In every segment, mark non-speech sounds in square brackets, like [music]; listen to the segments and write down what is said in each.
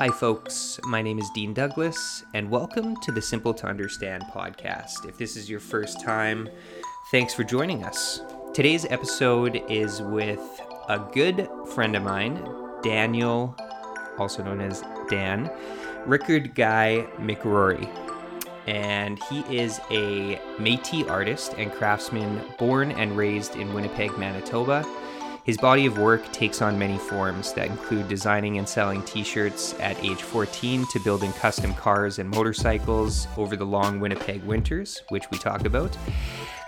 Hi, folks. My name is Dean Douglas, and welcome to the Simple to Understand podcast. If this is your first time, thanks for joining us. Today's episode is with a good friend of mine, Daniel, also known as Dan, Rickard Guy McRorie. And he is a Metis artist and craftsman born and raised in Winnipeg, Manitoba. His body of work takes on many forms that include designing and selling t shirts at age 14 to building custom cars and motorcycles over the long Winnipeg winters, which we talk about.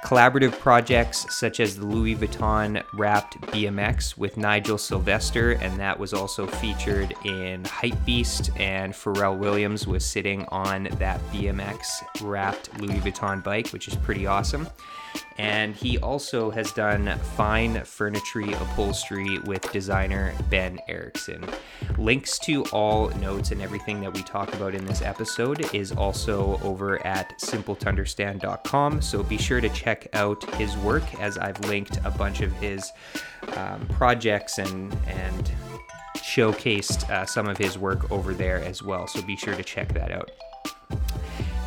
Collaborative projects such as the Louis Vuitton wrapped BMX with Nigel Sylvester, and that was also featured in Hypebeast, and Pharrell Williams was sitting on that BMX wrapped Louis Vuitton bike, which is pretty awesome. And he also has done fine furniture upholstery with designer Ben Erickson. Links to all notes and everything that we talk about in this episode is also over at simpletounderstand.com. So be sure to check out his work as I've linked a bunch of his um, projects and and showcased uh, some of his work over there as well. So be sure to check that out.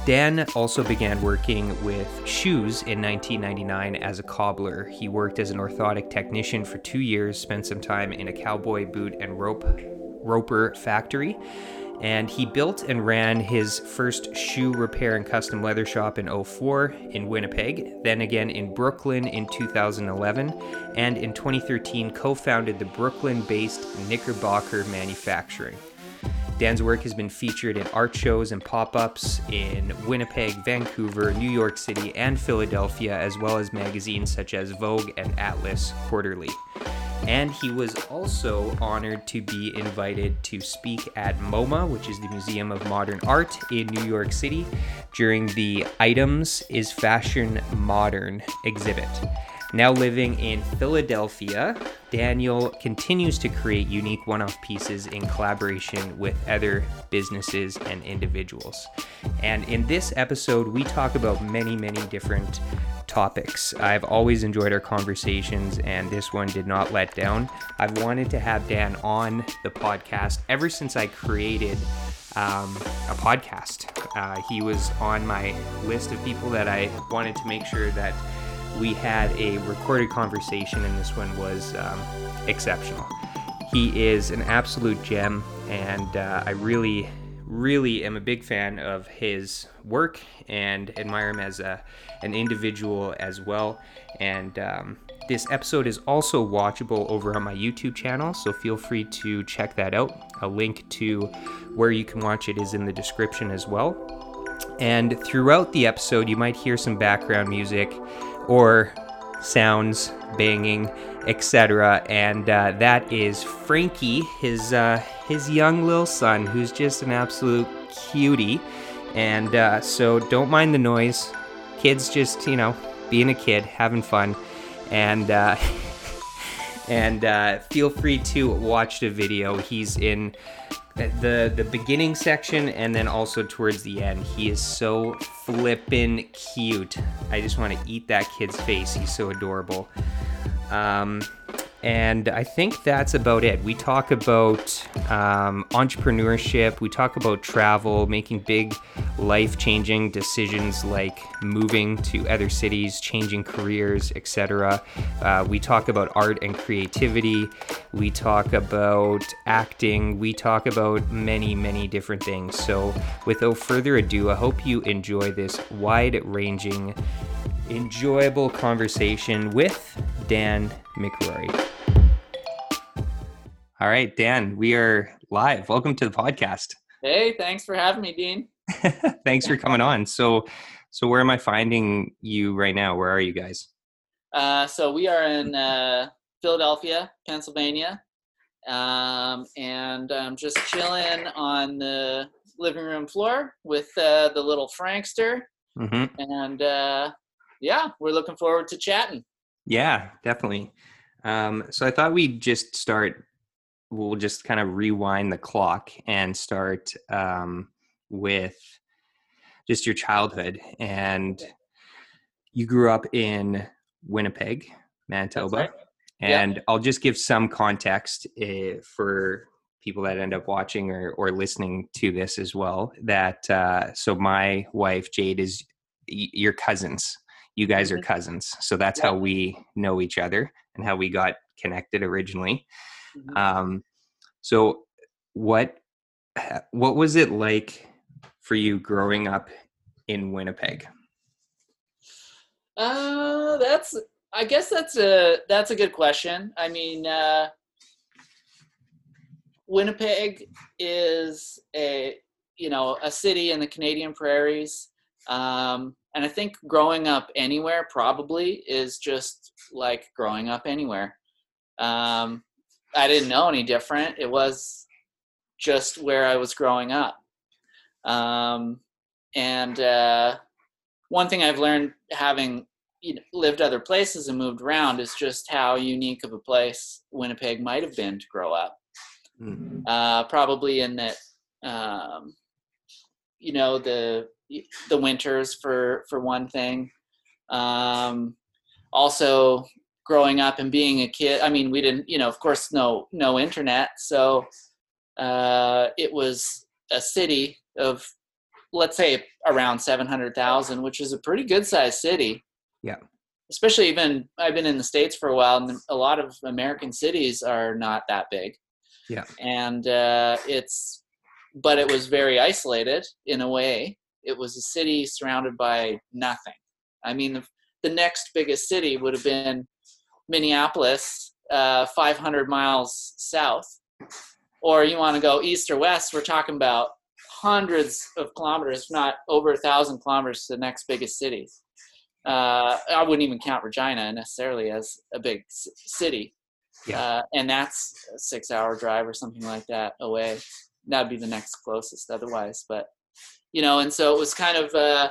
Dan also began working with shoes in 1999 as a cobbler. He worked as an orthotic technician for two years, spent some time in a cowboy boot and rope roper factory, and he built and ran his first shoe repair and custom leather shop in 04 in Winnipeg, then again in Brooklyn in 2011, and in 2013 co-founded the Brooklyn-based Knickerbocker Manufacturing. Dan's work has been featured in art shows and pop ups in Winnipeg, Vancouver, New York City, and Philadelphia, as well as magazines such as Vogue and Atlas Quarterly. And he was also honored to be invited to speak at MoMA, which is the Museum of Modern Art in New York City, during the Items is Fashion Modern exhibit. Now living in Philadelphia, Daniel continues to create unique one off pieces in collaboration with other businesses and individuals. And in this episode, we talk about many, many different topics. I've always enjoyed our conversations, and this one did not let down. I've wanted to have Dan on the podcast ever since I created um, a podcast. Uh, he was on my list of people that I wanted to make sure that we had a recorded conversation, and this one was um, exceptional. He is an absolute gem, and uh, I really, really am a big fan of his work and admire him as a, an individual as well. And um, this episode is also watchable over on my YouTube channel, so feel free to check that out. A link to where you can watch it is in the description as well. And throughout the episode, you might hear some background music or sounds, banging, etc. And uh, that is Frankie, his uh, his young little son, who's just an absolute cutie. And uh, so don't mind the noise. Kids just you know being a kid, having fun, and. [laughs] And uh, feel free to watch the video. He's in the the beginning section and then also towards the end. He is so flippin' cute. I just want to eat that kid's face. He's so adorable. Um, and I think that's about it. We talk about um, entrepreneurship, we talk about travel, making big life changing decisions like moving to other cities, changing careers, etc. Uh, we talk about art and creativity, we talk about acting, we talk about many, many different things. So, without further ado, I hope you enjoy this wide ranging, enjoyable conversation with Dan McRorie. All right, Dan, we are live. Welcome to the podcast. Hey, thanks for having me, Dean. [laughs] thanks for coming on. So, so where am I finding you right now? Where are you guys? Uh, so we are in uh, Philadelphia, Pennsylvania, um, and I'm just chilling on the living room floor with uh, the little Frankster, mm-hmm. and uh, yeah, we're looking forward to chatting. Yeah, definitely. Um, so I thought we'd just start we'll just kind of rewind the clock and start um, with just your childhood. And you grew up in Winnipeg, Manitoba. Right. And yeah. I'll just give some context uh, for people that end up watching or, or listening to this as well that uh, so my wife Jade is y- your cousins. You guys are Mhm. cousins, so that's Yeah. how we know each other and how we got connected originally. Mhm. Um, so what what was it like for you growing up in Winnipeg? Uh, that's. I guess that's a that's a good question. I mean, uh, Winnipeg is a you know a city in the Canadian prairies, um, and I think growing up anywhere probably is just like growing up anywhere. Um, I didn't know any different. It was just where I was growing up, um, and uh, one thing I've learned having you know, lived other places and moved around is just how unique of a place Winnipeg might have been to grow up. Mm. Uh, probably in that, um, you know, the the winters for for one thing. Um, also, growing up and being a kid. I mean, we didn't, you know, of course, no no internet, so uh, it was a city of let's say around 700,000, which is a pretty good sized city. Yeah. Especially even I've been in the states for a while and a lot of American cities are not that big. Yeah. And uh, it's but it was very isolated in a way. It was a city surrounded by nothing. I mean the, the next biggest city would have been Minneapolis, uh, 500 miles south. Or you want to go east or west, we're talking about hundreds of kilometers, if not over a thousand kilometers to the next biggest city. Uh, I wouldn't even count Regina necessarily as a big c- city. Yeah. Uh, and that's a six hour drive or something like that away. That'd be the next closest otherwise. But, you know, and so it was kind of, uh,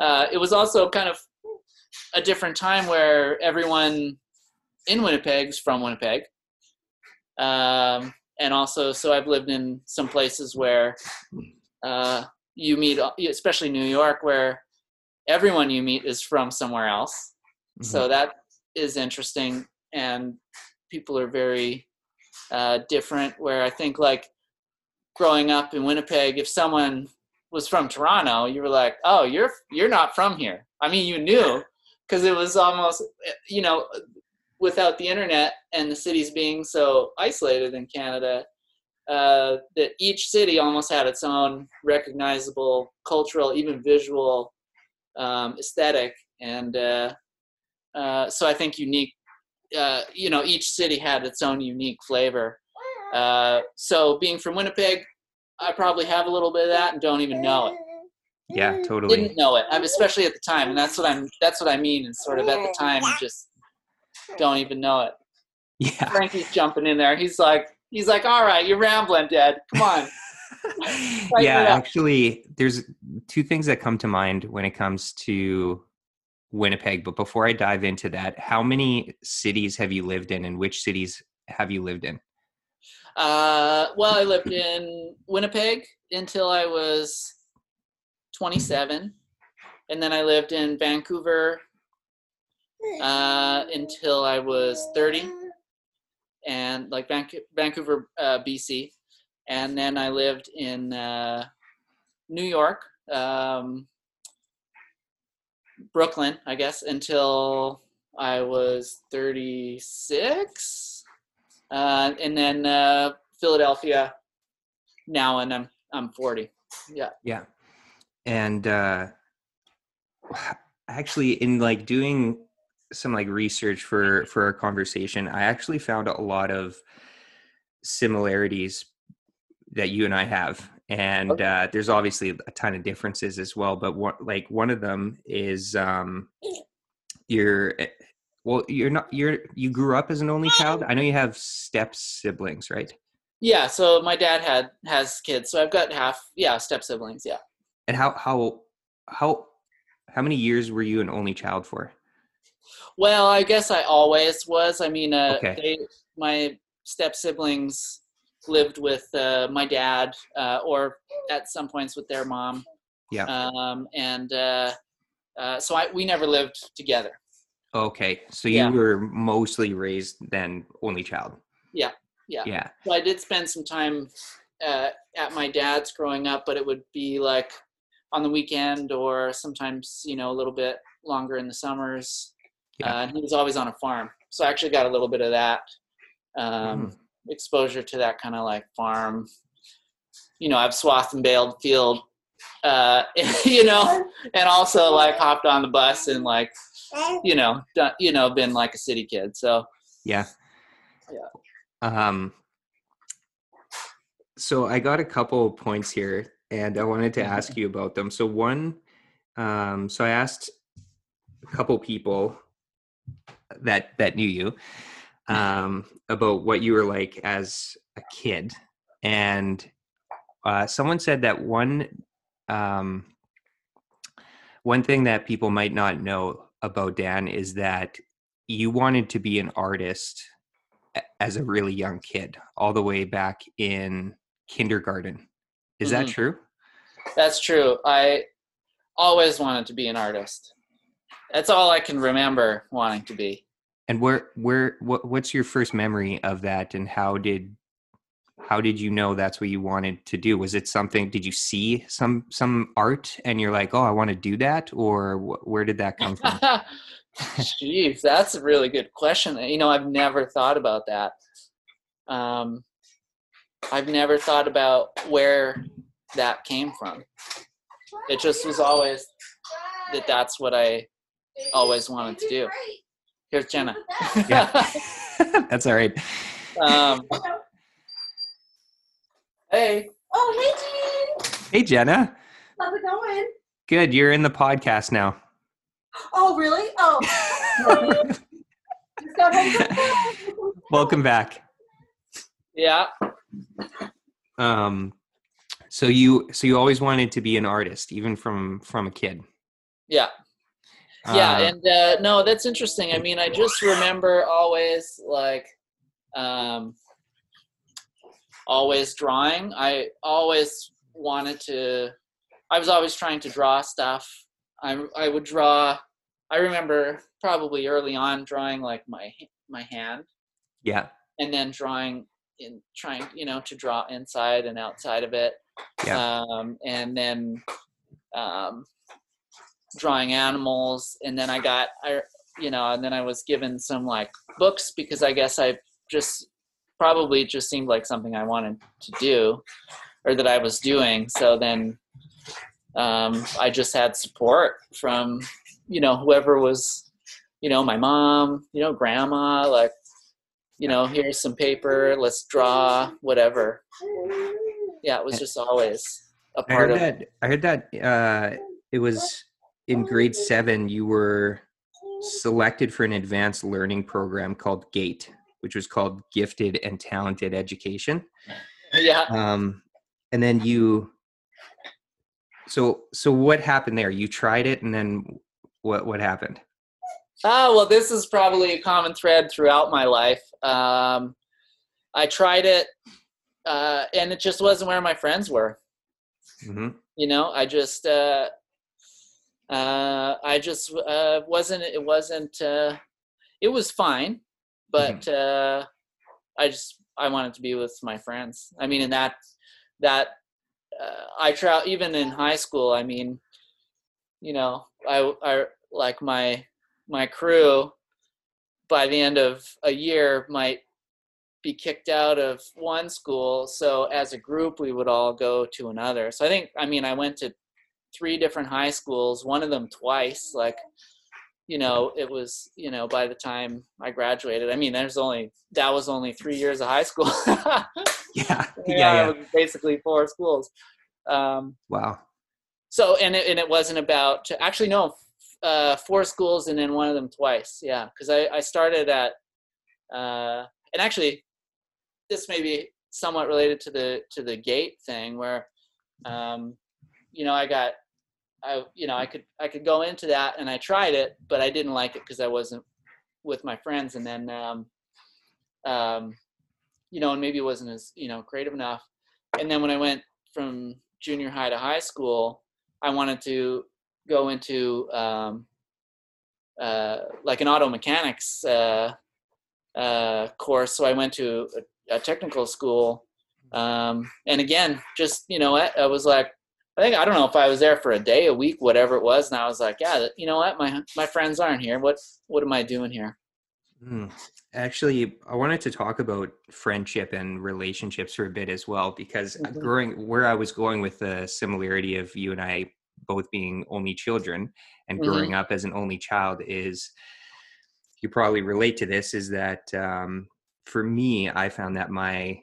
uh, it was also kind of a different time where everyone in Winnipeg's from Winnipeg. Um, and also, so I've lived in some places where uh, you meet, especially New York, where everyone you meet is from somewhere else. So that is interesting, and people are very uh, different. Where I think, like growing up in Winnipeg, if someone was from Toronto, you were like, "Oh, you're you're not from here." I mean, you knew because it was almost, you know, without the internet and the cities being so isolated in Canada, uh, that each city almost had its own recognizable cultural, even visual um, aesthetic, and uh, uh, so I think unique. Uh, you know, each city had its own unique flavor. Uh, so being from Winnipeg, I probably have a little bit of that and don't even know it. yeah, totally. Didn't know it, especially at the time, and that's what I'm. That's what I mean. And sort of at the time just don't even know it. Yeah. Frankie's jumping in there. He's like, he's like, all right, you're rambling, Dad. Come on. [laughs] yeah, actually, there's two things that come to mind when it comes to Winnipeg. But before I dive into that, how many cities have you lived in, and which cities have you lived in? Uh, well, I lived in Winnipeg until I was 27, and then I lived in Vancouver uh, until I was 30, and like Vanc- Vancouver, uh, BC, and then I lived in uh, New York, um, Brooklyn, I guess, until I was 36, uh, and then uh, Philadelphia. Now, and I'm I'm 40. Yeah. Yeah. And [sighs] actually in like doing some like research for for our conversation, I actually found a lot of similarities that you and I have. And uh there's obviously a ton of differences as well, but what like one of them is um you're eh, well you're not you're you grew up as an only child. I know you have step siblings, right? Yeah. So my dad had has kids, so I've got half. Yeah, step siblings. Yeah. And how how how how many years were you an only child for? Well, I guess I always was. I mean, uh, Okay. they, my step siblings lived with uh, my dad, uh, or at some points with their mom. Yeah. Um, and uh, uh, so I we never lived together. Okay, so you Yeah. were mostly raised then only child. Yeah. yeah. Yeah. So I did spend some time uh, at my dad's growing up, but it would be like on the weekend or sometimes you know a little bit longer in the summers. Yeah. Uh, and he was always on a farm, so I actually got a little bit of that um, Mm. exposure to that kind of like farm. You know, I've swathed and baled field, uh, [laughs] you know, and also like hopped on the bus and like you know, done, you know, been like a city kid. So Yeah. Yeah. Um so I got a couple of points here and I wanted to ask you about them. So one um so I asked a couple people that that knew you um about what you were like as a kid and uh someone said that one um one thing that people might not know about Dan is that you wanted to be an artist as a really young kid, all the way back in kindergarten. Is that Mhm. true? that's true. I always wanted to be an artist. That's all I can remember wanting to be. And where where what what's your first memory of that and how did how did you know that's what you wanted to do? Was it something did you see some some art and you're like, "Oh, I want to do that?" or wh- where did that come from? [laughs] Jeez, that's a really good question. You know, I've never thought about that. Um, I've never thought about where that came from. It just was always that that's what I always wanted to do. Here's Jenna. Yeah. [laughs] that's all right. um, hey. Oh, hey, Gene. Hey Jenna. How's it going? Good, you're in the podcast now. Oh, really? Oh. Just got home from school. Welcome back. Yeah. Um, so you so you always wanted to be an artist, even from from a kid. Yeah. Yeah. Uh, and uh, no, that's interesting. I mean, I just remember always like, um, always drawing. I always wanted to. I was always trying to draw stuff. I I would draw. I remember probably early on drawing like my my hand, yeah, and then drawing in trying you know to draw inside and outside of it. Yeah. Um, and then um, drawing animals, and then I got I you know, and then I was given some like books because I guess I just probably just seemed like something I wanted to do or that I was doing. So then um, I just had support from, you know, whoever was, you know, my mom, you know, grandma, like, you know, here's some paper, let's draw, whatever. Yeah, it was just always a part I heard of that. I heard that uh, it was in grade seven. You were selected for an advanced learning program called GATE, which was called Gifted and Talented Education. yeah. Um, and then you. So so what happened there? You tried it, and then what what happened? Ah, well, this is probably a common thread throughout my life. Um, I tried it, uh, and it just wasn't where my friends were. Mm-hmm. You know, I just, uh, uh, I just uh, wasn't. It wasn't. Uh, it was fine, but uh, I just I wanted to be with my friends. I mean, in that that uh, I try even in high school. I mean, you know, I I like my my crew by the end of a year might be kicked out of one school so as a group we would all go to another so i think i mean i went to three different high schools one of them twice like you know it was you know by the time i graduated i mean there's only that was only three years of high school [laughs] Yeah, yeah, yeah, yeah. it was basically four schools um Wow. so and it, and it wasn't about actually no uh four schools and then one of them twice yeah because i i started at uh and actually this may be somewhat related to the to the gate thing where um you know i got i you know i could i could go into that and i tried it but i didn't like it because i wasn't with my friends. And then um um you know and maybe it wasn't as you know creative enough. And then when i went from junior high to high school i wanted to go into um uh like an auto mechanics uh uh, course. So I went to a, a technical school, um, and again, just you know what, I was like, I think I don't know if I was there for a day, a week, whatever it was, and I was like, yeah, you know what, my my friends aren't here. What what am I doing here? Mm. Actually, I wanted to talk about friendship and relationships for a bit as well, because Mhm. growing where I was going with the similarity of you and I both being only children and growing up as an only child is you probably relate to this is that um, for me, I found that my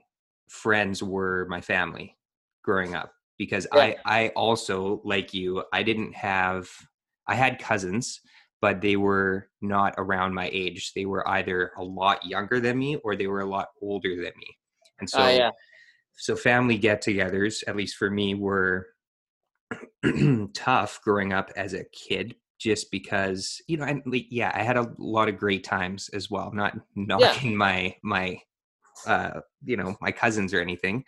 friends were my family growing up because Yeah. I I also like you I didn't have I had cousins but they were not around my age. They were either a lot younger than me or they were a lot older than me. And so oh yeah, so family get-togethers at least for me were [clears throat] tough growing up as a kid just because you know and like, yeah i had a lot of great times as well not knocking [laughs] my my uh you know my cousins or anything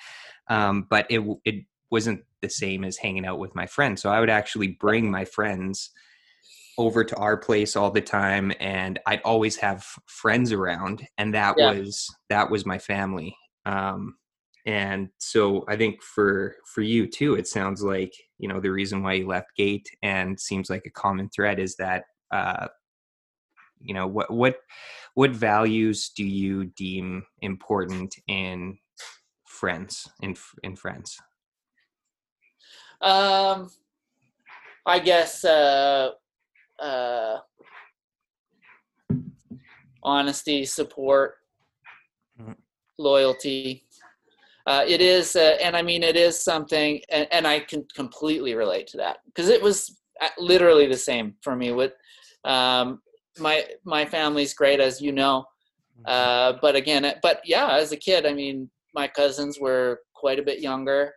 um but it it wasn't the same as hanging out with my friends so i would actually bring my friends over to our place all the time and i'd always have friends around and that Yeah. was that was my family um and so i think for for you too it sounds like you know the reason why you left gate and seems like a common thread is that uh you know what what what values do you deem important in friends in in friends Um, I guess uh, uh, honesty, support, Mhm. loyalty. Uh, it is, uh, and I mean, it is something, and, and I can completely relate to that because it was uh, literally the same for me. With um, my my family's great, as you know, uh, but again, uh, but yeah, as a kid, I mean, my cousins were quite a bit younger,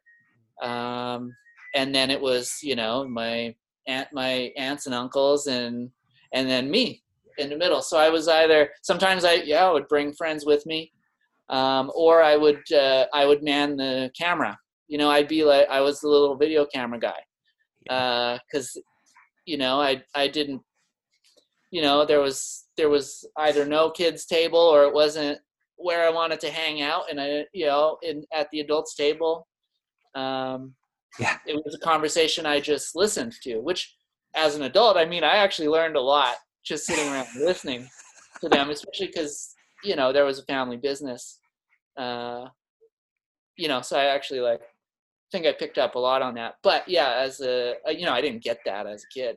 um, and then it was, you know, my aunt, my aunts and uncles, and and then me in the middle. So I was either sometimes I yeah I would bring friends with me, um, or I would uh, I would man the camera. You know, I'd be like I was the little video camera guy, because you know I I didn't you know there was there was either no kids table or it wasn't where I wanted to hang out and I you know in at the adults table um Yeah. it was a conversation I just listened to which as an adult I mean I actually learned a lot just sitting around [laughs] listening to them especially cuz you know there was a family business uh you know so I actually like think I picked up a lot on that but yeah as a uh, you know I didn't get that as a kid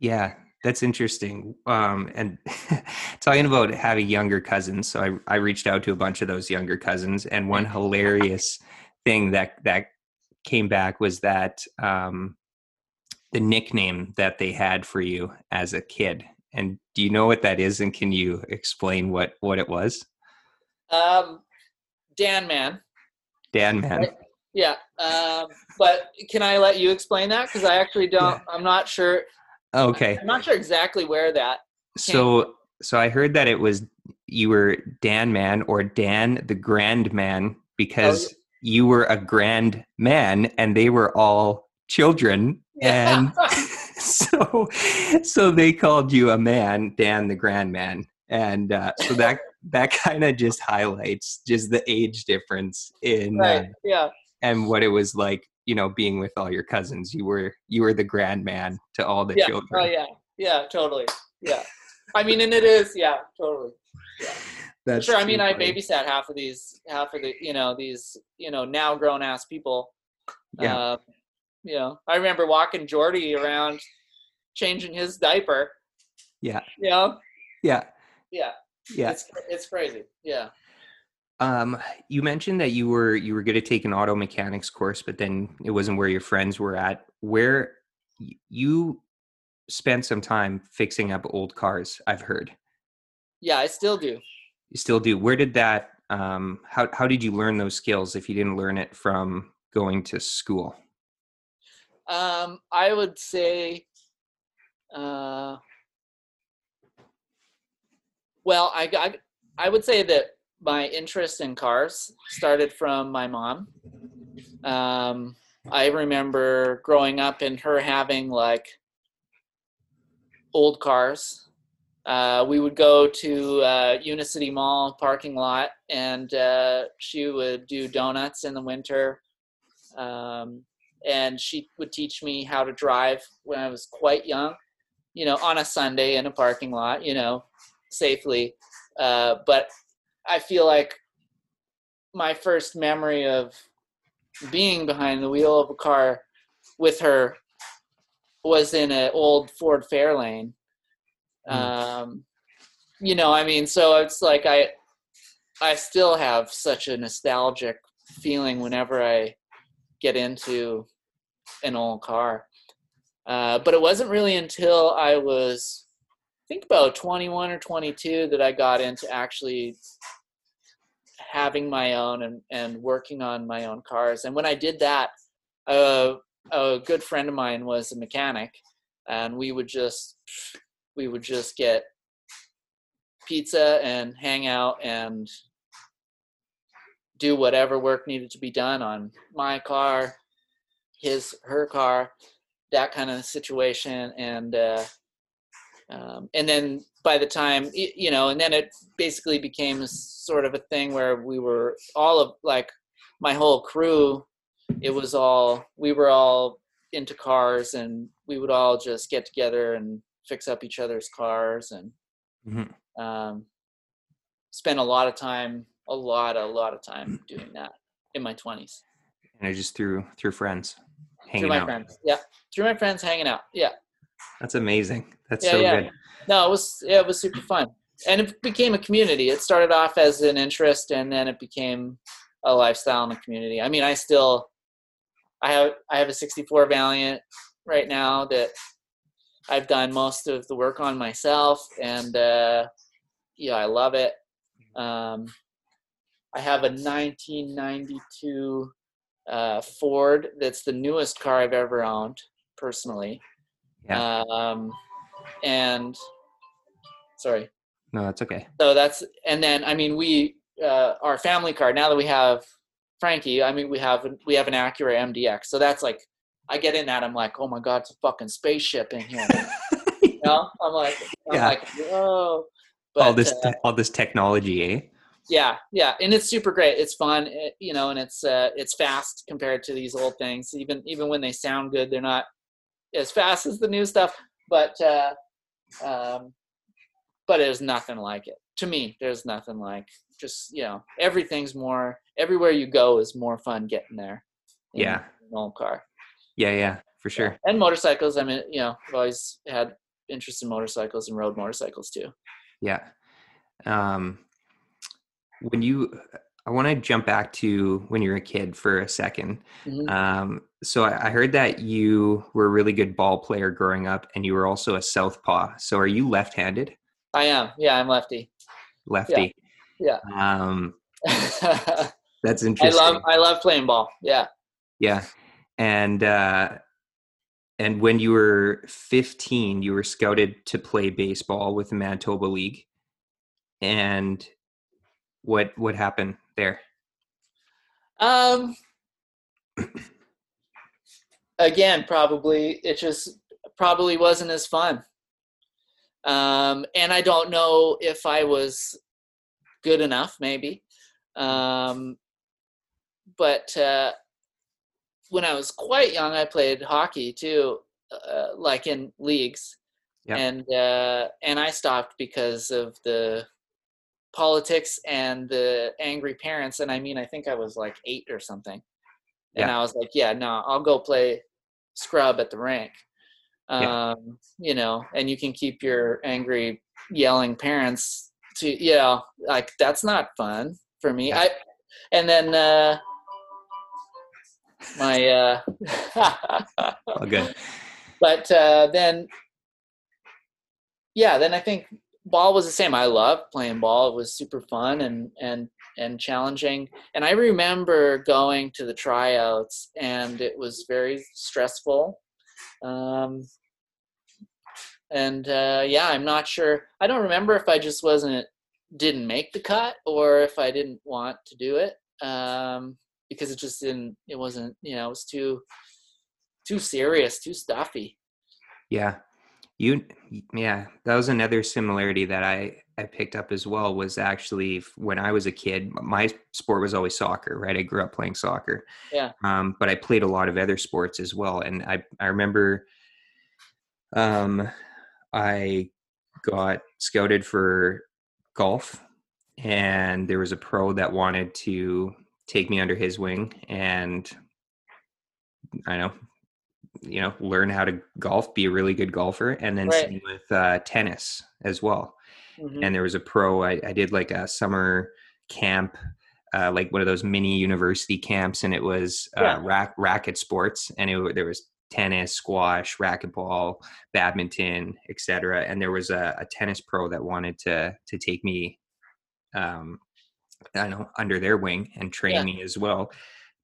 Yeah, that's interesting. Um, and [laughs] talking about having younger cousins, so I, I reached out to a bunch of those younger cousins, and one [laughs] hilarious thing that that came back was that um, the nickname that they had for you as a kid. And do you know what that is? And can you explain what what it was? um Dan man Dan Man. Right. Yeah, um, but can I let you explain that? Because I actually don't. I'm not sure. Okay. I'm not sure exactly where that. So so I heard that it was you were Dan Man or Dan the Grand Man because you were a grand man and they were all children and [laughs] [laughs] so so they called you a man Dan the Grand Man and uh, so that that kind of just highlights just the age difference in uh. Yeah. and what it was like you know being with all your cousins you were you were the grand man to all the Yeah. children Oh yeah. Yeah. Totally. Yeah. I mean, and it is. Yeah. Totally. That's Sure. I mean, too I babysat half of these, half of the, you know, these, you know, now grown ass people. Yeah. Uh, you know, I remember walking Jordy around, changing his diaper. Yeah. You know. yeah Yeah. yeah It's it's crazy. Yeah. Um, you mentioned that you were you were going to take an auto mechanics course, but then it wasn't where your friends were at. Where you spent some time fixing up old cars, I've heard. Yeah. I still do. You still do. Where did that? Um, how how did you learn those skills if you didn't learn it from going to school? Um, I would say, uh, well, I, I, I would say that my interest in cars started from my mom. Um, I remember growing up and her having like old cars. Uh, we would go to uh, Unicity Mall parking lot, and uh, she would do donuts in the winter. Um, and she would teach me how to drive when I was quite young, you know, on a Sunday in a parking lot, you know, safely. Uh, but I feel like my first memory of being behind the wheel of a car with her was in an old Ford Fairlane. Mm. Um, you know, I mean, so it's like I, I still have such a nostalgic feeling whenever I get into an old car. Uh, but it wasn't really until I was, I think about 21 or 22 that I got into actually having my own and, and working on my own cars. And when I did that, uh, a good friend of mine was a mechanic and we would just, we would just get pizza and hang out and do whatever work needed to be done on my car, his, her car, that kind of situation. And, uh, um, and then by the time, you know, and then it basically became sort of a thing where we were all of like my whole crew, it was all, we were all into cars and we would all just get together and fix up each other's cars and Mhm. um, spent a lot of time, a lot, a lot of time [clears throat] doing that in my twenties. And I just through through friends Through my out. friends, yeah, through my friends hanging out, yeah, That's amazing. That's Yeah, so yeah. good. no, it was, yeah, it was super fun, and it became a community. It started off as an interest, and then it became a lifestyle in the community. I mean, I still, I have, I have a '64 Valiant right now that I've done most of the work on myself, and uh, yeah, I love it. Um, I have a 1992 uh, Ford that's the newest car I've ever owned personally. Yeah. Um, and sorry. No, that's okay. So that's and then I mean we uh, our family car now that we have Frankie. I mean we have we have an Acura MDX. So that's like I get in that I'm like oh my god it's a fucking spaceship in here. [laughs] you know I'm like I'm Yeah. like whoa. But, all this uh, all this technology, eh? yeah yeah and it's super great it's fun it, you know and it's uh it's fast compared to these old things even even when they sound good they're not as fast as the new stuff but uh um but there's nothing like it to me there's nothing like just you know everything's more everywhere you go is more fun getting there in Yeah. an old car Yeah, yeah, for sure. and motorcycles i mean you know i've always had interest in motorcycles and road motorcycles too Yeah. Um, when you, I want to jump back to when you were a kid for a 2nd Mhm. Um, so I, I heard that you were a really good ball player growing up, and you were also a southpaw. So are you left-handed, i am yeah i'm lefty lefty? yeah. Um, [laughs] that's interesting. I love I love playing ball. Yeah. Yeah. And uh and when you were 15, you were scouted to play baseball with the Manitoba League. And what what happened there? Um again, probably it just probably wasn't as fun. Um and I don't know if I was good enough maybe. Um but uh when I was quite young I played hockey too uh, like in leagues. Yep. And uh and I stopped because of the politics and the angry parents and i mean i think i was like eight or something and Yeah. i was like yeah no i'll go play scrub at the rink Yeah. um you know and you can keep your angry yelling parents to you know like that's not fun for me Yeah. i and then uh my uh All good. [laughs] but uh, then yeah then i think ball was the same. I loved playing ball. It was super fun and and and challenging. And i remember going to the tryouts and it was very stressful. Um, and uh, yeah i'm not sure. I don't remember if i just wasn't didn't make the cut or if i didn't want to do it. Um, because it just didn't it wasn't you know it was too too serious too stuffy Yeah. You, yeah, that was another similarity that I I picked up as well. Was actually when I was a kid, my sport was always soccer. Right, I grew up playing soccer. Yeah. Um, but I played a lot of other sports as well, and I I remember, um, I got scouted for golf, and there was a pro that wanted to take me under his wing, and I know you know learn how to golf be a really good golfer and then Right. same with uh, tennis as well Mhm. and there was a pro I, I did like a summer camp uh, like one of those mini university camps and it was uh, Yeah. rack, racket sports and it, there was tennis squash racquetball badminton etc and there was a, a tennis pro that wanted to to take me um i know under their wing and train Yeah. me as well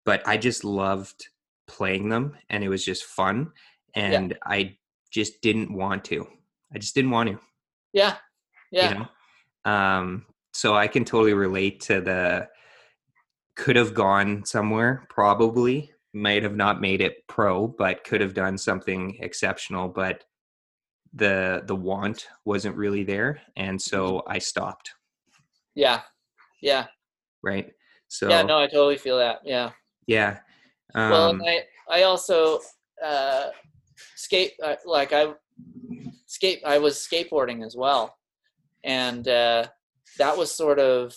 but i just loved playing them and it was just fun and i just didn't want to. I just didn't want to. Yeah. Yeah. you know? Um so i can totally relate to the could have gone somewhere probably. Might have not made it pro but could have done something exceptional but the the want wasn't really there and so Mm-hmm. i stopped. Yeah yeah. Right? So yeah no i totally feel that yeah. Yeah well um, and i i also uh skate uh, like i skate i was skateboarding as well and uh that was sort of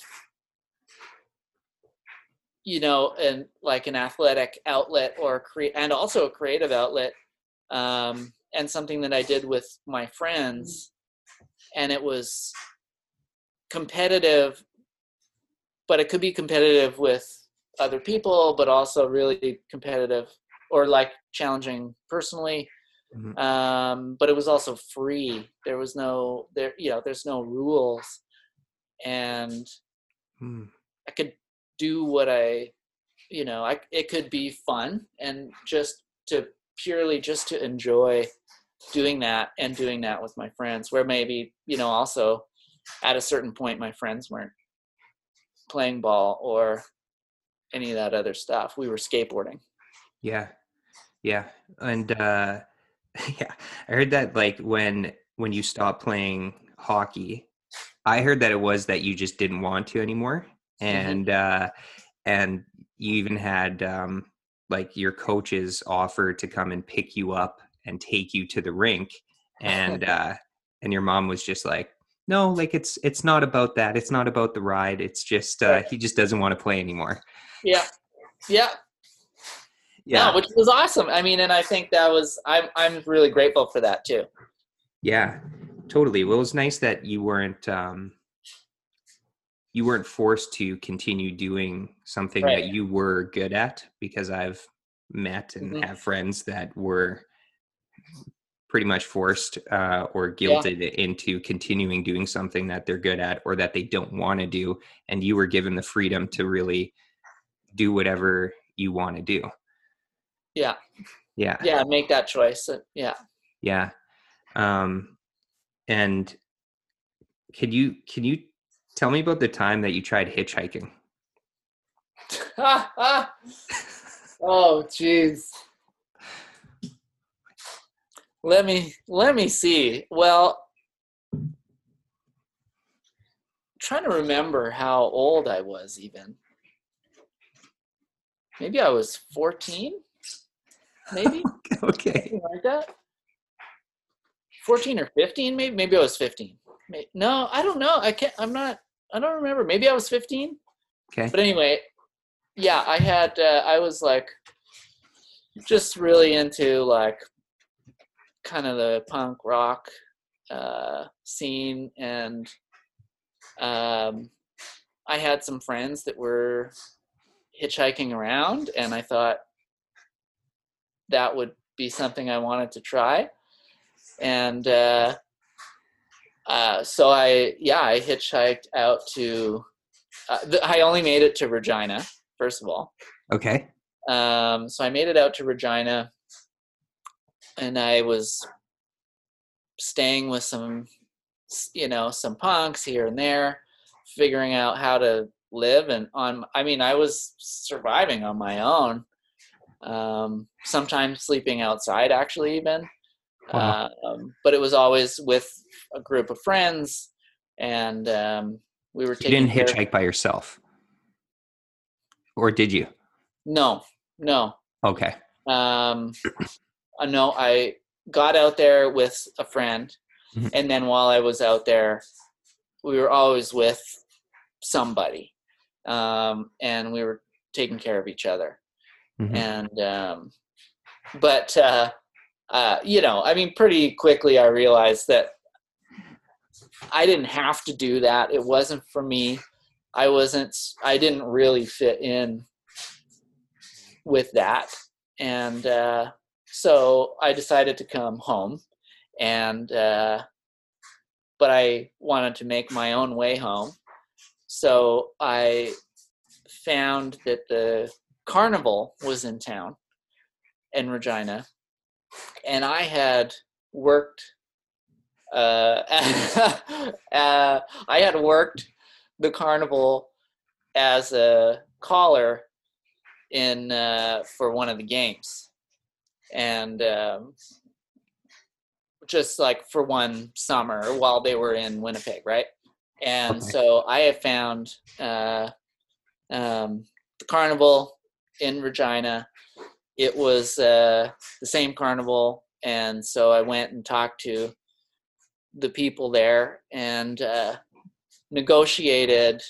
you know and like an athletic outlet or create and also a creative outlet um and something that i did with my friends and it was competitive but it could be competitive with other people but also really competitive or like challenging personally. Mhm. um but it was also free. There was no there you know there's no rules. And hmm, i could do what i you know i it could be fun and just to purely just to enjoy doing that and doing that with my friends where maybe you know also at a certain point my friends weren't playing ball or any of that other stuff. We were skateboarding. Yeah. Yeah. And uh [laughs] yeah i heard that like when when you stop playing hockey i heard that it was that you just didn't want to anymore. And uh and you even had um like your coaches offer to come and pick you up and take you to the rink. [laughs] And uh and your mom was just like no like it's it's not about that it's not about the ride it's just uh he just doesn't want to play anymore yeah yeah yeah No, which was awesome. I mean, and I think that was I'm I'm really grateful for that too. Yeah, totally. Well, it was nice that you weren't um, you weren't forced to continue doing something Right. that you were good at because I've met and Mhm. have friends that were pretty much forced uh, or guilted into continuing doing something that they're good at or that they don't want to do and you were given the freedom to really do whatever you want to do Yeah, yeah yeah, make that choice. Uh, Yeah. Yeah. Um and can you can you tell me about the time that you tried hitchhiking? [laughs] Oh, jeez. Let me let me see. Well, trying to remember how old I was even. Maybe I was 14? Maybe? [laughs] okay. something like that. 14 or 15 maybe maybe i was 15 no i don't know i can't i'm not i don't remember maybe i was 15 Okay. but anyway yeah i had uh, i was like just really into like kind of the punk rock uh scene and um i had some friends that were hitchhiking around and i thought that would be something i wanted to try and uh, uh, so I yeah I hitchhiked out to uh, th- I only made it to Regina first of all. Okay. Um, so I made it out to Regina, and I was staying with some you know some punks here and there, figuring out how to live and on. I mean I was surviving on my own. Um, sometimes sleeping outside actually even Wow. um, but it was always with a group of friends, and um, we were You didn't hitchhike by yourself, or did you? No, no. Okay. Um, I know I got out there with a friend, Mhm. and then while I was out there, we were always with somebody, um, and we were taking care of each other. Mhm. And um, but uh, uh, you know, I mean, pretty quickly I realized that I didn't have to do that. It wasn't for me. I wasn't. I didn't really fit in with that, and uh, so I decided to come home. And uh, but I wanted to make my own way home, so I found that the carnival was in town in Regina, and I had worked. Uh, [laughs] uh, I had worked the carnival as a caller in uh, for one of the games, and um, just like for one summer while they were in Winnipeg, right? And so I have found uh, um, the carnival in Regina. It was uh, the same carnival, and so I went and talked to the people there and uh, negotiated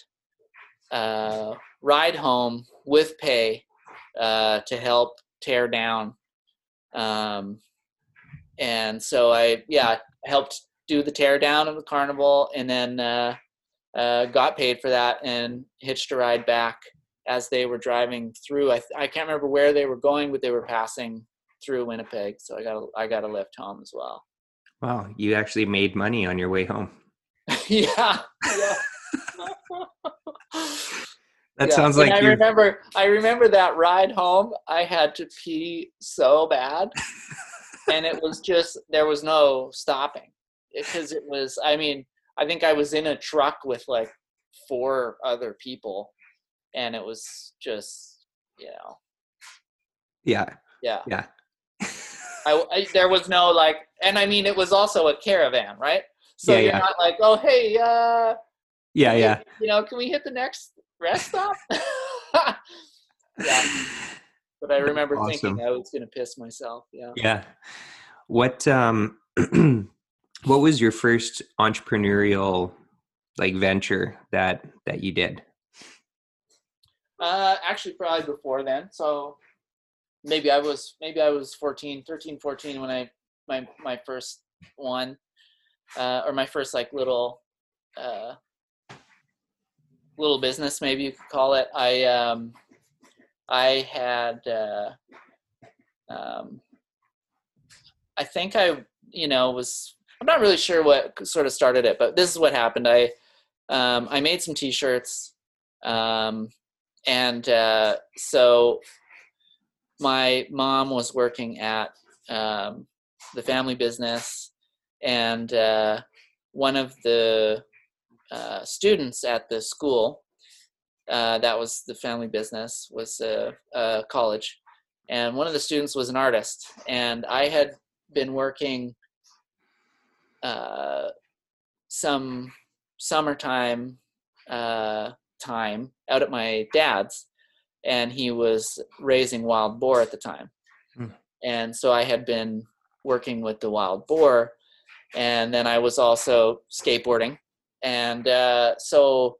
uh, ride home with pay uh, to help tear down. Um, and so I, yeah, helped do the teardown of the carnival, and then uh, uh, got paid for that and hitched a ride back as they were driving through. I, I can't remember where they were going, but they were passing through Winnipeg, so I got a, I got a lift home as well. Wow, you actually made money on your way home. [laughs] yeah. yeah. [laughs] That Yeah, sounds and like I you. remember. I remember that ride home. I had to pee so bad, [laughs] and it was just there was no stopping because it was. I mean, I think I was in a truck with like four other people, and it was just you know Yeah, yeah. yeah, I, I there was no like, and I mean it was also a caravan, right? So Yeah, you're yeah. not like, oh hey, uh, yeah, yeah. You know, can we hit the next rest stop? [laughs] yeah. But I remember Awesome. thinking I was gonna piss myself. Yeah. Yeah. What um [clears throat] what was your first entrepreneurial like venture that that you did? Uh, actually, probably before then. So maybe I was maybe I was 14, 13, 14 when I my my first one, uh, or my first like little uh, little business, maybe you could call it. I um, I had uh, um, I think I you know was I'm not really sure what sort of started it, but this is what happened. I um, I made some T-shirts. Um, and uh, so my mom was working at um, the family business and uh, one of the uh, students at the school uh, that was the family business was a, a college. And one of the students was an artist and i had been working uh, some summertime uh, time out at my dad's and he was raising wild boar at the time. Hmm. and so i had been working with the wild boar and then i was also skateboarding and uh, so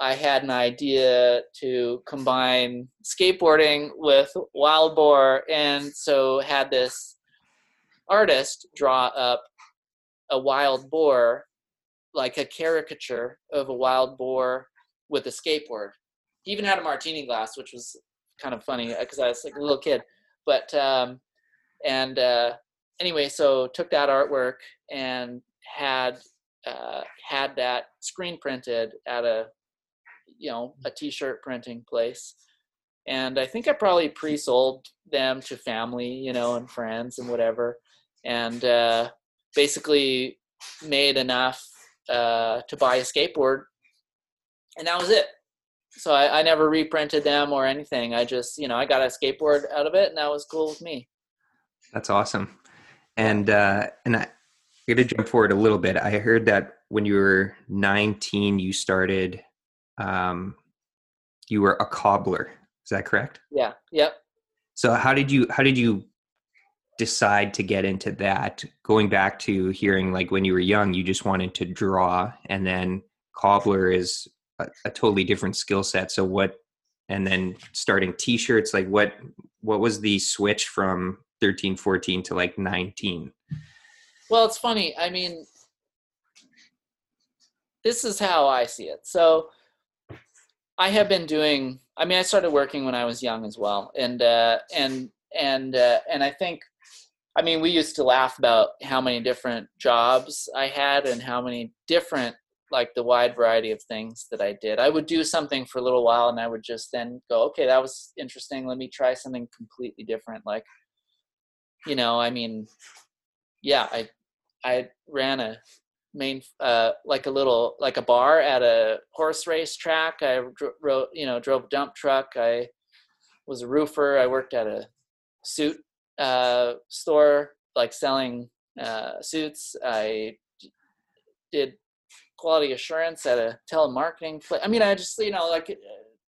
i had an idea to combine skateboarding with wild boar and so had this artist draw up a wild boar like a caricature of a wild boar with a skateboard. He even had a martini glass, which was kind of funny because I was like a little kid. But um, and uh, anyway, so took that artwork and had uh, had that screen printed at a you know a t-shirt printing place. And I think I probably pre-sold them to family, you know, and friends and whatever. And uh, basically made enough uh, to buy a skateboard and that was it. So I, I never reprinted them or anything. I just, you know, I got a skateboard out of it, and that was cool with me. That's awesome. And uh, and I, I'm going to jump forward a little bit. I heard that when you were 19, you started, um, you were a cobbler. Is that correct? Yeah. Yep. So how did you how did you decide to get into that? Going back to hearing like when you were young, you just wanted to draw, and then cobbler is a, a totally different skill set. So what? And then starting t-shirts, like what? What was the switch from 13, 14 to like 19? Well, it's funny. I mean, this is how I see it. So I have been doing. I mean, I started working when I was young as well, and uh, and and uh, and I think, I mean, we used to laugh about how many different jobs I had and how many different, like the wide variety of things that I did. I would do something for a little while, and I would just then go, okay, that was interesting. Let me try something completely different. Like, you know, I mean, yeah, I I ran a main uh, like a little like a bar at a horse race track. I wrote you know drove a dump truck. I was a roofer. I worked at a suit uh, store like selling uh, suits. I did quality assurance at a telemarketing. Pla- I mean, I just you know like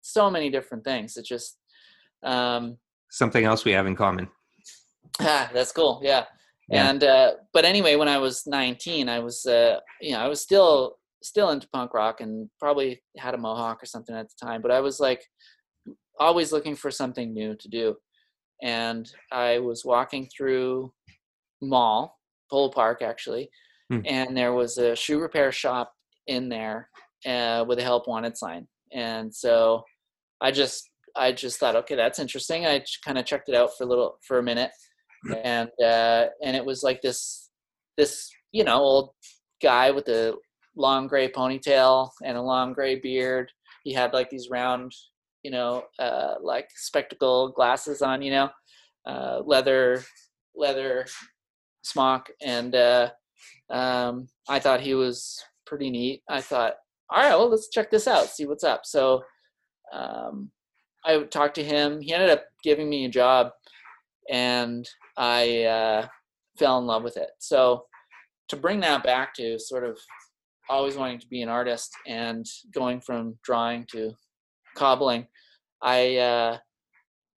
so many different things. It just um, Something else we have in common. ah, that's cool. Yeah. Yeah. And uh, but anyway, when I was 19, I was uh, you know I was still still into punk rock and probably had a mohawk or something at the time. But I was like always looking for something new to do. And I was walking through mall, Polo Park actually, Hmm. and there was a shoe repair shop in there uh, with a help wanted sign. And so I just I just thought, okay, that's interesting. I kind of checked it out for a little for a minute, and uh, and it was like this this you know old guy with a long gray ponytail and a long gray beard. He had like these round, you know, uh, like spectacle glasses on, you know, uh, leather leather smock, and uh, um, I thought he was pretty neat. I thought, all right, well, let's check this out, see what's up. So um, I talked to him. He ended up giving me a job, and I uh, fell in love with it. So to bring that back to sort of always wanting to be an artist and going from drawing to cobbling, I uh,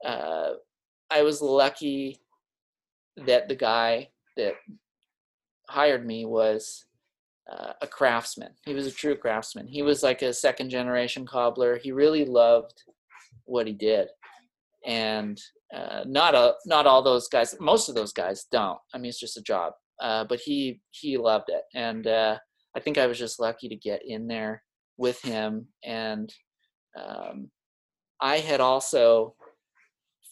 uh, I was lucky that the guy that hired me was uh, a craftsman. He was a true craftsman. He was like a second generation cobbler. He really loved what he did, and uh, not a not all those guys. Most of those guys don't. I mean, it's just a job. Uh, but he he loved it, and uh, I think I was just lucky to get in there with him. And um, I had also,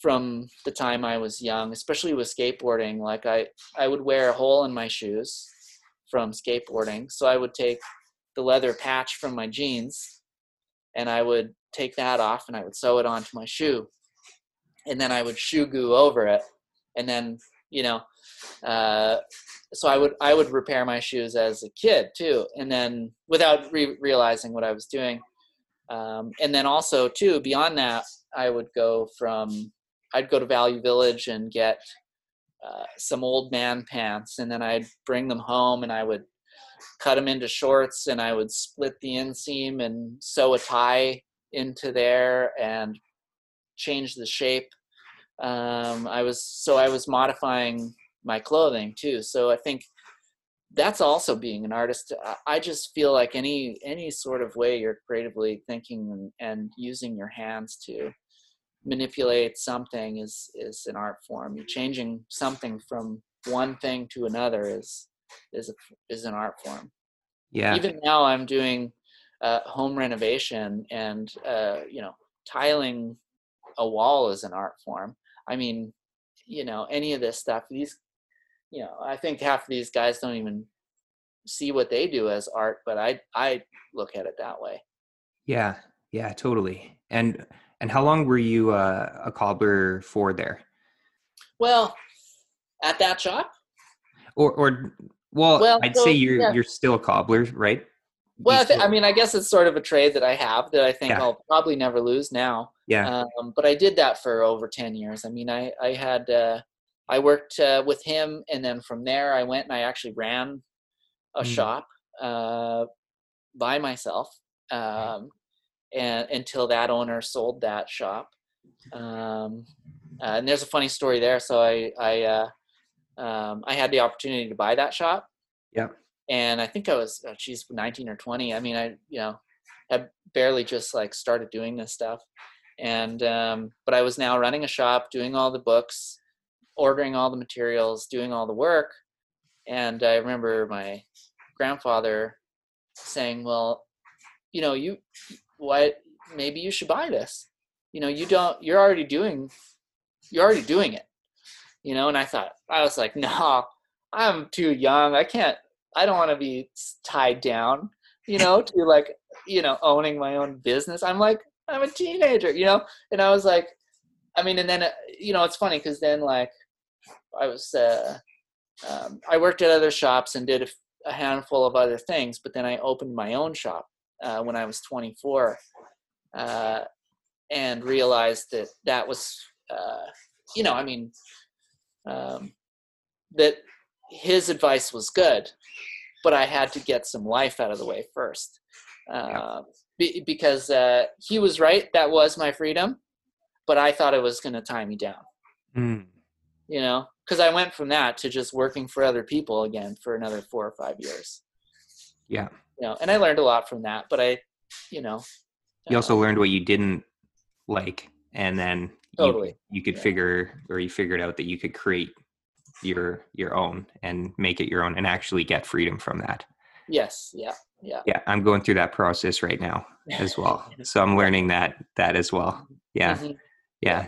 from the time I was young, especially with skateboarding, like I I would wear a hole in my shoes from skateboarding, so I would take the leather patch from my jeans, and I would take that off and I would sew it onto my shoe, and then I would shoe goo over it, and then you know uh, so I would I would repair my shoes as a kid too, and then without re- realizing what I was doing, um, and then also too beyond that, I would go from I'd go to Value Village and get uh, some old man pants, and then I'd bring them home and I would cut them into shorts, and I would split the inseam and sew a tie into there and change the shape. Um, I was so I was modifying my clothing too. So I think that's also being an artist. I- just feel like any any sort of way you're creatively thinking and, and using your hands to manipulate something is is an art form. You're changing something from one thing to another is is a, is an art form. Yeah. Even now, I'm doing uh, home renovation and uh, you know tiling a wall is an art form. I mean, you know, any of this stuff. These, you know, I think half of these guys don't even see what they do as art, but I I look at it that way. Yeah. Yeah. Totally. And and how long were you uh, a cobbler for there? Well, at that shop, Or or well, Well, I'd so, say you're yeah. you're still a cobbler, right? Well, I, thi- I mean, I guess it's sort of a trade that I have that I think Yeah. I'll probably never lose now. yeah. Um, but I did that for over ten years. I mean, I I had uh, I worked uh, with him, and then from there I went and I actually ran a Mm. shop uh, by myself, um, and until that owner sold that shop. Um, uh, and there's a funny story there. So I I uh, um, I had the opportunity to buy that shop. Yeah. And I think I was, oh, geez, 19 or 20. I mean, I you know I barely just like started doing this stuff, and um, but I was now running a shop, doing all the books, ordering all the materials, doing all the work. And I remember my grandfather saying, "Well, you know, you why maybe you should buy this. You know, you don't you're already doing you're already doing it." You know, and I thought I was like, "No, I'm too young. I can't I don't want to be tied down, you know, to like, you know, owning my own business. I'm like I'm a teenager, you know?" And I was like I mean, and then uh, you know, it's funny cuz then like I was uh um, I worked at other shops and did a handful of other things, but then I opened my own shop uh, when I was 24, uh, and realized that that was, uh, you know, I mean, um, that his advice was good, but I had to get some life out of the way first, uh, be, because uh, he was right. That was my freedom, but I thought it was going to tie me down Mm. you know because i went from that to just working for other people again for another four or five years Yeah. you know and i learned a lot from that but i you know You also uh, learned what you didn't like, and then Totally. you, you could Yeah. figure, or you figured out that you could create your your own and make it your own, and actually get freedom from that. yes yeah yeah Yeah, I'm going through that process right now as well, [laughs] so I'm learning that that as well. Yeah, Mhm. yeah,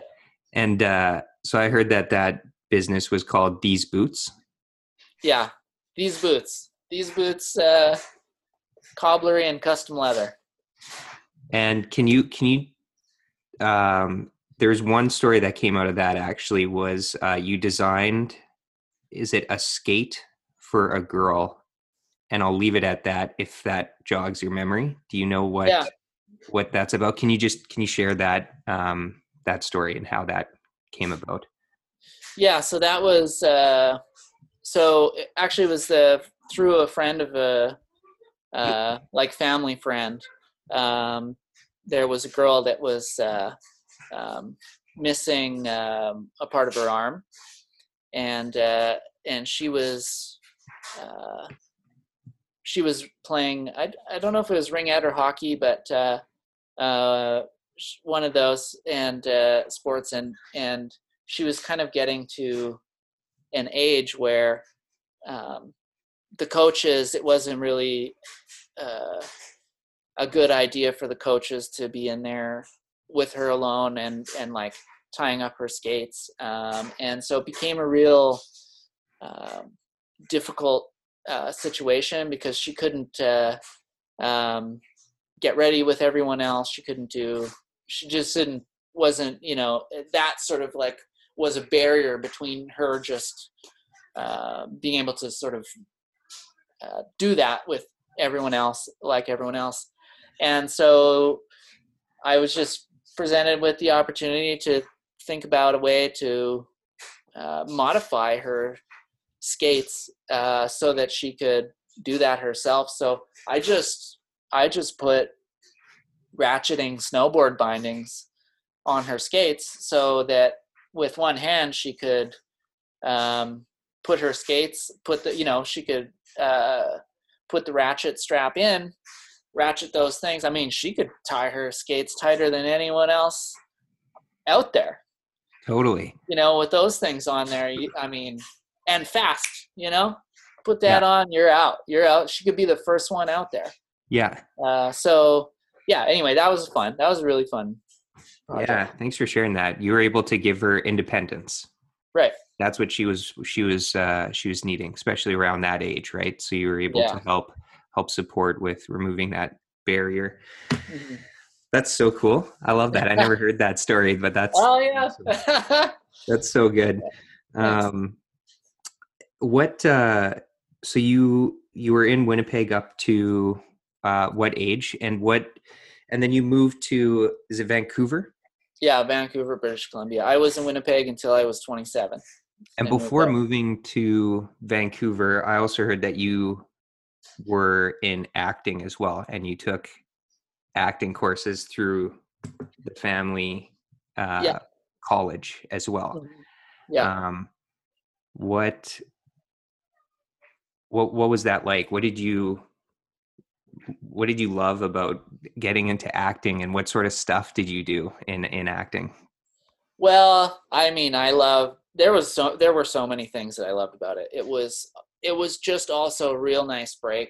and uh, so I heard that that business was called These Boots. yeah these boots these boots uh cobblery and custom leather And can you can you um there's one story that came out of that actually was uh you designed is it a skate for a girl and I'll leave it at that if that jogs your memory. Do you know what Yeah. what that's about? Can you just can you share that um that story and how that came about? yeah so that was uh so it actually was the through a friend of a uh like family friend um there was a girl that was uh um missing um a part of her arm and uh and she was uh she was playing i, I don't know if it was ringette or hockey but uh uh one of those and uh sports and and she was kind of getting to an age where um, the coaches it wasn't really a good idea for the coaches to be in there with her alone and and like tying up her skates um, and so it became a real um, difficult uh, situation because she couldn't uh, um, get ready with everyone else she couldn't do she just didn't wasn't you know that sort of like was a barrier between her just uh, being able to sort of uh, do that with everyone else, like everyone else. And so I was just presented with the opportunity to think about a way to uh, modify her skates uh, so that she could do that herself. So I just I just put ratcheting snowboard bindings on her skates so that with one hand she could um, put her skates put the you know she could uh, put the ratchet strap in ratchet those things i mean she could tie her skates tighter than anyone else out there Totally. you know with those things on there you, i mean and fast you know put that on you're out you're out she could be the first one out there Yeah. uh, so yeah anyway that was fun that was really fun project. Yeah. Thanks for sharing that. You were able to give her independence. right That's what she was she was uh she was needing, especially around that age, right? So you were able Yeah. to help help support with removing that barrier. Mhm. That's so cool. I love that. I never [laughs] heard that story, but that's oh yeah [laughs] that's so good. Um what uh so you you were in Winnipeg up to uh what age and what and then you moved to is it Vancouver? Yeah, Vancouver, British Columbia. I was in Winnipeg until I was 27. And And before moving to Vancouver, I also heard that you were in acting as well, and you took acting courses through the family uh, college as well. Mhm. Yeah. Um, what what what was that like? What did you what did you love about getting into acting, and what sort of stuff did you do in in acting? Well, I mean, I love there was so there were so many things that I loved about it. It was it was just also a real nice break,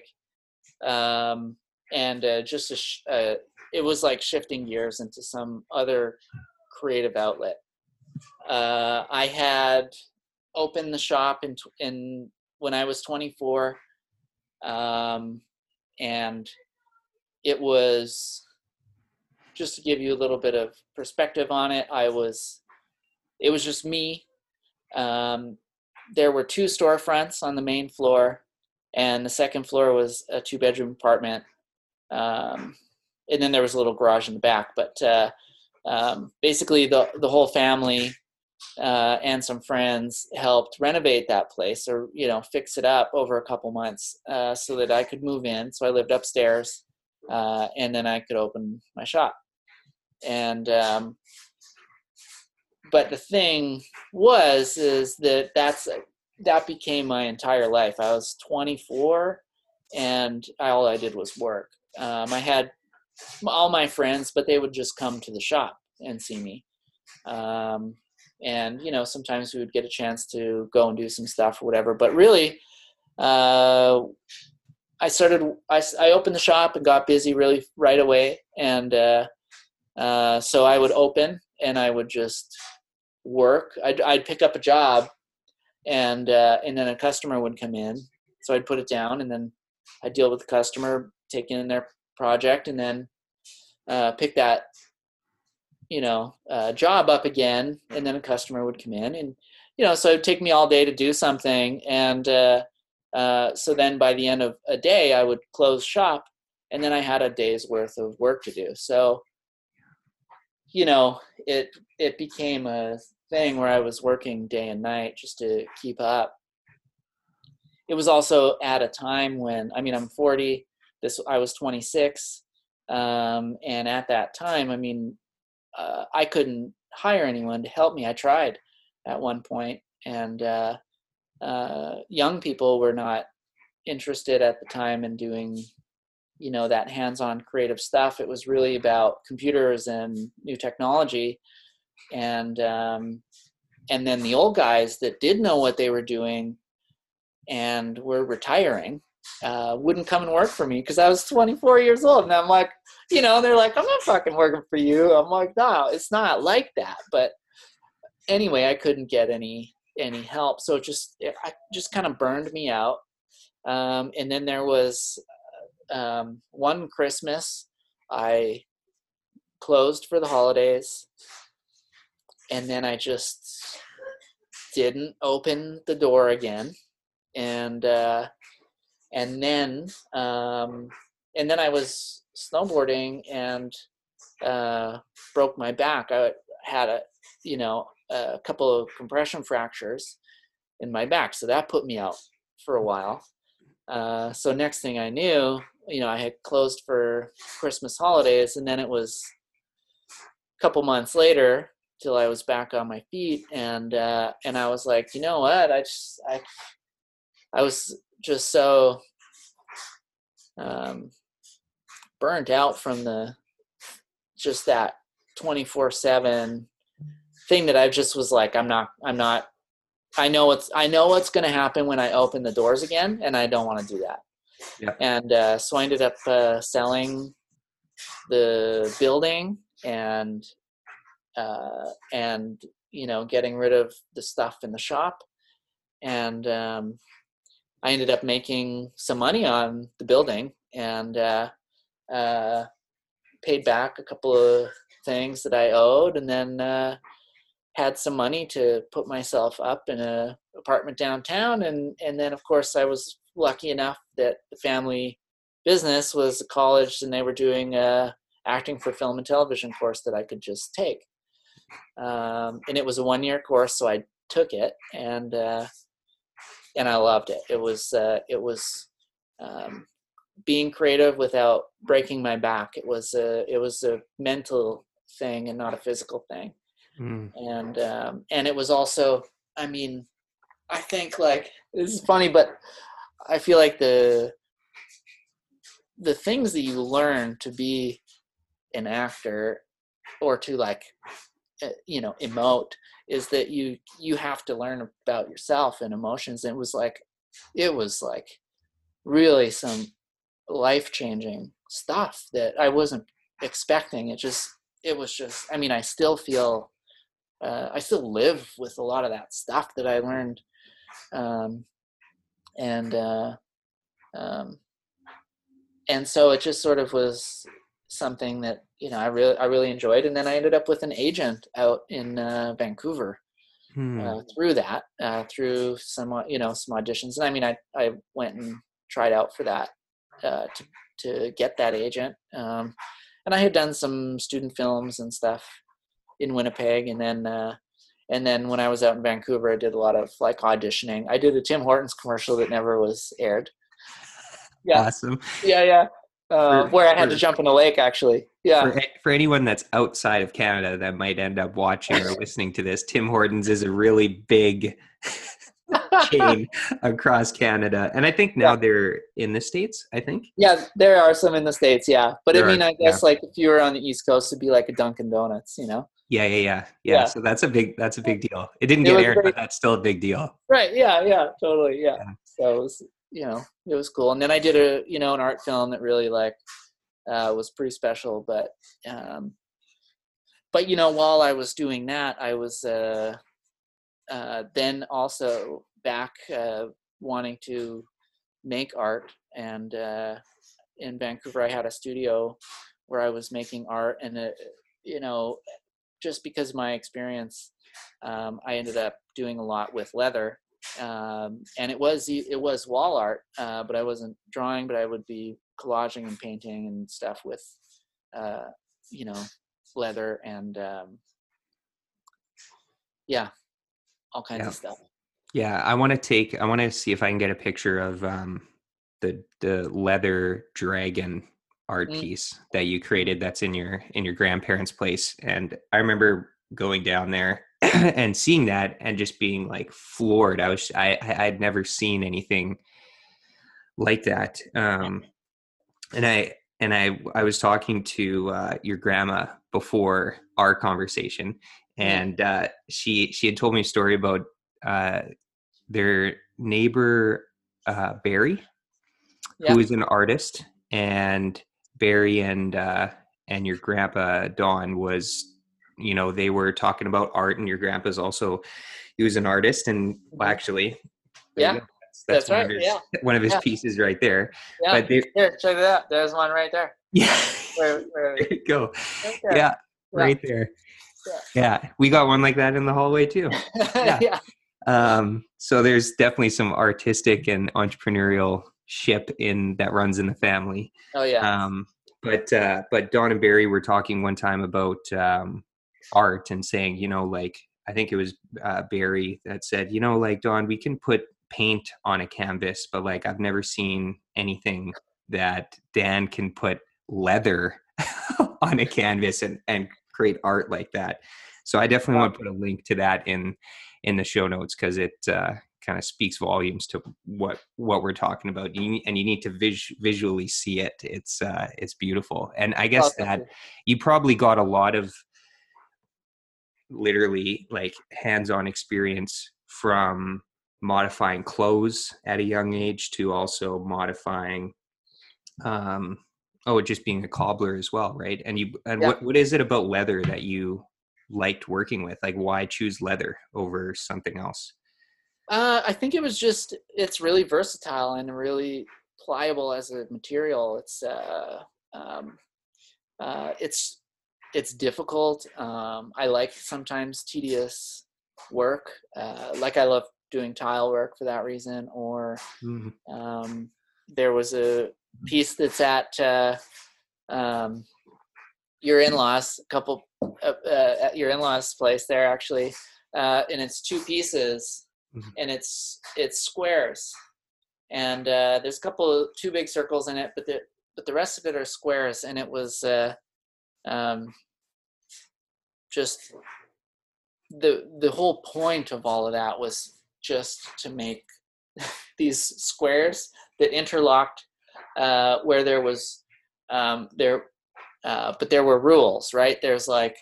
um, and uh, just a sh- uh, it was like shifting gears into some other creative outlet. Uh, I had opened the shop in tw- in when I was 24, um, and it was just to give you a little bit of perspective on it, I was, it was just me. Um, there were two storefronts on the main floor, and the second floor was a two bedroom apartment. Um, and then there was a little garage in the back. But uh, um, basically, the, the whole family uh, and some friends helped renovate that place or, you know, fix it up over a couple months uh, so that I could move in. So I lived upstairs uh, and then I could open my shop and um, but the thing was is that that's that became my entire life i was 24 and all i did was work um, i had all my friends but they would just come to the shop and see me um, and you know sometimes we would get a chance to go and do some stuff or whatever but really uh, i started I, I opened the shop and got busy really right away and uh, uh, so I would open and I would just work. I'd, I'd pick up a job, and uh, and then a customer would come in. So I'd put it down, and then I'd deal with the customer, take in their project, and then uh, pick that you know uh, job up again. And then a customer would come in, and you know, so it'd take me all day to do something, and uh, uh, so then by the end of a day, I would close shop, and then I had a day's worth of work to do. So you know, it it became a thing where I was working day and night just to keep up. It was also at a time when I mean I'm 40. This I was 26, um, and at that time, I mean, uh, I couldn't hire anyone to help me. I tried at one point, and uh, uh, young people were not interested at the time in doing you know that hands-on creative stuff it was really about computers and new technology and um, and then the old guys that did know what they were doing and were retiring uh, wouldn't come and work for me because I was 24 years old and I'm like you know they're like I'm not fucking working for you. I'm like no it's not like that. But anyway I couldn't get any any help so it just it I just kind of burned me out. Um, and then there was um, one Christmas, I closed for the holidays, and then I just didn't open the door again, and uh, and then um, and then I was snowboarding and uh, broke my back. I had a you know a couple of compression fractures in my back, so that put me out for a while. Uh, so next thing I knew, you know, I had closed for Christmas holidays, and then it was a couple months later till I was back on my feet, and uh, and I was like, you know what, I just I I was just so um, burnt out from the just that twenty four seven thing that I just was like, I'm not, I'm not. I know what's I know what's going to happen when I open the doors again, and I don't want to do that. Yeah. And uh, so I ended up uh, selling the building and uh, and you know getting rid of the stuff in the shop, and um, I ended up making some money on the building and uh, uh, paid back a couple of things that I owed, and then uh, had some money to put myself up in a apartment downtown, and and then of course I was lucky enough that the family business was a college, and they were doing a acting for film and television course that I could just take, um, and it was a one year course, so I took it and uh, and I loved it. It was uh, it was um, being creative without breaking my back. It was a it was a mental thing and not a physical thing. Mm. And um, and it was also, I mean, I think like this is funny, but I feel like the the things that you learn to be an actor or to like you know emote is that you you have to learn about yourself and emotions. And it was like it was like really some life changing stuff that I wasn't expecting. It just it was just I mean I still feel uh, I still live with a lot of that stuff that I learned um, and uh, um, and so it just sort of was something that you know I really I really enjoyed, and then I ended up with an agent out in uh, Vancouver Hmm. uh, through that, uh, through some you know some auditions. And I mean, I I went and tried out for that uh, to to get that agent, um, and I had done some student films and stuff in Winnipeg, and then. Uh, and then when I was out in Vancouver, I did a lot of like auditioning. I did a Tim Hortons commercial that never was aired. Yeah, [laughs] Awesome. yeah, yeah. Uh, For- where I had to jump in a lake, actually. Yeah, For, for anyone that's outside of Canada that might end up watching or listening to this, Tim Hortons is a really big [laughs] chain across Canada, and I think now Yeah. they're in the states. I think. yeah. There are some in the states, yeah. But There I mean, are, I guess like if you were on the East Coast, it'd be like a Dunkin' Donuts, you know? Yeah, yeah, yeah, yeah. Yeah. So that's a big that's a big deal. It didn't It get aired, very- but that's still a big deal. Right. Yeah. Yeah. Totally. Yeah. Yeah. So it was, you know, it was cool. And then I did a, you know, an art film that really like uh, was pretty special. But, um, but you know, while I was doing that, I was uh, uh, then also back uh, wanting to make art. And uh, in Vancouver, I had a studio where I was making art, and it, you know, just because of my experience, um, I ended up doing a lot with leather, um, and it was it was wall art, uh, but I wasn't drawing, but I would be collaging and painting and stuff with, uh, you know, leather and um, yeah, all kinds Yeah. of stuff. Yeah, I want to take. I want to see if I can get a picture of um, the the leather dragon art Mm. piece that you created. That's in your in your grandparents' place, and I remember going down there [clears throat] and seeing that and just being like floored. I was I I- I'd never seen anything like that. Um, and I and I I was talking to uh, your grandma before our conversation, and uh, she she had told me a story about uh, their neighbor uh, Barry, who is an artist, and Barry and uh, and your grandpa Don was, you know, they were talking about art, and your grandpa's also he was an artist, and well, Mhm. actually, Yeah, go. that's, that's one right, Of his, yeah. [laughs] one of his Yeah. pieces right there. Yeah. But they, Here, check it out. There's one right there. [laughs] yeah, Where, where, there you go. right there. Yeah, right there. Yeah. Yeah, we got one like that in the hallway too. [laughs] Yeah. yeah. Um, so there's definitely some artistic and entrepreneurial ship in that runs in the family. Oh yeah. Um, but uh, but Don and Barry were talking one time about um, art and saying, you know, like I think it was uh, Barry that said, you know, like Don, we can put paint on a canvas, but like I've never seen anything that Dan can put leather [laughs] on a canvas and and create art like that. So I definitely want to put a link to that in in the show notes because it uh, kind of speaks volumes to what what we're talking about. You, and you need to vis- visually see it. It's uh, it's beautiful, and I guess thank that you probably got a lot of literally like hands-on experience from modifying clothes at a young age to also modifying um oh just being a cobbler as well right and you and Yeah. what what is it about leather that you liked working with like why choose leather over something else Uh, I think it was just it's really versatile and really pliable as a material. It's uh, um, uh, it's it's difficult. Um, I like sometimes tedious work. Uh, like I love doing tile work for that reason. Or Mhm. um, there was a piece that's at uh, um, your in-laws, a couple uh, uh, at your in-laws' place there actually. uh, and it's two pieces, Mhm. and it's it's squares, and uh, there's a couple of two big circles in it, but the but the rest of it are squares, and it was uh, um, just the the whole point of all of that was just to make [laughs] these squares that interlocked uh, where there was um, there uh, but there were rules right? There's like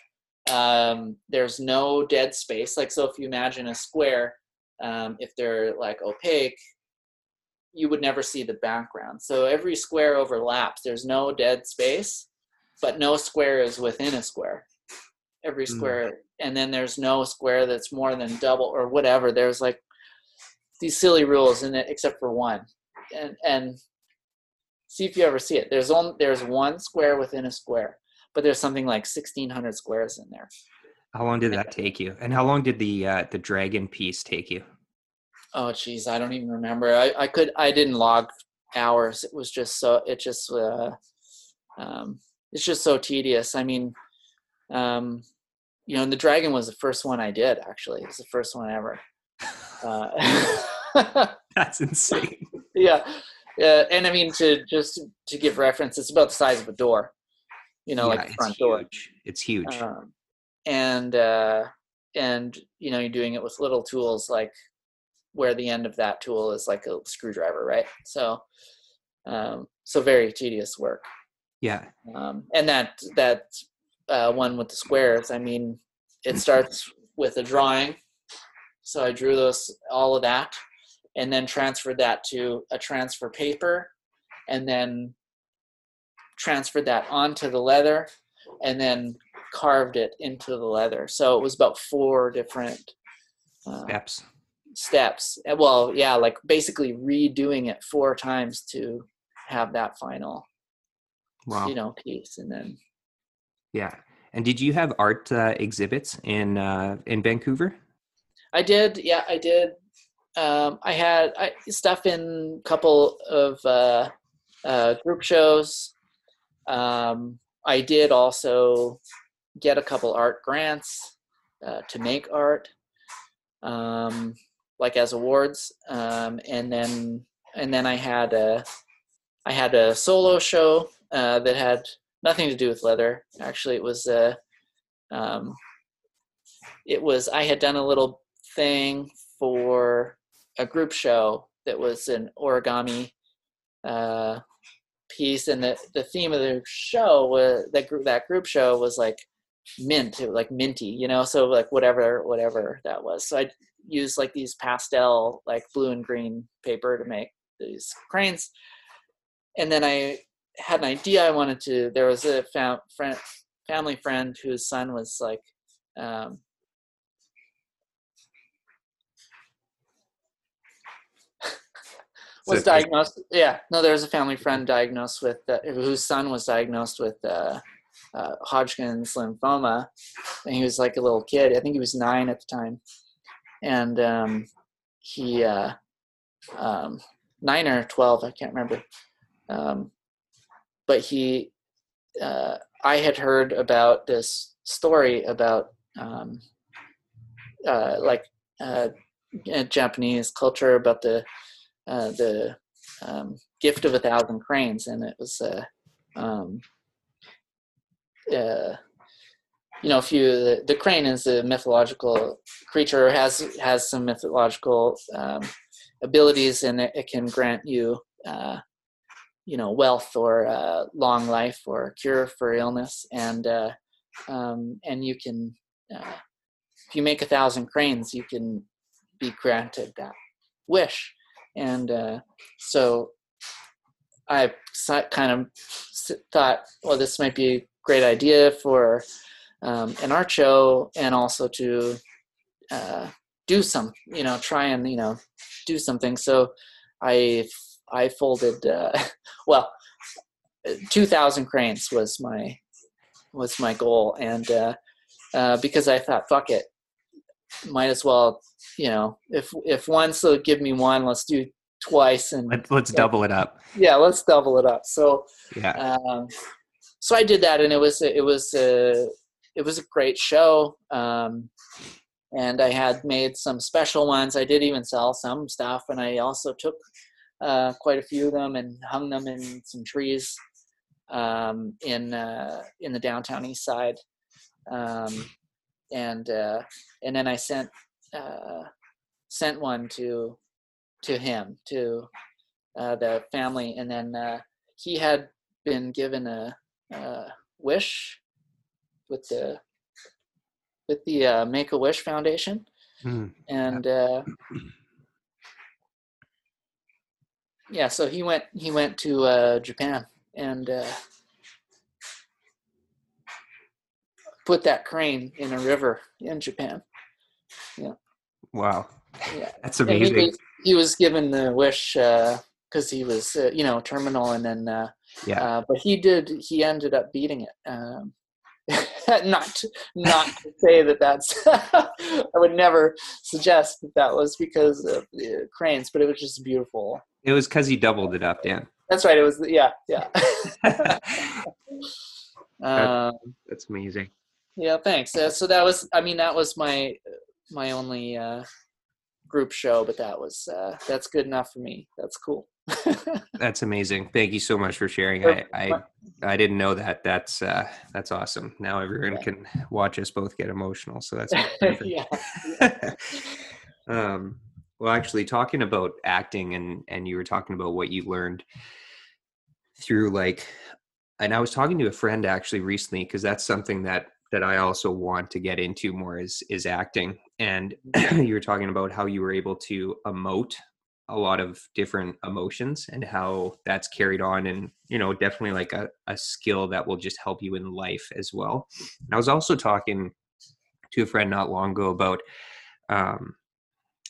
um, there's no dead space. Like so if you imagine a square um, if they're like opaque you would never see the background. So every square overlaps. There's no dead space but no square is within a square every Mm. square and then there's no square that's more than double or whatever there's like these silly rules in it except for one and and see if you ever see it there's only there's one square within a square but there's something like 1600 squares in there How long did that take you? And how long did the uh, the dragon piece take you? oh geez i don't even remember i, I could i didn't log hours it was just so it just uh um it's just so tedious i mean um you know and the dragon was the first one i did actually it was the first one ever uh, [laughs] [laughs] That's insane. yeah uh, and i mean to just to give reference it's about the size of a door you know yeah, like front door huge. It's huge. um, and uh, and you know you're doing it with little tools like where the end of that tool is like a screwdriver right so um, so very tedious work yeah. um, and that that uh, one with the squares i mean it starts with a drawing so i drew those all of that and then transferred that to a transfer paper and then transferred that onto the leather and then carved it into the leather so it was about four different uh, Steps. steps well yeah like basically redoing it four times to have that final Wow. you know piece and then Yeah. And did you have art uh, exhibits in uh, in Vancouver? I did, yeah, I did. Um, I had I, stuff in a couple of uh, uh, group shows. Um, I did also get a couple art grants uh, to make art, um, like as awards, um, and then and then I had a I had a solo show uh, that had nothing to do with leather. Actually, it was a um, it was I had done a little thing for a group show that was an origami uh, piece, and the the theme of the show was that group that group show was like mint, it was like minty, you know, so like whatever whatever that was. So I used like these pastel like blue and green paper to make these cranes, and then I had an idea I wanted to. There was a fam- friend, family friend whose son was like um, [laughs] was diagnosed. Yeah, no, there was a family friend diagnosed with uh, whose son was diagnosed with uh, uh, Hodgkin's lymphoma, and he was like a little kid. I think he was nine at the time, and um, he uh, um, nine or twelve, I can't remember. Um, but he, uh, I had heard about this story about um, uh, like uh, Japanese culture about the uh, the um, gift of a thousand cranes, and it was uh, um, uh, you know, if you the, the crane is a mythological creature, has has some mythological um, abilities, and it, it can grant you. Uh, you know, wealth or uh, long life or cure for illness, and uh, um, and you can, uh, if you make a thousand cranes, you can be granted that wish and uh, so I kind of thought, well, this might be a great idea for um, an art show, and also to uh, do some, you know, try and you know do something. So I I folded, uh, [laughs] well, two thousand cranes was my was my goal, and uh, uh, because I thought, fuck it, might as well you know, if if once they'll give me one, let's do twice, and Let, let's Yeah. double it up. yeah, let's double it up. So, Yeah. um, so I did that, and it was it was a it was a great show. Um, and I had made some special ones. I did even sell some stuff, and I also took uh, quite a few of them and hung them in some trees um, in uh, in the downtown east side. Um, and uh, and then I sent uh, sent one to to him to uh, the family, and then uh, he had been given a, a wish with the with the uh, Make a Wish Foundation, Mm. and uh, [clears throat] yeah, so he went he went to uh, Japan and uh, put that crane in a river in Japan. Yeah. Wow. Yeah. [laughs] That's he amazing. was, he was given the wish because he was uh, you know terminal, and then uh, Yeah. uh, but he did he ended up beating it. Um, [laughs] not to, not to say that that's [laughs] I would never suggest that that was because of the cranes, but it was just beautiful. It was because he doubled it up, Dan. That's right. It was yeah yeah. [laughs] um, That's amazing. yeah, thanks. Uh, so that was I mean that was my my only uh, group show, but that was uh, that's good enough for me. That's cool. [laughs] That's amazing. Thank you so much for sharing. I, I I didn't know that. That's uh that's awesome. Now everyone Yeah. can watch us both get emotional. So that's [laughs] perfect. yeah. [laughs] um well actually talking about acting and and you were talking about what you learned through like and I was talking to a friend actually recently because that's something that that I also want to get into more is is acting and [clears throat] you were talking about how you were able to emote a lot of different emotions and how that's carried on and you know definitely like a, a skill that will just help you in life as well and i was also talking to a friend not long ago about um,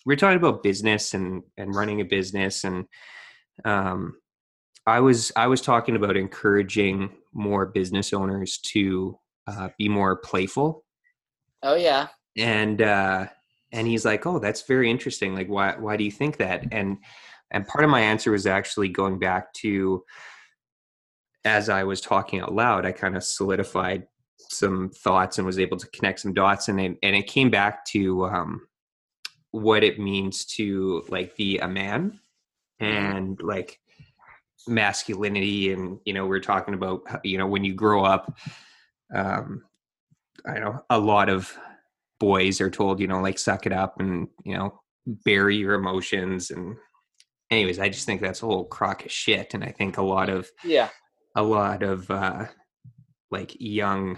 we are talking about business and and running a business and um, i was i was talking about encouraging more business owners to uh, be more playful Oh yeah. and uh and he's like oh that's very interesting. Like why why do you think that? And and part of my answer was actually going back to as i was talking out loud i kind of solidified some thoughts and was able to connect some dots and it, and it came back to um what it means to like be a man and like masculinity and you know we're talking about you know when you grow up um i know a lot of boys are told you know like suck it up and you know bury your emotions and anyways i just think that's a whole crock of shit and i think a lot of Yeah. a lot of uh like young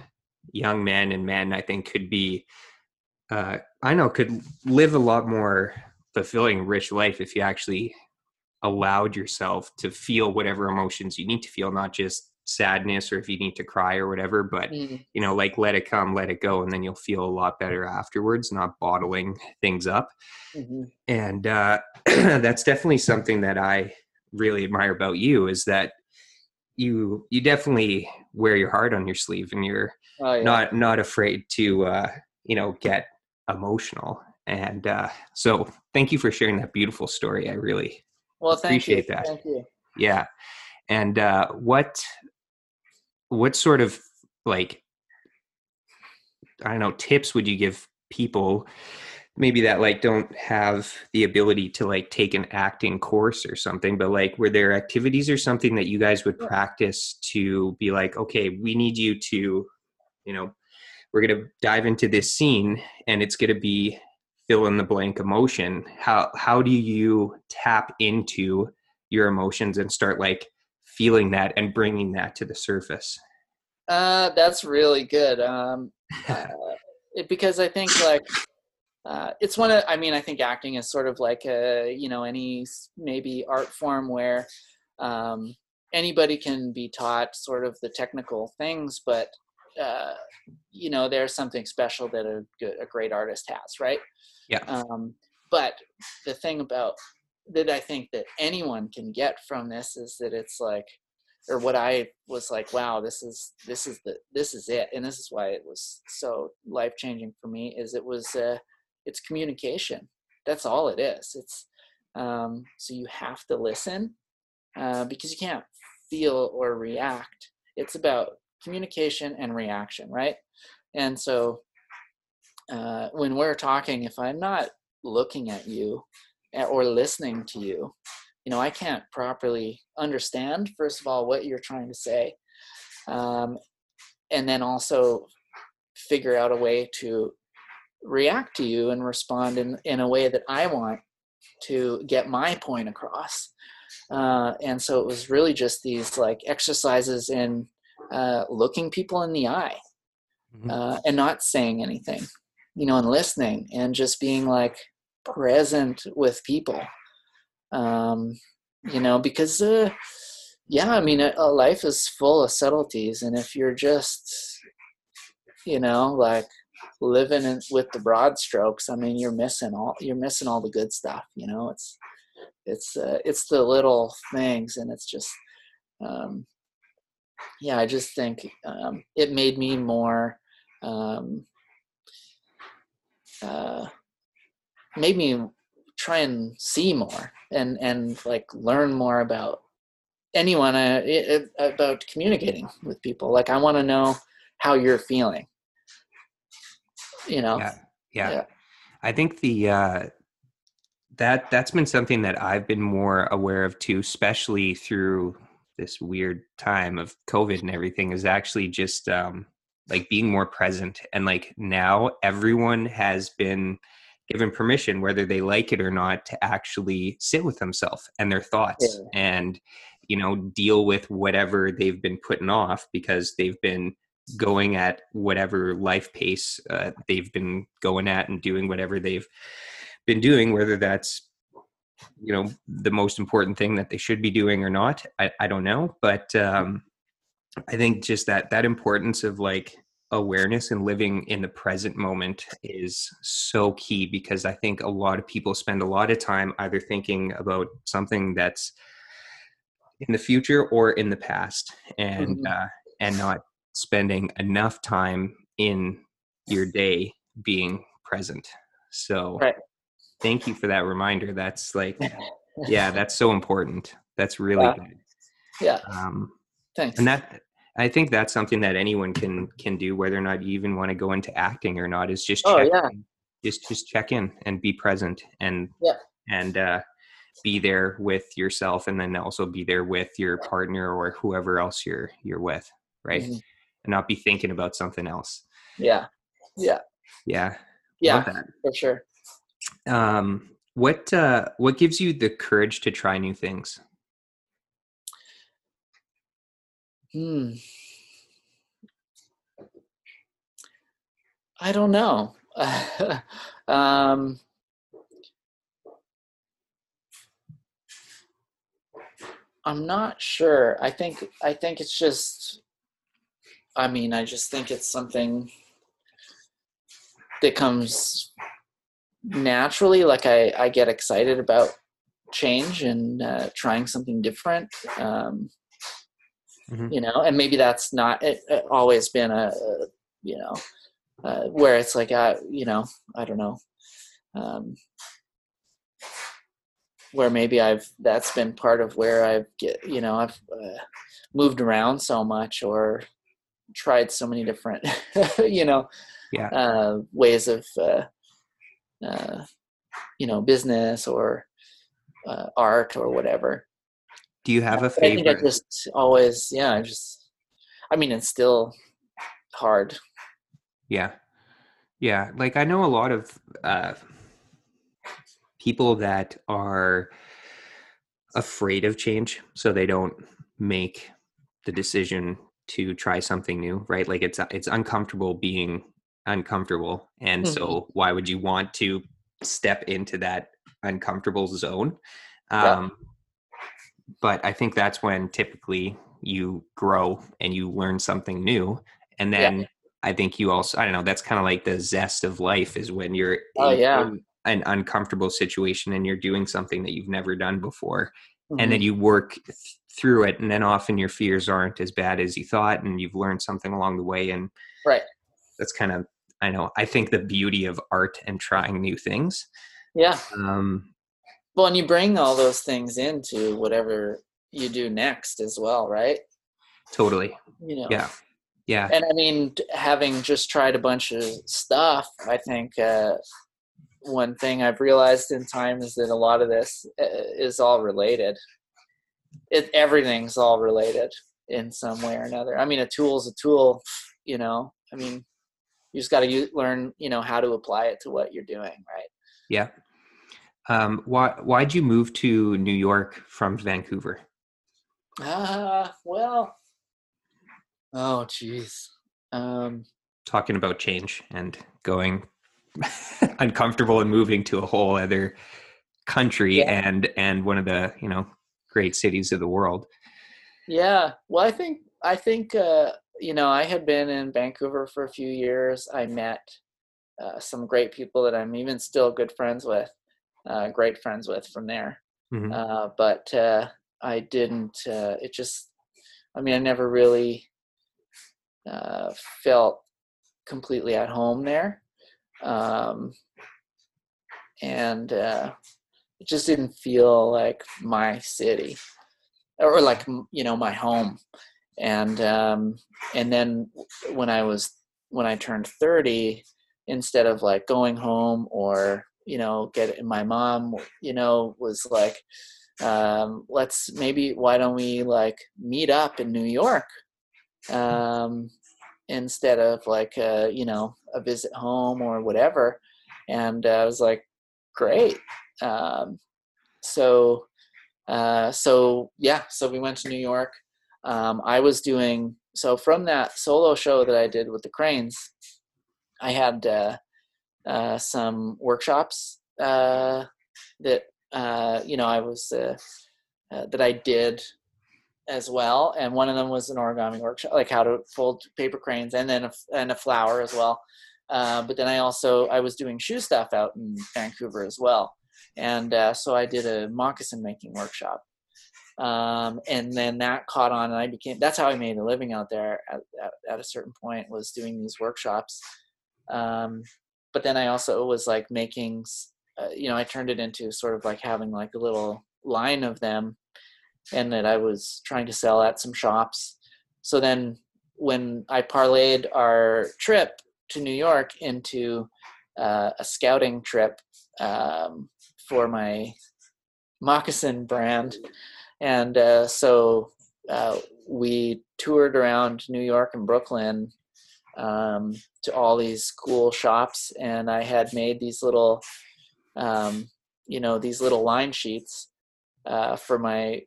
young men and men i think could be uh i know could live a lot more fulfilling rich life if you actually allowed yourself to feel whatever emotions you need to feel not just sadness or if you need to cry or whatever but Mm, you know like let it come let it go and then you'll feel a lot better afterwards not bottling things up mhm. and uh, [clears throat] that's definitely something that I really admire about you is that you you definitely wear your heart on your sleeve and you're Oh yeah. not not afraid to uh, you know get emotional and uh, so thank you for sharing that beautiful story I really well, thank appreciate you. that. Thank you. yeah and uh, what what sort of like I don't know tips would you give people maybe that like don't have the ability to like take an acting course or something but like were there activities or something that you guys would practice to be like okay we need you to you know we're going to dive into this scene and it's going to be fill in the blank emotion. How how do you tap into your emotions and start like feeling that and bringing that to the surface Uh, that's really good. Um, [laughs] uh, it, because I think like uh, it's one of. I mean, I think acting is sort of like a you know any maybe art form where um, anybody can be taught sort of the technical things, but uh, you know there's something special that a good, a great artist has, right? Yeah. Um, but the thing about that I think that anyone can get from this is that it's like or what I was like, wow, this is this is the this is it, and this is why it was so life changing for me. Is it was uh, it's communication. That's all it is. It's um, so you have to listen uh, because you can't feel or react. It's about communication and reaction, right? And so uh, when we're talking, if I'm not looking at you or listening to you, you know, I can't properly understand, first of all, what you're trying to say. Um, and then also figure out a way to react to you and respond in, in a way that I want to get my point across. Uh, and so it was really just these like exercises in uh, looking people in the eye Mhm. uh, and not saying anything, you know, and listening and just being like present with people. Um, you know, because uh, yeah, I mean, a, a life is full of subtleties, and if you're just, you know, like living in, with the broad strokes, I mean, you're missing all you're missing all the good stuff. You know, it's it's uh, it's the little things, and it's just. Um, yeah, I just think um, it made me more um, uh, made me try and see more and and like learn more about anyone uh, it, about communicating with people. Like i want to know how you're feeling. You know? Yeah, yeah. Yeah. i think the uh that that's been something that i've been more aware of too especially through this weird time of covid and everything is actually just um like being more present. And like now everyone has been given permission whether they like it or not to actually sit with themselves and their thoughts and you know deal with whatever they've been putting off because they've been going at whatever life pace uh, they've been going at and doing whatever they've been doing whether that's you know the most important thing that they should be doing or not i, I don't know but um i think just that that importance of like awareness and living in the present moment is so key because i think a lot of people spend a lot of time either thinking about something that's in the future or in the past and Mhm. uh and not spending enough time in your day being present so Right. thank you for that reminder that's like yeah [laughs] that's so important that's really Yeah. good yeah um thanks and that i think that's something that anyone can can do whether or not you even want to go into acting or not is just Oh, check yeah. in. just just check in and be present and Yeah. and uh be there with yourself and then also be there with your partner or whoever else you're you're with right Mhm. and not be thinking about something else yeah yeah yeah yeah that for sure um what uh what gives you the courage to try new things Hmm. I don't know. [laughs] um, I'm not sure. I think I think it's just. I mean, I just think it's something that comes naturally. Like I, I get excited about change and uh, trying something different. Um, Mhm. You know, and maybe that's not it, it always been a, a you know uh, where it's like I, you know, I don't know, um, where maybe I've that's been part of where I've get you know I've uh, moved around so much or tried so many different [laughs] you know Yeah. uh, ways of uh, uh, you know business or uh, art or whatever. Do you have a But I think I just always yeah I just I mean it's still hard Yeah. Yeah. Like I know a lot of uh people that are afraid of change, so they don't make the decision to try something new, right? Like it's it's uncomfortable being uncomfortable. And so why would you want to step into that uncomfortable zone? Yeah. But I think that's when typically you grow and you learn something new and Yeah. then I think you also, I don't know, that's kind of like the zest of life is when you're Oh, in, yeah. an uncomfortable situation and you're doing something that you've never done before. Mm-hmm. And then you work th- through it. And then often your fears aren't as bad as you thought. And you've learned something along the way. And Right. that's kind of, I know, I think the beauty of art and trying new things. yeah Um, Well, and you bring all those things into whatever you do next as well, right? totally. You know, Yeah. Yeah. and I mean, having just tried a bunch of stuff, I think uh, one thing I've realized in time is that a lot of this uh, is all related. It everything's all related in some way or another. I mean, a tool is a tool, you know. I mean, you just got to learn, you know, how to apply it to what you're doing, right? Yeah. Um, why why'd you move to New York from Vancouver? Ah, well, oh, jeez. Um, Talking about change and going [laughs] uncomfortable and moving to a whole other country Yeah. and and one of the you know great cities of the world. Yeah. Well, I think I think uh, you know I had been in Vancouver for a few years. I met uh, some great people that I'm even still good friends with, uh, great friends with from there. Mhm. Uh, but uh, I didn't. Uh, it just. I mean, I never really uh, felt completely at home there, um, and uh, it just didn't feel like my city or like you know my home and um and then when i was when i turned 30 instead of like going home or you know get my mom you know was like um let's maybe why don't we like meet up in new york um instead of like uh you know a visit home or whatever and uh, i was like great um so uh, so yeah, so we went to New York. Um, I was doing so from that solo show that I did with the Cranes. I had uh, uh, some workshops uh, that uh, you know I was uh, uh, that I did as well, and one of them was an origami workshop, like how to fold paper cranes, and then a, and a flower as well. But then I also I was doing shoe stuff out in Vancouver as well and so I did a moccasin making workshop, um, and then that caught on, and I became that's how I made a living out there at, at, at a certain point was doing these workshops, um, but then I also was like making, uh, you know, I turned it into sort of like having like a little line of them, and that I was trying to sell at some shops. So then when I parlayed our trip to New York into uh, a scouting trip um, for my moccasin brand and uh, so uh, we toured around new york and brooklyn um, to all these cool shops and i had made these little um, you know these little line sheets uh, for my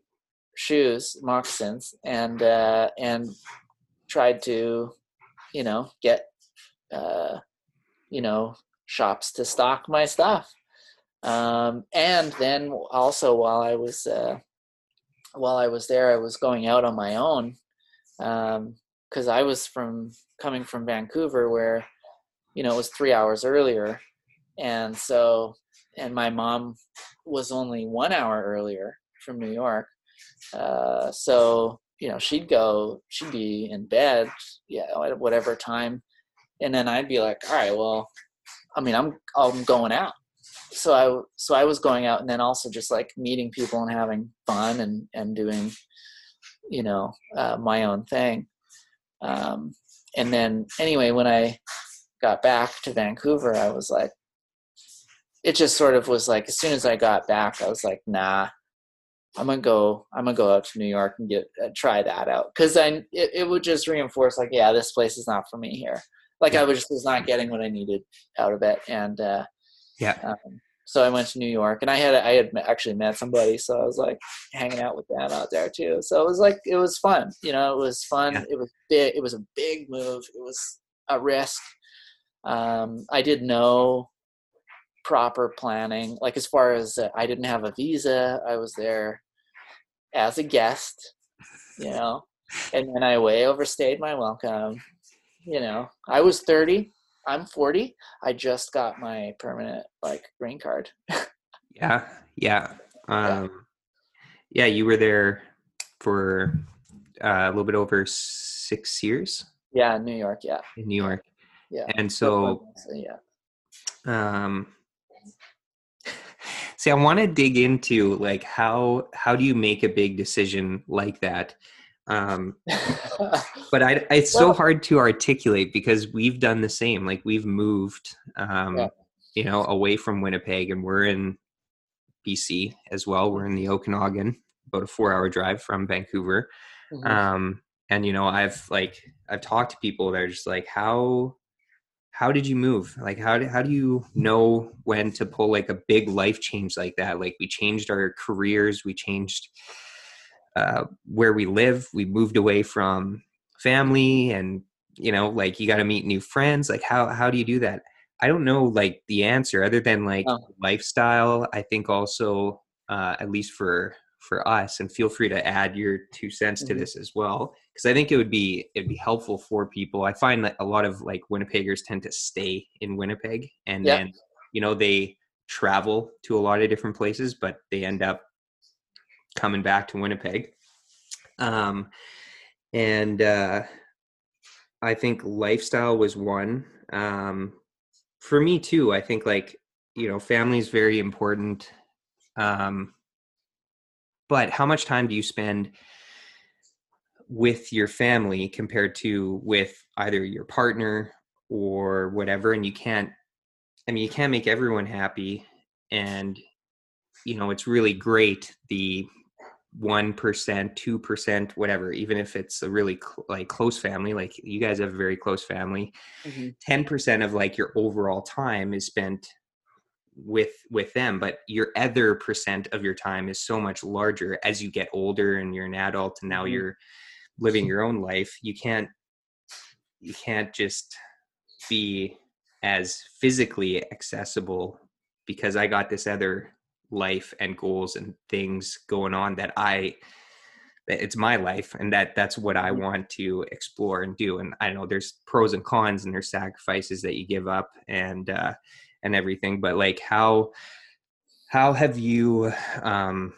shoes moccasins and uh, and tried to you know get uh, you know shops to stock my stuff. Um, and then also while I was uh, while I was there, I was going out on my own because I was from coming from Vancouver, where you know it was three hours earlier, and so and my mom was only one hour earlier from New York, uh, so you know she'd go, she'd be in bed, yeah, at whatever time, and then I'd be like, all right, well, I mean, I'm I'm going out. So I so I was going out and then also just like meeting people and having fun and and doing you know uh, my own thing. Um, and then anyway, when I got back to Vancouver, I was like, it just sort of was like as soon as I got back, I was like, nah. I'm gonna go. I'm gonna go out to New York and get uh, try that out because I it, it would just reinforce like yeah this place is not for me here. Like I was just was not getting what I needed out of it and uh, Yeah. um, so I went to New York, and I had I had actually met somebody, so I was like hanging out with them out there too. So it was like it was fun, you know. It was fun. Yeah. It was big. It was a big move. It was a risk. Um, I did no proper planning, like as far as uh, I didn't have a visa. I was there as a guest, you know, and then I way overstayed my welcome. You know, I was thirty. I'm 40. I just got my permanent like green card. Yeah, yeah, um, yeah. You were there for uh, a little bit over six years Yeah, in New York. Yeah, in New York, yeah. and so So, yeah, um, [sighs] see, I want to dig into like how how do you make a big decision like that? Um, [laughs] but I, it's so hard to articulate because we've done the same. Like we've moved, um, Yeah. you know, away from Winnipeg, and we're in BC as well. We're in the Okanagan, about a four-hour drive from Vancouver. Mhm. Um, and you know, I've like I've talked to people that are just like, how how did you move? Like, how do, how do you know when to pull like a big life change like that? Like, we changed our careers, we changed uh, where we live, we moved away from family, and you know, like you got to meet new friends. Like, how how do you do that? I don't know like the answer other than like Oh. lifestyle. I think also uh, at least for for us, and feel free to add your two cents to Mhm. this as well because I think it would be it'd be helpful for people. I find that a lot of like Winnipeggers tend to stay in Winnipeg, and then you know they travel to a lot of different places, but they end up coming back to Winnipeg. Um, and uh, I think lifestyle was one. Um, for me too, I think like you know family is very important. Um, but how much time do you spend with your family compared to with either your partner or whatever and you can't i mean you can't make everyone happy and you know it's really great the 1% 2% whatever even if it's a really cl- like close family like you guys have a very close family Mhm. 10% of like your overall time is spent with with them but your other percent of your time is so much larger as you get older and you're an adult and now Mhm. you're living [laughs] your own life you can't you can't just be as physically accessible because i got this other life and goals and things going on that i that it's my life and that that's what i Mhm. want to explore and do and i know there's pros and cons and there's sacrifices that you give up and uh and everything but like how how have you um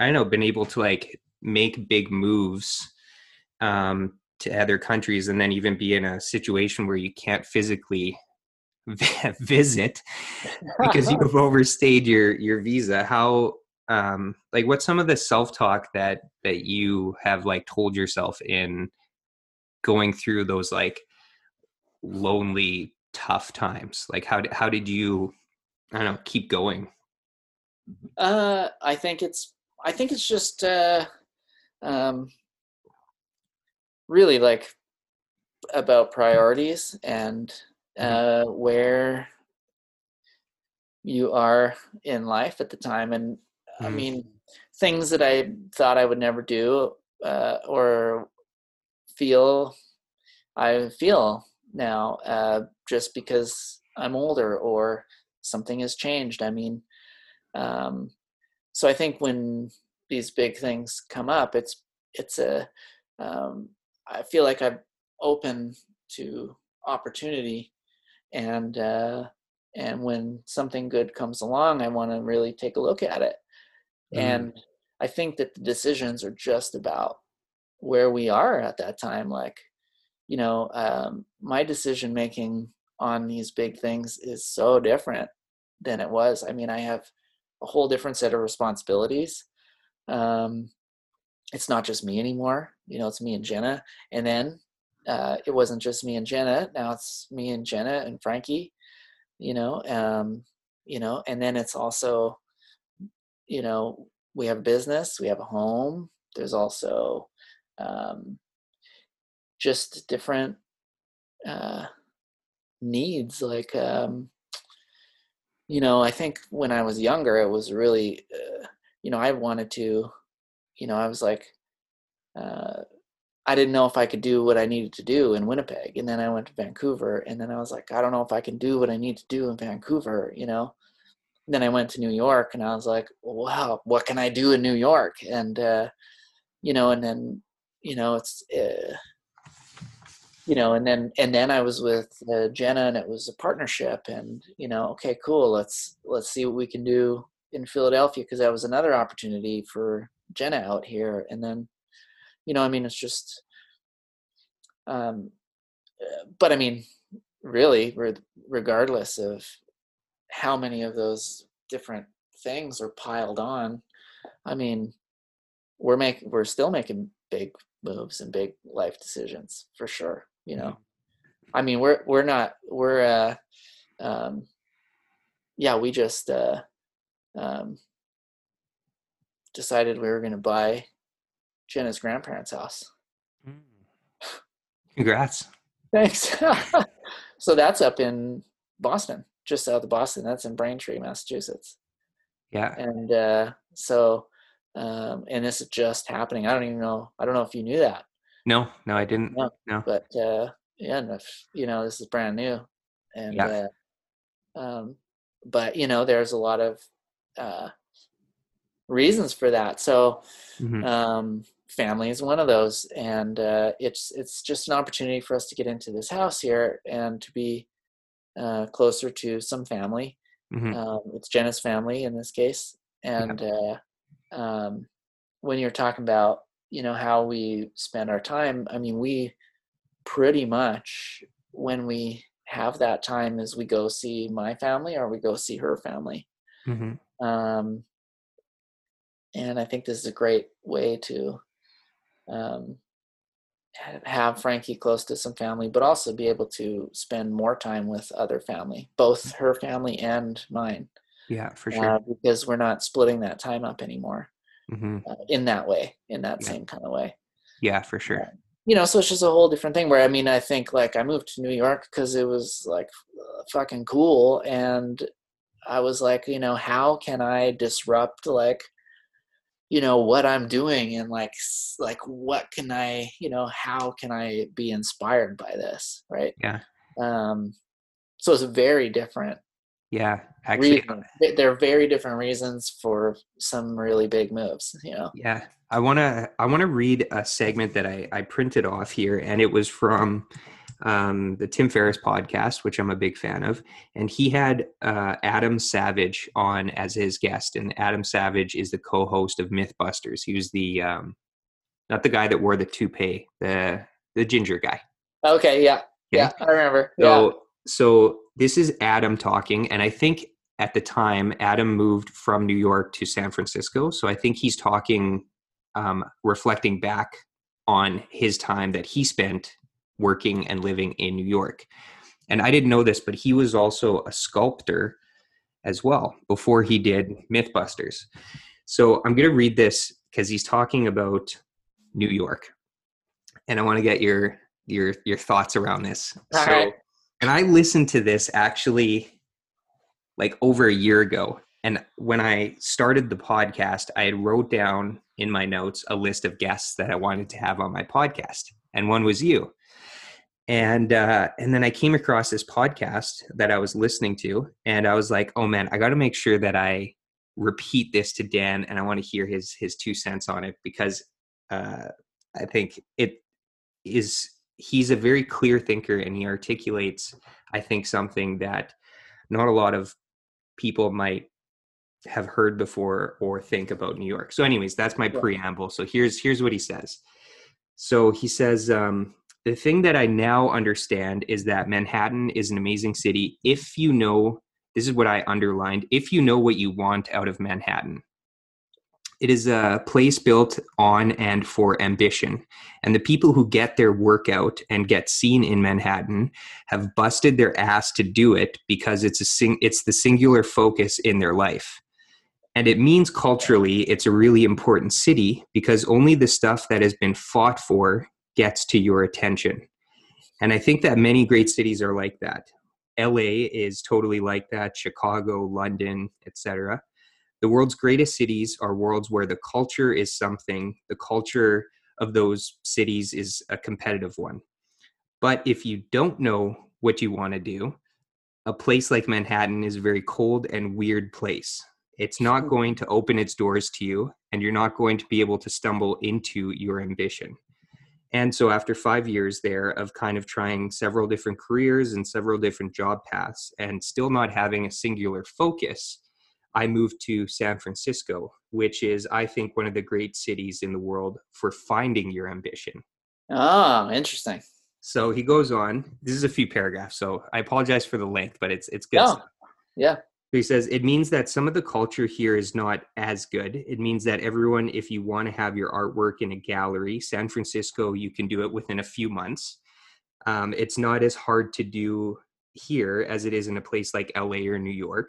i don't know been able to like make big moves um to other countries and then even be in a situation where you can't physically [laughs] visit because [laughs] you've overstayed your your visa. How um like what's some of the self-talk that that you have like told yourself in going through those like lonely tough times? Like how did how did you i don't know keep going? Uh, I think it's I think it's just uh, um, really like about priorities and uh, where you are in life at the time. And I Mhm. mean, things that I thought I would never do uh, or feel I feel now uh, just because I'm older or something has changed. I mean, um, so I think when these big things come up, it's it's a um, I feel like I'm open to opportunity, and uh, and when something good comes along, I want to really take a look at it. Mm. And I think that the decisions are just about where we are at that time. Like, you know, um, my decision making on these big things is so different than it was. I mean, I have a whole different set of responsibilities. Um, it's not just me anymore. You know, it's me and Jenna. And then uh, it wasn't just me and Jenna. Now it's me and Jenna and Frankie. You know, um, you know, and then it's also, you know, we have business, we have a home. There's also um, just different uh, needs. Like, um, you know, I think when I was younger, it was really, uh, you know, I wanted to, you know, I was like, uh, I didn't know if I could do what I needed to do in Winnipeg. And then I went to Vancouver and then I was like, I don't know if I can do what I need to do in Vancouver, you know? And then I went to New York and I was like, wow, what can I do in New York? And, uh, you know, and then, you know, it's, uh, you know, and then, and then I was with uh, Jenna and it was a partnership and, you know, okay, cool. Let's, let's see what we can do in Philadelphia. Cause that was another opportunity for Jenna out here. And then, you know, I mean, it's just, um, uh, but I mean, really, regardless of how many of those different things are piled on, I mean, we're making, we're still making big moves and big life decisions for sure. You know, I mean, we're we're not we're uh, um, yeah, we just uh, um, decided we were going to buy Jenna's grandparents' house. Mm. Congrats. Thanks. [laughs] so that's up in Boston, just south of Boston. That's in Braintree, Massachusetts. Yeah. And uh, so, um, and this is just happening. I don't even know. I don't know if you knew that, No, no, I didn't. No. No. but uh, yeah, and if, you know, this is brand new, and Yeah. uh, um, but you know, there's a lot of uh, reasons for that. So, Mhm. um, family is one of those, and uh, it's it's just an opportunity for us to get into this house here and to be uh, closer to some family. Mhm. Um, it's Jenna's family in this case, and uh, um, when you're talking about you know how we spend our time, I mean we pretty much when we have that time is we go see my family or we go see her family Mhm. um, and I think this is a great way to um, have Frankie close to some family, but also be able to spend more time with other family, both her family and mine, Yeah, for sure. uh, because we're not splitting that time up anymore hmm uh, in that way, in that Yeah. same kind of way. Yeah, for sure. Yeah. You know, so it's just a whole different thing. Where I mean, I think like I moved to New York because it was like uh, fucking cool, and I was like, you know, how can I disrupt like, you know, what I'm doing, and like, like what can I, you know, how can I be inspired by this, right? Yeah. Um, so it's very different Yeah, actually, reasons. They- They're very different reasons for some really big moves. You know. yeah. I want to I want to read a segment that I I printed off here and it was from um, the Tim Ferriss podcast, which I'm a big fan of, and he had uh, Adam Savage on as his guest, and Adam Savage is the co-host of MythBusters. He was the um, not the guy that wore the toupee, the the ginger guy. Okay. Yeah. Yeah. I remember. yeah. So so this is Adam talking, and I think at the time Adam moved from New York to San Francisco. So I think he's talking, um, reflecting back on his time that he spent working and living in New York. And I didn't know this, but he was also a sculptor as well before he did Mythbusters. So I'm going to read this because he's talking about New York, and I want to get your your your thoughts around this. All so, right. and I listened to this actually like over a year ago. And when I started the podcast, I had wrote down in my notes a list of guests that I wanted to have on my podcast, and one was you. And uh, and then I came across this podcast that I was listening to, and I was like, "Oh man, I got to make sure that I repeat this to Dan, and I want to hear his his two cents on it because uh, I think it is he's a very clear thinker, and he articulates, I think, something that not a lot of people might have heard before or think about New York. So, anyways, that's my Yeah. preamble. So here's here's what he says. So he says, um, the thing that I now understand is that Manhattan is an amazing city if you know. This is what I underlined. If you know what you want out of Manhattan, it is a place built on and for ambition. And the people who get their workout and get seen in Manhattan have busted their ass to do it because it's a sing- it's the singular focus in their life. And it means culturally it's a really important city because only the stuff that has been fought for gets to your attention. And I think that many great cities are like that. LA is totally like that, Chicago, London, etc. The world's greatest cities are worlds where the culture is something, the culture of those cities is a competitive one. But if you don't know what you want to do, a place like Manhattan is a very cold and weird place. It's not going to open its doors to you, and you're not going to be able to stumble into your ambition. And so, after five years there of kind of trying several different careers and several different job paths, and still not having a singular focus, I moved to San Francisco, which is, I think, one of the great cities in the world for finding your ambition. Oh, interesting. So he goes on. This is a few paragraphs, so I apologize for the length, but it's it's good. No. stuff. Yeah. He says it means that some of the culture here is not as good. It means that everyone, if you want to have your artwork in a gallery, San Francisco, you can do it within a few months. Um, it's not as hard to do here as it is in a place like LA or New York.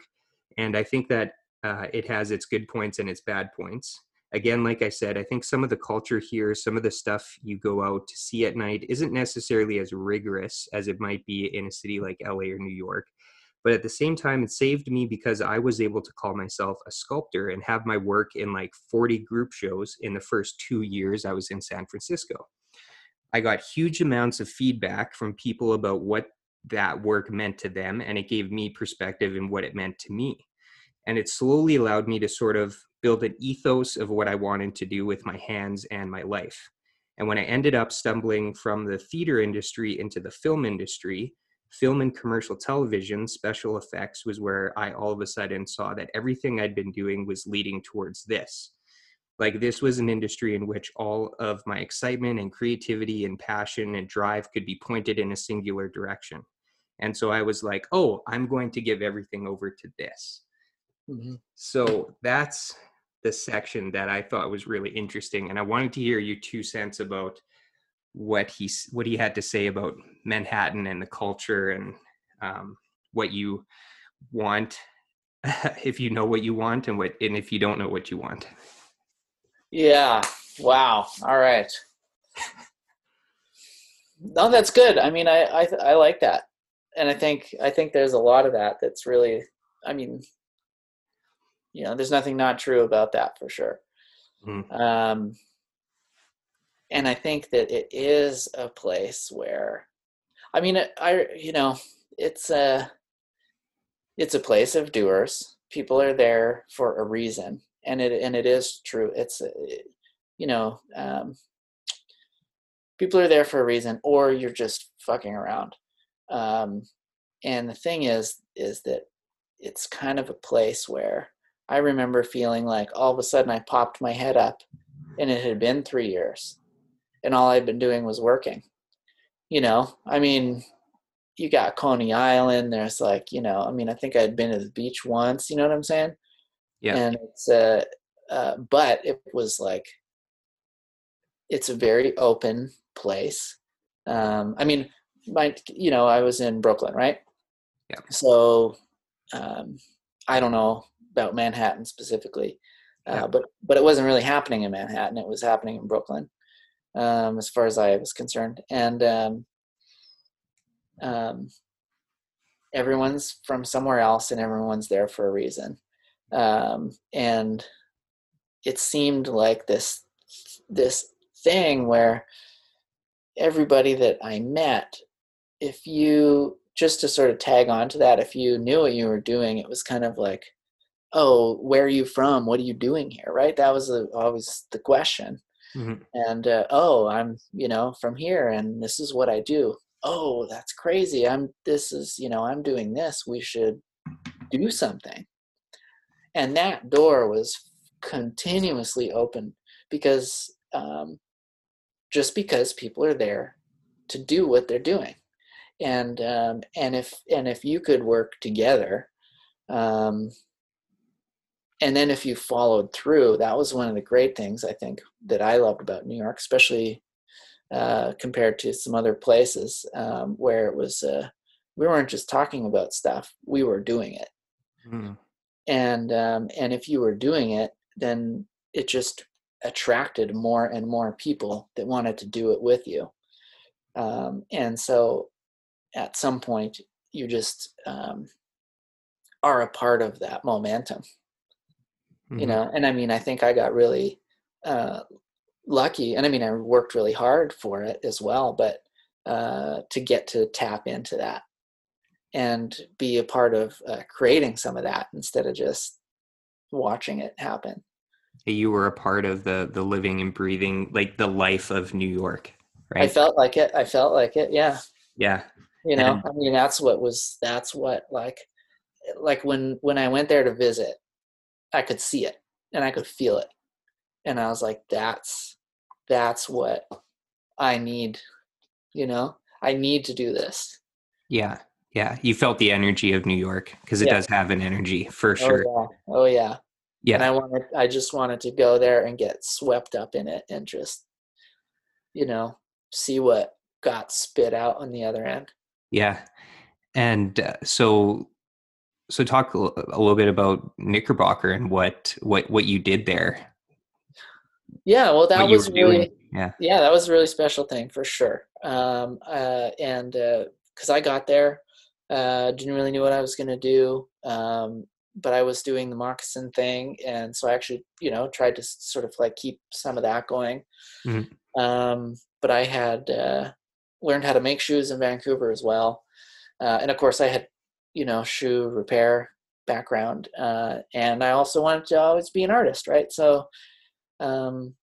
And I think that uh, it has its good points and its bad points. Again, like I said, I think some of the culture here, some of the stuff you go out to see at night isn't necessarily as rigorous as it might be in a city like LA or New York but at the same time it saved me because i was able to call myself a sculptor and have my work in like 40 group shows in the first two years i was in san francisco. I got huge amounts of feedback from people about what that work meant to them and it gave me perspective in what it meant to me. And it slowly allowed me to sort of build an ethos of what i wanted to do with my hands and my life. And when i ended up stumbling from the theater industry into the film industry film and commercial television, special effects was where I all of a sudden saw that everything I'd been doing was leading towards this. Like, this was an industry in which all of my excitement and creativity and passion and drive could be pointed in a singular direction. And so I was like, oh, I'm going to give everything over to this. Mm-hmm. So that's the section that I thought was really interesting. And I wanted to hear your two cents about what he what he had to say about Manhattan and the culture and um, what you want [laughs] if you know what you want and what and if you don't know what you want. Yeah. Wow. All right. no, that's good. I mean, I I I like that, and I think I think there's a lot of that that's really. I mean, you know, there's nothing not true about that for sure. Mm-hmm. Um, and I think that it is a place where, I mean, I you know, it's a it's a place of doers. People are there for a reason, and it and it is true. It's you know, um, people are there for a reason, or you're just fucking around. Um, and the thing is, is that it's kind of a place where I remember feeling like all of a sudden I popped my head up, and it had been three years and all I'd been doing was working. You know, I mean, you got Coney Island. There's like, you know, I mean, I think I'd been to the beach once. You know what I'm saying? Yeah. And it's uh, uh but it was like, it's a very open place. Um, I mean, my, you know, I was in Brooklyn, right? Yeah. So, um, I don't know about Manhattan specifically, uh, yeah. but but it wasn't really happening in Manhattan. It was happening in Brooklyn um, as far as I was concerned. And um, um, everyone's from somewhere else, and everyone's there for a reason. Um, and it seemed like this this thing where everybody that I met, if you just to sort of tag on to that, if you knew what you were doing, it was kind of like, oh, where are you from? What are you doing here? Right? That was always the question. Mm-hmm. And uh, oh, I'm you know from here, and this is what I do. Oh, that's crazy. I'm this is you know I'm doing this. We should do something. And that door was continuously open because um, just because people are there to do what they're doing and um, and if and if you could work together um, and then if you followed through, that was one of the great things I think that I loved about New York, especially uh, compared to some other places um, where it was uh, we weren't just talking about stuff, we were doing it. Mm. And um, and if you were doing it, then it just attracted more and more people that wanted to do it with you. Um, and so at some point, you just um, are a part of that momentum mm-hmm. you know and i mean i think i got really uh, lucky and i mean i worked really hard for it as well but uh, to get to tap into that and be a part of uh, creating some of that instead of just watching it happen. You were a part of the the living and breathing like the life of new york right? i felt like it. I felt like it yeah. Yeah. You know and, i mean that's what was that's what like like when when i went there to visit I could see it and I could feel it. And I was like, that's that's what I need, you know? I need to do this. Yeah. Yeah, you felt the energy of New York because it Yeah. does have an energy for sure. Oh yeah. Oh yeah. And I wanted I just wanted to go there and get swept up in it and just you know, see what got spit out on the other end. yeah. And uh, so, so talk a little bit about Knickerbocker and what what what you did there. Yeah, well that was really doing. Yeah, yeah that was a really special thing for sure um, uh, and because i got there uh, didn't really know what i was going to do um, but i was doing the moccasin thing and so i actually you know tried to sort of like keep some of that going Mhm. um, but i had uh, learned how to make shoes in vancouver as well uh, and of course i had you know shoe repair background uh, and i also wanted to always be an artist right so um,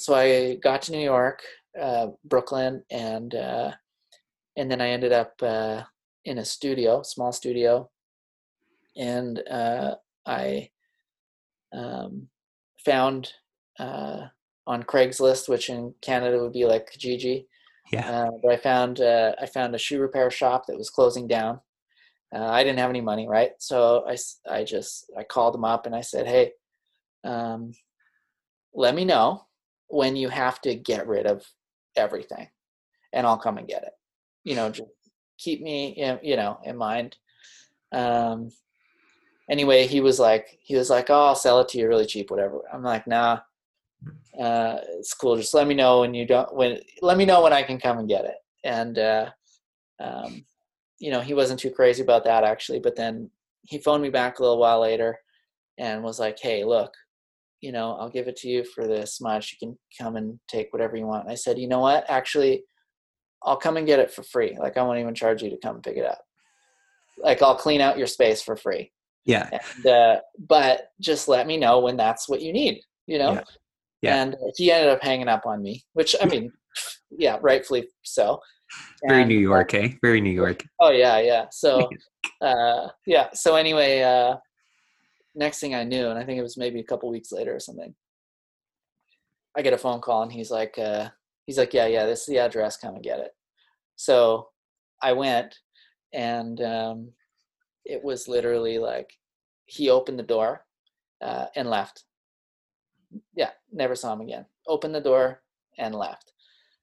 so I got to New York, uh, Brooklyn, and uh, and then I ended up uh, in a studio, small studio, and uh, I um, found uh, on Craigslist, which in Canada would be like Kijiji, yeah, uh, but I found uh, I found a shoe repair shop that was closing down. Uh, I didn't have any money, right? So I, I just I called them up and I said, hey, um, let me know when you have to get rid of everything, and I'll come and get it. You know, just keep me in, you know in mind. Um, anyway, he was like he was like, oh, I'll sell it to you really cheap, whatever. I'm like, nah, uh, it's cool. Just let me know when you don't when let me know when I can come and get it. And uh, um, you know, he wasn't too crazy about that actually. But then he phoned me back a little while later and was like, hey, look, you know, I'll give it to you for this much. You can come and take whatever you want. And I said, you know what? Actually, I'll come and get it for free. Like I won't even charge you to come pick it up. Like I'll clean out your space for free. yeah, And, uh, but just let me know when that's what you need, you know? Yeah. Yeah. And he ended up hanging up on me, which I mean, yeah, rightfully so. Very And, New uh, York, eh? Very New York. Oh yeah, yeah. [laughs] So, uh, yeah. So anyway, uh, next thing I knew, and I think it was maybe a couple weeks later or something, I get a phone call and he's like, uh, he's like, yeah, yeah, this is the address. Come and get it. So I went, and um, it was literally like he opened the door uh, and left. Yeah, never saw him again. Opened the door and left.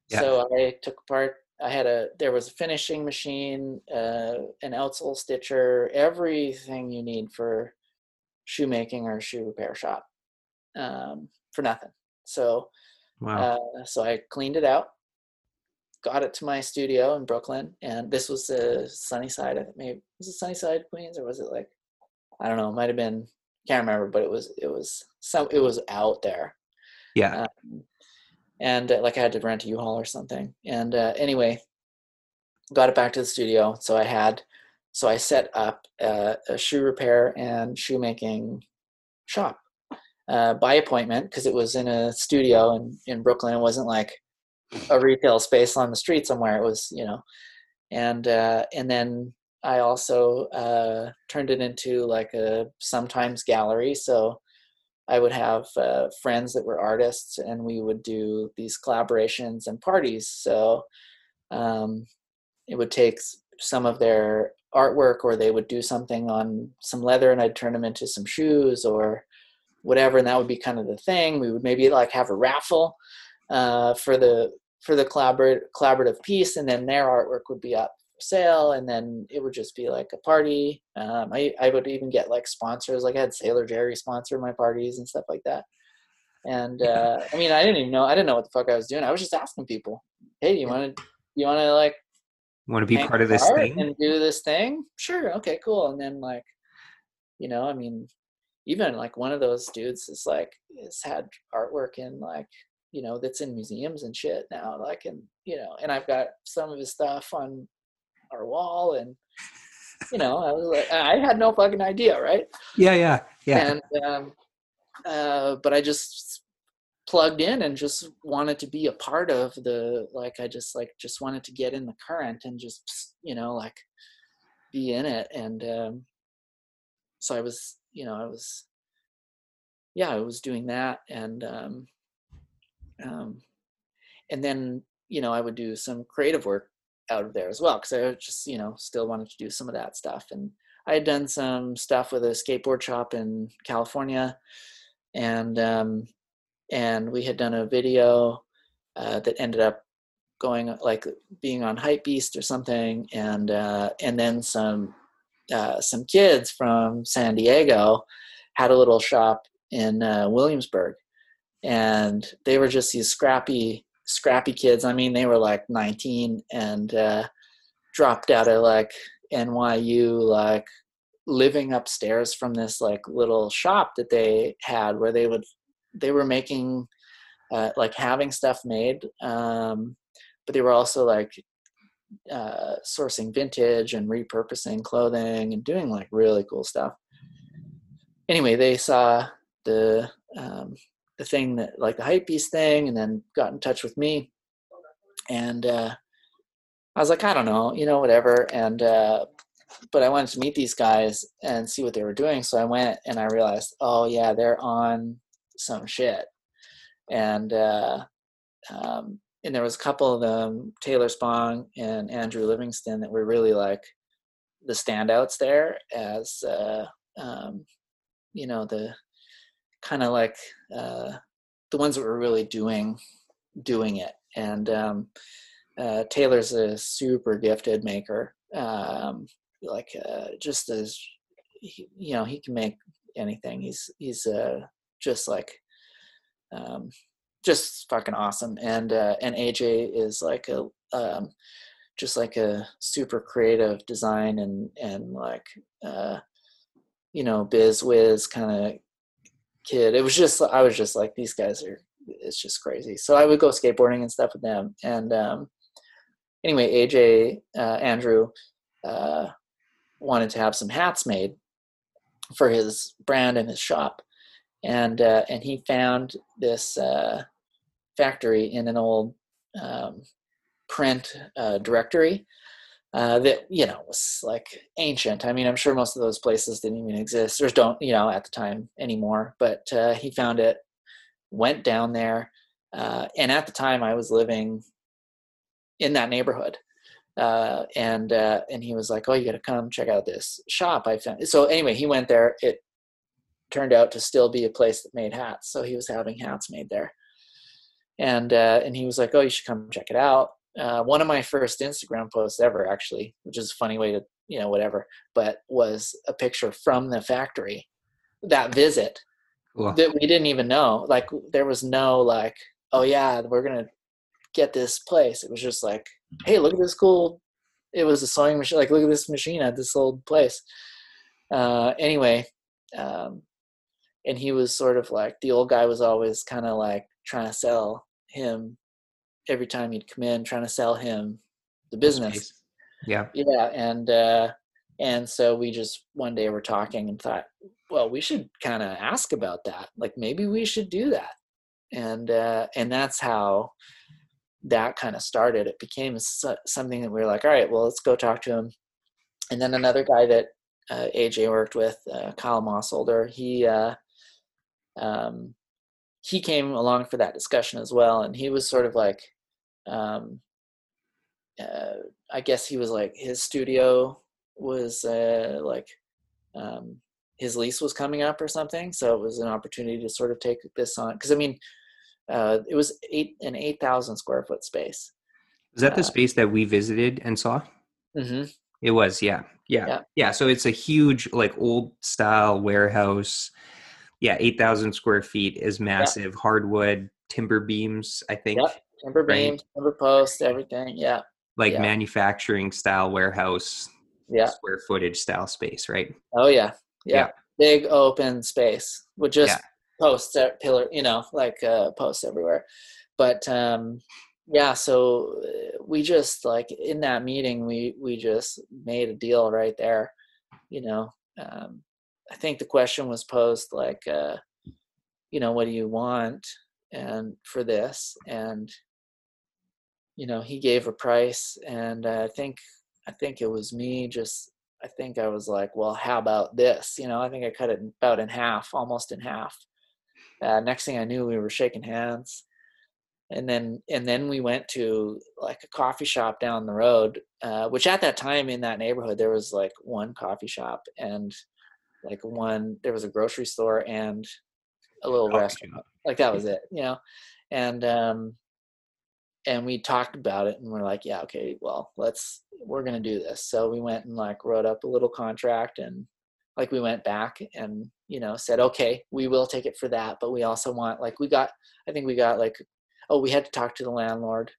Yeah. So I took apart. I had a there was a finishing machine, uh, an outsole stitcher, everything you need for shoemaking or shoe repair shop um, for nothing. So Wow. uh, so I cleaned it out, got it to my studio in Brooklyn, and this was the Sunnyside. I think maybe was it Sunnyside Queens or was it like I don't know, it might have been can't remember, but it was it was some it was out there. yeah, Um, and uh, like I had to rent a U-Haul or something. And uh, anyway, got it back to the studio. So I had, so I set up uh, a shoe repair and shoemaking shop uh, by appointment because it was in a studio in in Brooklyn. It wasn't like a retail space on the street somewhere. It was you know, and uh, and then I also uh, turned it into like a sometimes gallery. So I would have uh, friends that were artists, and we would do these collaborations and parties. So um, it would take some of their artwork, or they would do something on some leather, and I'd turn them into some shoes or whatever, and that would be kind of the thing. We would maybe like have a raffle uh, for the for the collaborate collaborative piece, and then their artwork would be up for sale, and then it would just be like a party. Um, I I would even get like sponsors, like I had Sailor Jerry sponsor my parties and stuff like that. And uh, I mean, I didn't even know I didn't know what the fuck I was doing. I was just asking people, "Hey, do you want to you want to like Want to be part of this thing? and do this thing sure okay cool and then like you know i mean even like one of those dudes is like has had artwork in like you know that's in museums and shit now like and you know and i've got some of his stuff on our wall and you know i was like i had no fucking idea right Yeah, yeah, yeah. and um, uh, but I just plugged in and just wanted to be a part of the like I just like just wanted to get in the current and just you know like be in it and um, so I was you know I was yeah I was doing that and um, um, and then you know I would do some creative work out of there as well because I just you know still wanted to do some of that stuff and I had done some stuff with a skateboard shop in California and um, and we had done a video uh, that ended up going like being on Hypebeast or something and uh, and then some uh, some kids from San Diego had a little shop in uh, Williamsburg and they were just these scrappy scrappy kids. I mean, they were like 19 and uh, dropped out of like NYU, like living upstairs from this like little shop that they had where they would they were making uh, like having stuff made, um, but they were also like uh, sourcing vintage and repurposing clothing and doing like really cool stuff. Anyway, they saw the um, the thing that like the Hypebeast thing, and then got in touch with me, and uh, I was like, I don't know, you know, whatever. And uh, but I wanted to meet these guys and see what they were doing, so I went and I realized, oh yeah, they're on some shit, and uh, um, and there was a couple of them, Taylor Spong and Andrew Livingston, that were really like the standouts there as uh, um, you know the kind of like uh, the ones that were really doing doing it. And um, uh, Taylor's a super gifted maker, um, like uh, just as he, you know he can make anything. He's he's uh, just like um, just fucking awesome. And uh, and AJ is like a um, just like a super creative design and and like uh, you know biz whiz kind of kid. It was just I was just like these guys are it's just crazy. So I would go skateboarding and stuff with them. And um, anyway, AJ uh, Andrew uh, wanted to have some hats made for his brand and his shop, and uh, and he found this uh, factory in an old um, print uh, directory uh, that you know was like ancient. I mean, I'm sure most of those places didn't even exist or don't you know at the time anymore. But uh, he found it, went down there, uh, and at the time I was living in that neighborhood, uh, and uh, and he was like, "Oh, you got to come check out this shop I found." So anyway, he went there. It turned out to still be a place that made hats, so he was having hats made there. And uh, and he was like, "Oh, you should come check it out." Uh, one of my first Instagram posts ever, actually, which is a funny way to, you know, whatever, but was a picture from the factory, that visit cool. that we didn't even know. Like, there was no, like, oh, yeah, we're going to get this place. It was just like, hey, look at this cool, it was a sewing machine. Like, look at this machine at this old place. Uh, anyway, um, and he was sort of like, the old guy was always kind of like trying to sell him every time he'd come in trying to sell him the business. Yeah. Yeah. And, uh, and so we just one day were talking and thought, well, we should kind of ask about that. Like maybe we should do that. And, uh, and that's how that kind of started. It became something that we were like, all right, well, let's go talk to him. And then another guy that uh, AJ worked with, uh, Kyle Mossolder, he, uh, um, he came along for that discussion as well. And he was sort of like, um, uh, I guess he was like his studio was uh, like um, his lease was coming up or something, so it was an opportunity to sort of take this on. Because I mean, uh, it was eight an eight thousand square foot space. Is that the uh, space that we visited and saw? Mm-hmm. It was, yeah. yeah, yeah, yeah. So it's a huge, like old style warehouse. Yeah, eight thousand square feet is massive. Yeah. Hardwood timber beams, I think. Yep timber beams, right? timber posts, everything. Yeah. Like yeah. manufacturing style warehouse. Yeah. Square footage style space, right? Oh yeah. Yeah. yeah. Big open space with just yeah. posts at pillar, you know, like uh, posts everywhere. But um, yeah, so uh, we just like in that meeting, we we just made a deal right there. You know, um, I think the question was posed like, uh, you know, what do you want? and for this and you know he gave a price and i think i think it was me just i think i was like well how about this? You know i think i cut it about in half almost in half. Uh, next thing i knew we were shaking hands. And then and then we went to like a coffee shop down the road uh, which at that time in that neighborhood there was like one coffee shop and like one there was a grocery store and a little Coffee restaurant. Shop. like that was it you know? And um and we talked about it and we're like yeah okay well let's we're gonna do this so we went and like wrote up a little contract and like we went back and you know said okay we will take it for that but we also want like we got i think we got like oh we had to talk to the landlord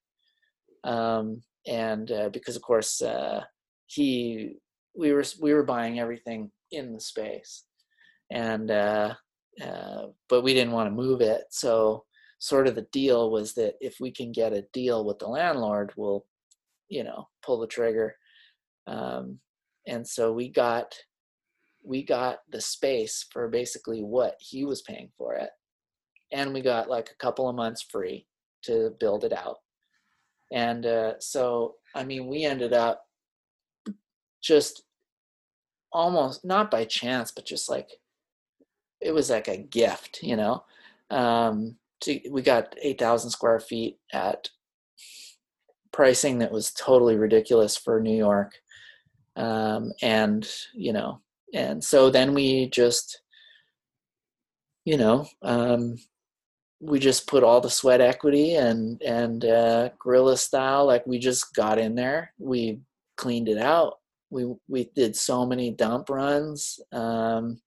um and uh, because of course uh he we were we were buying everything in the space and uh uh, but we didn't want to move it. So sort of the deal was that if we can get a deal with the landlord, we'll, you know, pull the trigger. Um, and so we got we got the space for basically what he was paying for it, and we got like a couple of months free to build it out. And uh, so I mean, we ended up just almost not by chance, but just like it was like a gift, you know. Um, to, we got 8,000 square feet at pricing that was totally ridiculous for New York. Um, and, you know, and so then we just, you know, um, we just put all the sweat equity and, and, uh, guerrilla style, like we just got in there, we cleaned it out. We, we did so many dump runs. Um,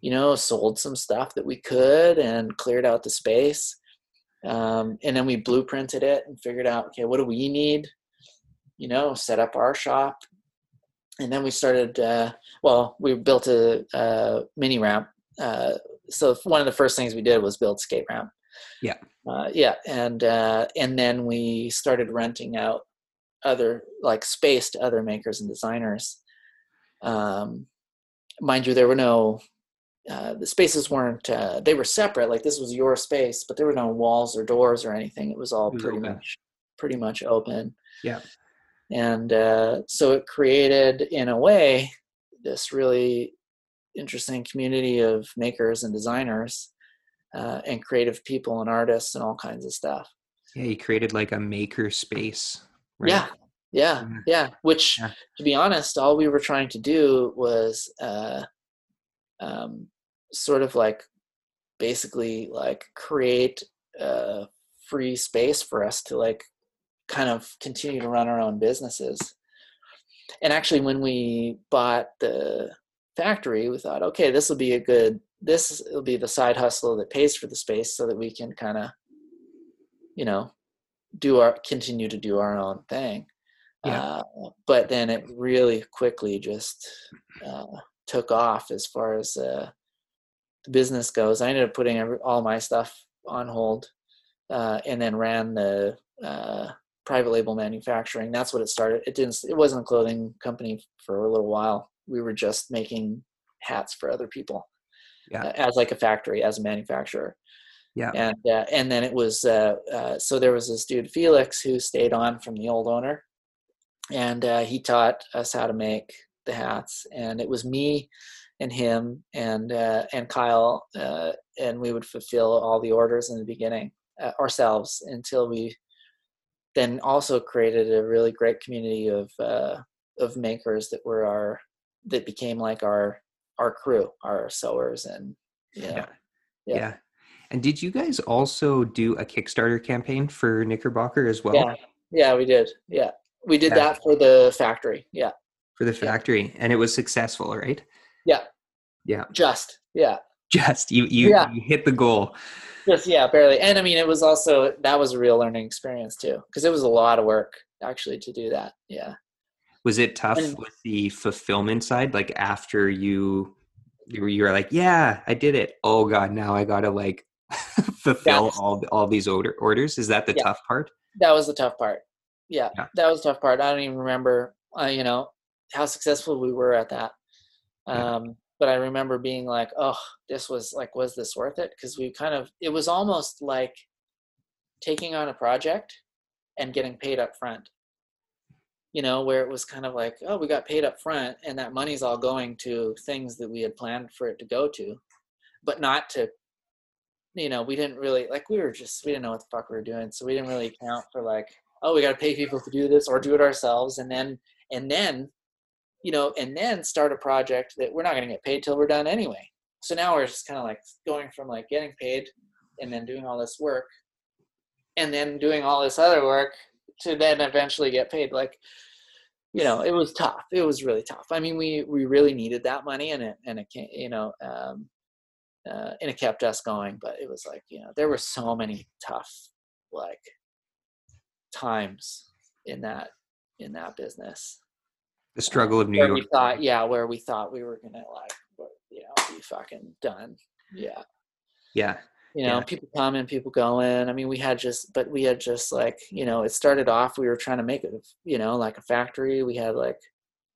you know, sold some stuff that we could and cleared out the space. Um, and then we blueprinted it and figured out, okay, what do we need? You know, set up our shop. And then we started, uh, well, we built a, a mini ramp. Uh, so one of the first things we did was build skate ramp. Yeah. Uh, yeah. And, uh, and then we started renting out other like space to other makers and designers. Um, mind you, there were no uh, the spaces weren't uh, they were separate like this was your space but there were no walls or doors or anything it was all It was pretty open. much pretty much open Yeah. and uh, so it created in a way this really interesting community of makers and designers uh, and creative people and artists and all kinds of stuff Yeah, you created like a maker space. Right? yeah yeah Yeah. which Yeah. to be honest all we were trying to do was uh, um, sort of like basically like create a free space for us to like kind of continue to run our own businesses and actually when we bought the factory we thought okay this will be a good this will be the side hustle that pays for the space so that we can kind of you know do our continue to do our own thing Yeah. uh, but then it really quickly just uh, took off as far as uh, the business goes. I ended up putting every, all my stuff on hold, uh, and then ran the uh, private label manufacturing. That's what it started. It didn't. It wasn't a clothing company for a little while. We were just making hats for other people, Yeah. uh, as like a factory, as a manufacturer. Yeah. And uh, and then it was uh, uh, so there was this dude Felix who stayed on from the old owner, and uh, he taught us how to make the hats. And it was me and him and uh, and Kyle, uh, and we would fulfill all the orders in the beginning uh, ourselves until we then also created a really great community of uh, of makers that were our that became like our our crew, our sewers, and know, Yeah. Yeah. Yeah. And did you guys also do a Kickstarter campaign for Knickerbocker as well yeah, yeah, we did, yeah, we did Yeah. that for the factory, yeah, for the Yeah. factory? And it was successful, right? Just yeah. Just you you, Yeah. you hit the goal. Just yeah, barely. And I mean, it was also that was a real learning experience too, because it was a lot of work actually to do that. Yeah. Was it tough And- with the fulfillment side? Like after you you were, you were like, yeah, I did it. Oh god, now I gotta like [laughs] fulfill all all these order orders. Is that the Yeah. tough part? That was the tough part. Yeah, Yeah. that was the tough part. I don't even remember, uh, you know, how successful we were at that. Um, but I remember being like, oh, this was like, was this worth it? Because we kind of, it was almost like taking on a project and getting paid up front. You know, where it was kind of like, oh, we got paid up front and that money's all going to things that we had planned for it to go to, but not to you know we didn't really like we were just we didn't know what the fuck we were doing so we didn't really account for like oh we got to pay people to do this or do it ourselves and then and then you know and then start a project that we're not going to get paid till we're done anyway. So now we're just kind of like going from like getting paid and then doing all this work and then doing all this other work to then eventually get paid. Like you know it was tough. It was really tough. I mean we we really needed that money and it and it you know um uh, and it kept us going but it was like you know there were so many tough like times in that in that business The struggle of New where York. we thought yeah where we thought we were gonna like you know be fucking done yeah Yeah. you know Yeah. people come and people go in i mean we had just but we had just like you know it started off we were trying to make it you know like a factory we had like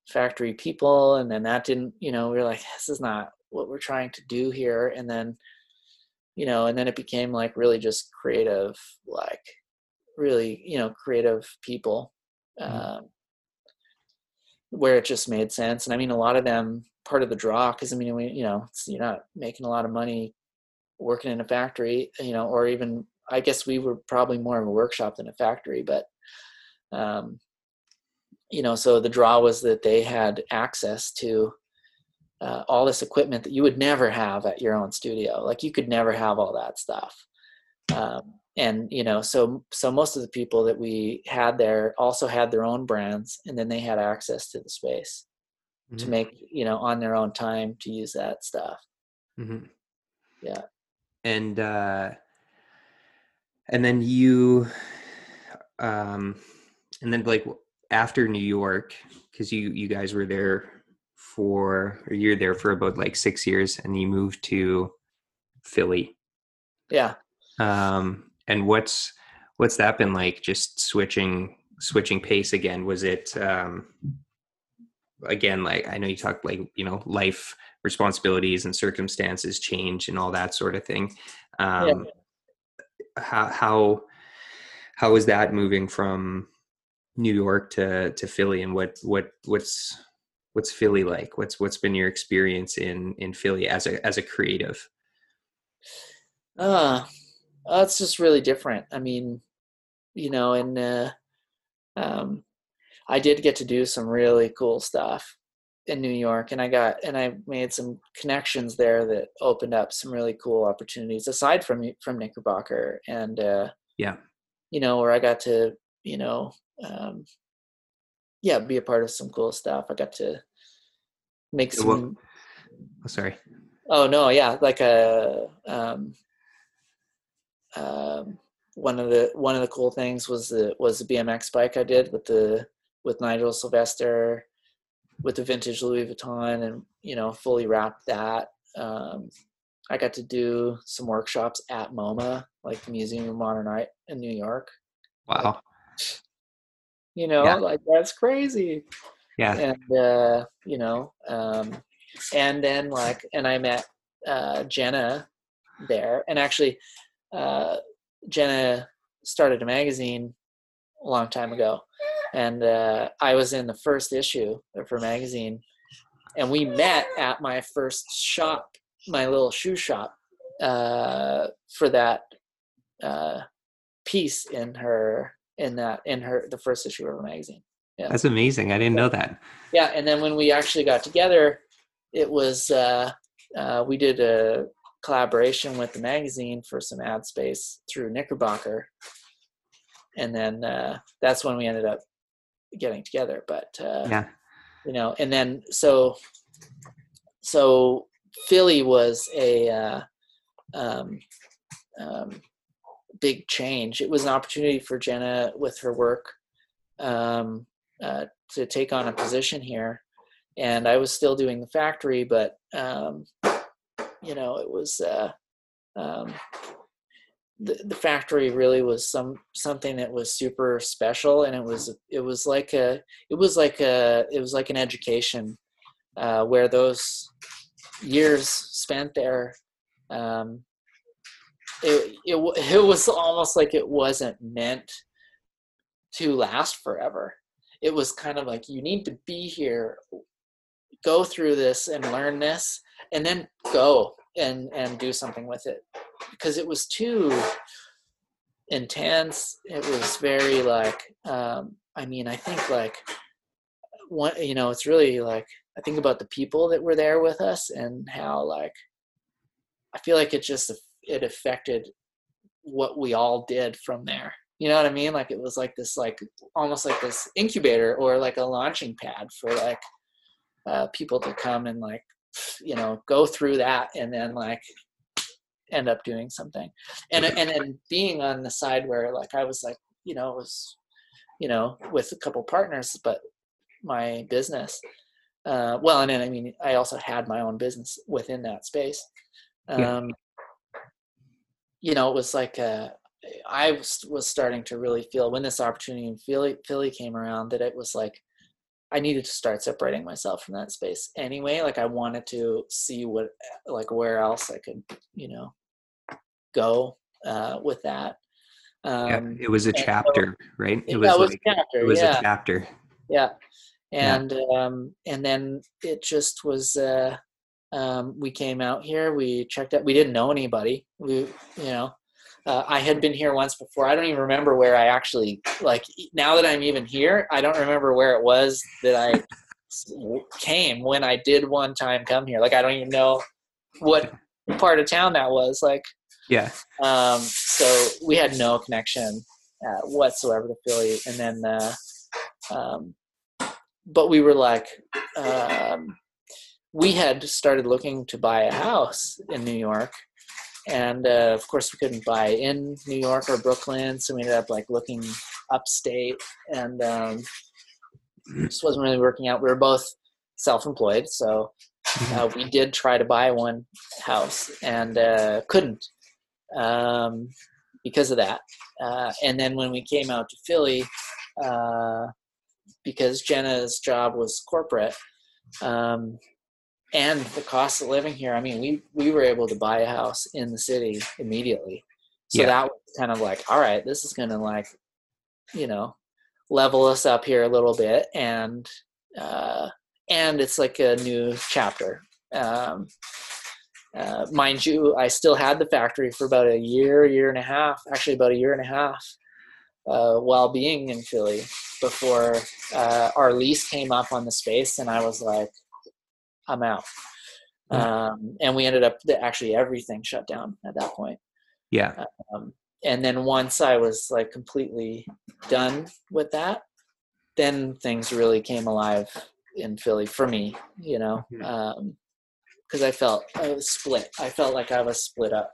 factory people and then that didn't you know we were like this is not what we're trying to do here and then you know and then it became like really just creative like really you know creative people Mhm. um, where it just made sense. And i mean a lot of them part of the draw because i mean we, you know you're not making a lot of money working in a factory you know or even i guess we were probably more of a workshop than a factory but um you know so the draw was that they had access to uh, all this equipment that you would never have at your own studio. Like you could never have all that stuff. Um, and you know so so most of the people that we had there also had their own brands and then they had access to the space to Mhm. make you know on their own time to use that stuff Mhm. Yeah. And uh and then you um and then like after New York cuz you you guys were there for or you're there for about like 6 years and you moved to Philly. yeah Um and what's what's that been like just switching switching pace again? Was it um again like i know you talked like you know life responsibilities and circumstances change and all that sort of thing. Um how how how is that moving from new york to to philly and what what what's what's philly like? What's what's been your experience in in philly as a as a creative? Uh that's just really different. I mean you know and uh um i did get to do some really cool stuff in new york and i got and i made some connections there that opened up some really cool opportunities aside from from knickerbocker and uh yeah. you know where i got to you know um yeah be a part of some cool stuff. I got to make some oh, sorry. Oh no, yeah, like a um, um, one of the one of the cool things was the was the BMX bike I did with the with Nigel Sylvester with the vintage Louis Vuitton and you know fully wrapped that. Um, I got to do some workshops at MoMA, like the Museum of Modern Art in New York. wow You know, Yeah. like that's crazy. yeah and uh, you know, um, and then like, and I met uh, Jenna there, and actually, uh, Jenna started a magazine a long time ago, and uh, I was in the first issue of her magazine, and we met at my first shop, my little shoe shop, uh, for that uh, piece in her in that in her the first issue of her magazine. that's amazing. I didn't know that. Yeah, and then when we actually got together, it was uh, uh, we did a collaboration with the magazine for some ad space through Knickerbocker, and then uh, that's when we ended up getting together. But uh, yeah you know, and then so so Philly was a uh, um, um, big change. It was an opportunity for Jenna with her work um, uh, to take on a position here, and I was still doing the factory, but um, you know, it was. Uh, um, the, the factory really was some something that was super special and it was it was like a it was like a it was like an education uh, where those years spent there um, it, it [laughs] it was almost like it wasn't meant to last forever it was kind of like you need to be here go through this and learn this and then go and and do something with it because it was too intense. It was very like, um, I mean, I think like one, you know, it's really like I think about the people that were there with us and how like I feel like it just it affected what we all did from there. You know what I mean? Like it was like this like almost like this incubator or like a launching pad for like uh, people to come and like you know go through that and then like end up doing something. And and then being on the side where like I was like you know it was you know with a couple partners but my business uh, well and then I mean I also had my own business within that space. Um, you know it was like uh, I was, was starting to really feel when this opportunity in Philly Philly came around that it was like I needed to start separating myself from that space anyway. Like I wanted to see what, like where else I could, you know, go uh, with that. Yeah, Um, it was a and so- chapter, right? It yeah, was it was like a chapter. it was yeah, a chapter. yeah, Yeah. and um, and then it just was. Uh, um, we came out here. We checked out. We didn't know anybody. We, you know, uh, I had been here once before. I don't even remember where I actually like. Now that I'm even here, I don't remember where it was that I [laughs] came when I did one time come here. Like I don't even know what part of town that was. Like Yeah. um, so we had no connection uh, whatsoever to Philly, and then, uh, um, but we were like, um, we had started looking to buy a house in New York, and uh, of course we couldn't buy in New York or Brooklyn, so we ended up like looking upstate, and um, just wasn't really working out. We were both self-employed, so uh, we did try to buy one house and uh, couldn't um, because of that. Uh, and then when we came out to Philly, uh, because Jenna's job was corporate, um, and the cost of living here, I mean, we we were able to buy a house in the city immediately. So Yeah. that was kind of like, all right, this is gonna like, you know, level us up here a little bit, and uh, and it's like a new chapter. Um, uh, mind you, I still had the factory for about a year, year and a half, actually about a year and a half, uh, while being in Philly before uh, our lease came up on the space, and I was like, I'm out. Um, and we ended up actually everything shut down at that point. Yeah. Um, and then once I was like completely done with that, then things really came alive in Philly for me, you know, Mhm. um, because I felt I was split. I felt like I was split up.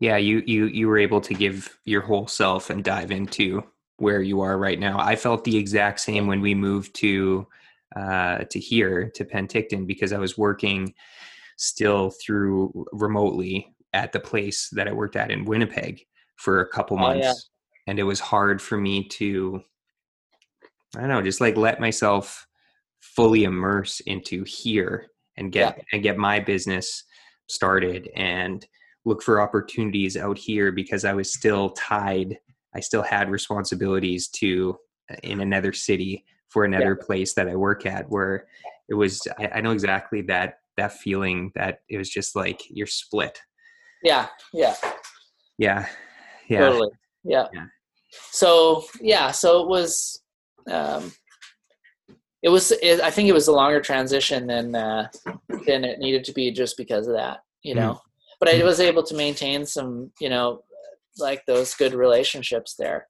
Yeah, you you you were able to give your whole self and dive into where you are right now. I felt the exact same when we moved to uh, to here to Penticton because I was working still through remotely at the place that I worked at in Winnipeg for a couple Oh, months, yeah. and it was hard for me to I don't know, just like let myself fully immerse into here and get and get my business started and look for opportunities out here because I was still tied. I still had responsibilities to uh, in another city for another place that I work at where it was I, I know exactly that that feeling that it was just like you're split. Yeah, yeah, Yeah. Yeah. totally. Yeah. Yeah. So yeah, so it was. Um, it was. It, I think it was a longer transition than uh, than it needed to be, just because of that. You Mm. know, but I Mhm. was able to maintain some, you know, like those good relationships there.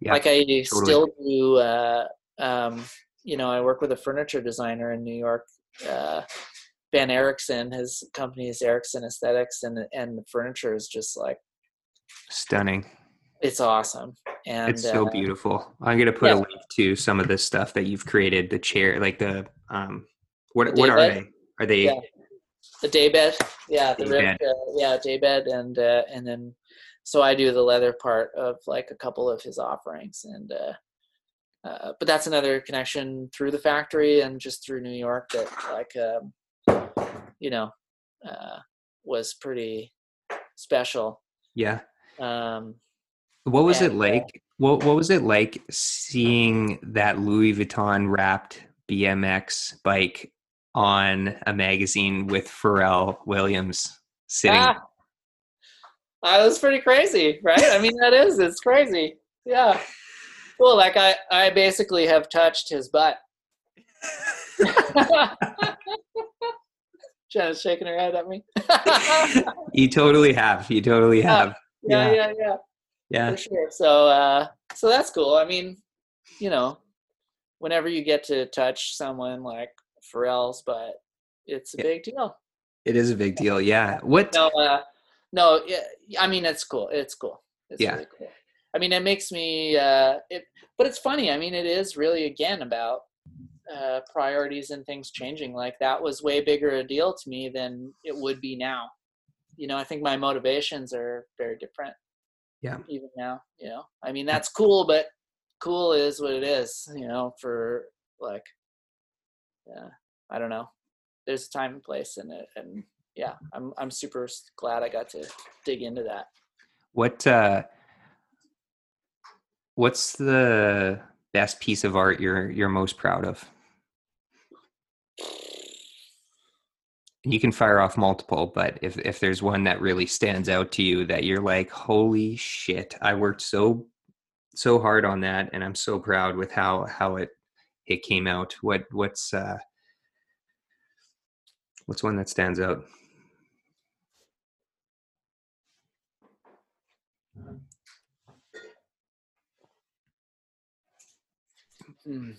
Yeah, like I still do. Uh, um, you know, I work with a furniture designer in New York. Uh, Ben Erickson, his company is Erickson Aesthetics, and and the furniture is just like Stunning. it's awesome. And it's so uh, beautiful. I'm gonna put yeah. a link to some of the stuff that you've created. The chair, like the um, what The what are daybed? they? Are they? Yeah. the daybed, yeah, the Daybed. ribbed, uh, yeah, daybed, and uh, and then so I do the leather part of like a couple of his offerings, and uh, uh, but that's another connection through the factory and just through New York that like um, you know uh, was pretty special. Yeah. Um, What was it And, uh, like? What What was it like seeing that Louis Vuitton wrapped BMX bike on a magazine with Pharrell Williams sitting? ah, I was pretty crazy, right? I mean, that is it's crazy. Yeah. Well, like I, I basically have touched his butt. [laughs] Jenna's shaking her head at me. [laughs] you totally have. You totally have. yeah, Yeah. yeah, yeah, Yeah. for sure. So, uh, so that's cool. I mean, you know, whenever you get to touch someone like Pharrell's butt, it's a Yeah. big deal. It is a big deal. Yeah. What? No, uh, no, yeah, I mean, it's cool. It's cool. It's Yeah. really cool. I mean, it makes me, uh, it, but it's funny. I mean, it is really again about uh, priorities and things changing. Like that was way bigger a deal to me than it would be now. You know, I think my motivations are very different. Yeah. Even now, you know, I mean, that's cool, but cool is what it is. You know, for like, yeah, I don't know. There's a time and place in it, and yeah, I'm I'm super glad I got to dig into that. What? uh What's the best piece of art you're you're most proud of? You can fire off multiple, but if if there's one that really stands out to you that you're like, holy shit, I worked so so hard on that, and I'm so proud with how how it it came out. What what's uh what's one that stands out? Hmm.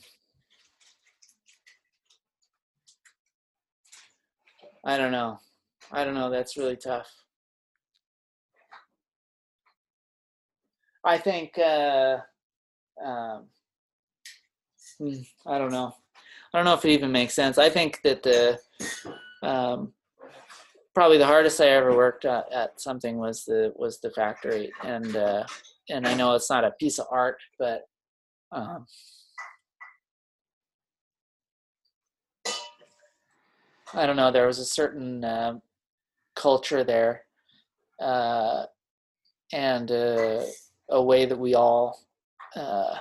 I don't know. I don't know. That's really tough. I think. Uh, um, hmm, I don't know. I don't know if it even makes sense. I think that the um, probably the hardest I ever worked at, at something was the was the factory, and uh, and I know it's not a piece of art, but um, I don't know. There was a certain uh, culture there, uh, and uh, a way that we all uh,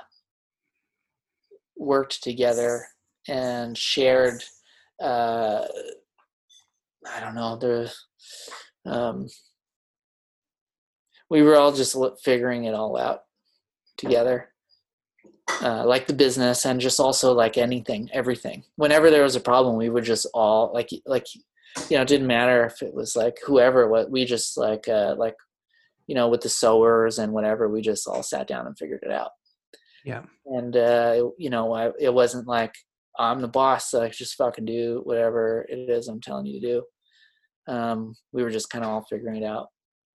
worked together and shared. Uh, I don't know. The um, we were all just figuring it all out together. Uh, like the business and just also like anything, everything. Whenever there was a problem, we would just all like like you know, it didn't matter if it was like whoever what we just like uh like you know, with the sewers and whatever, we just all sat down and figured it out. Yeah. And uh you know, I, it wasn't like I'm the boss, so I just fucking do whatever it is I'm telling you to do. Um, we were just kind of all figuring it out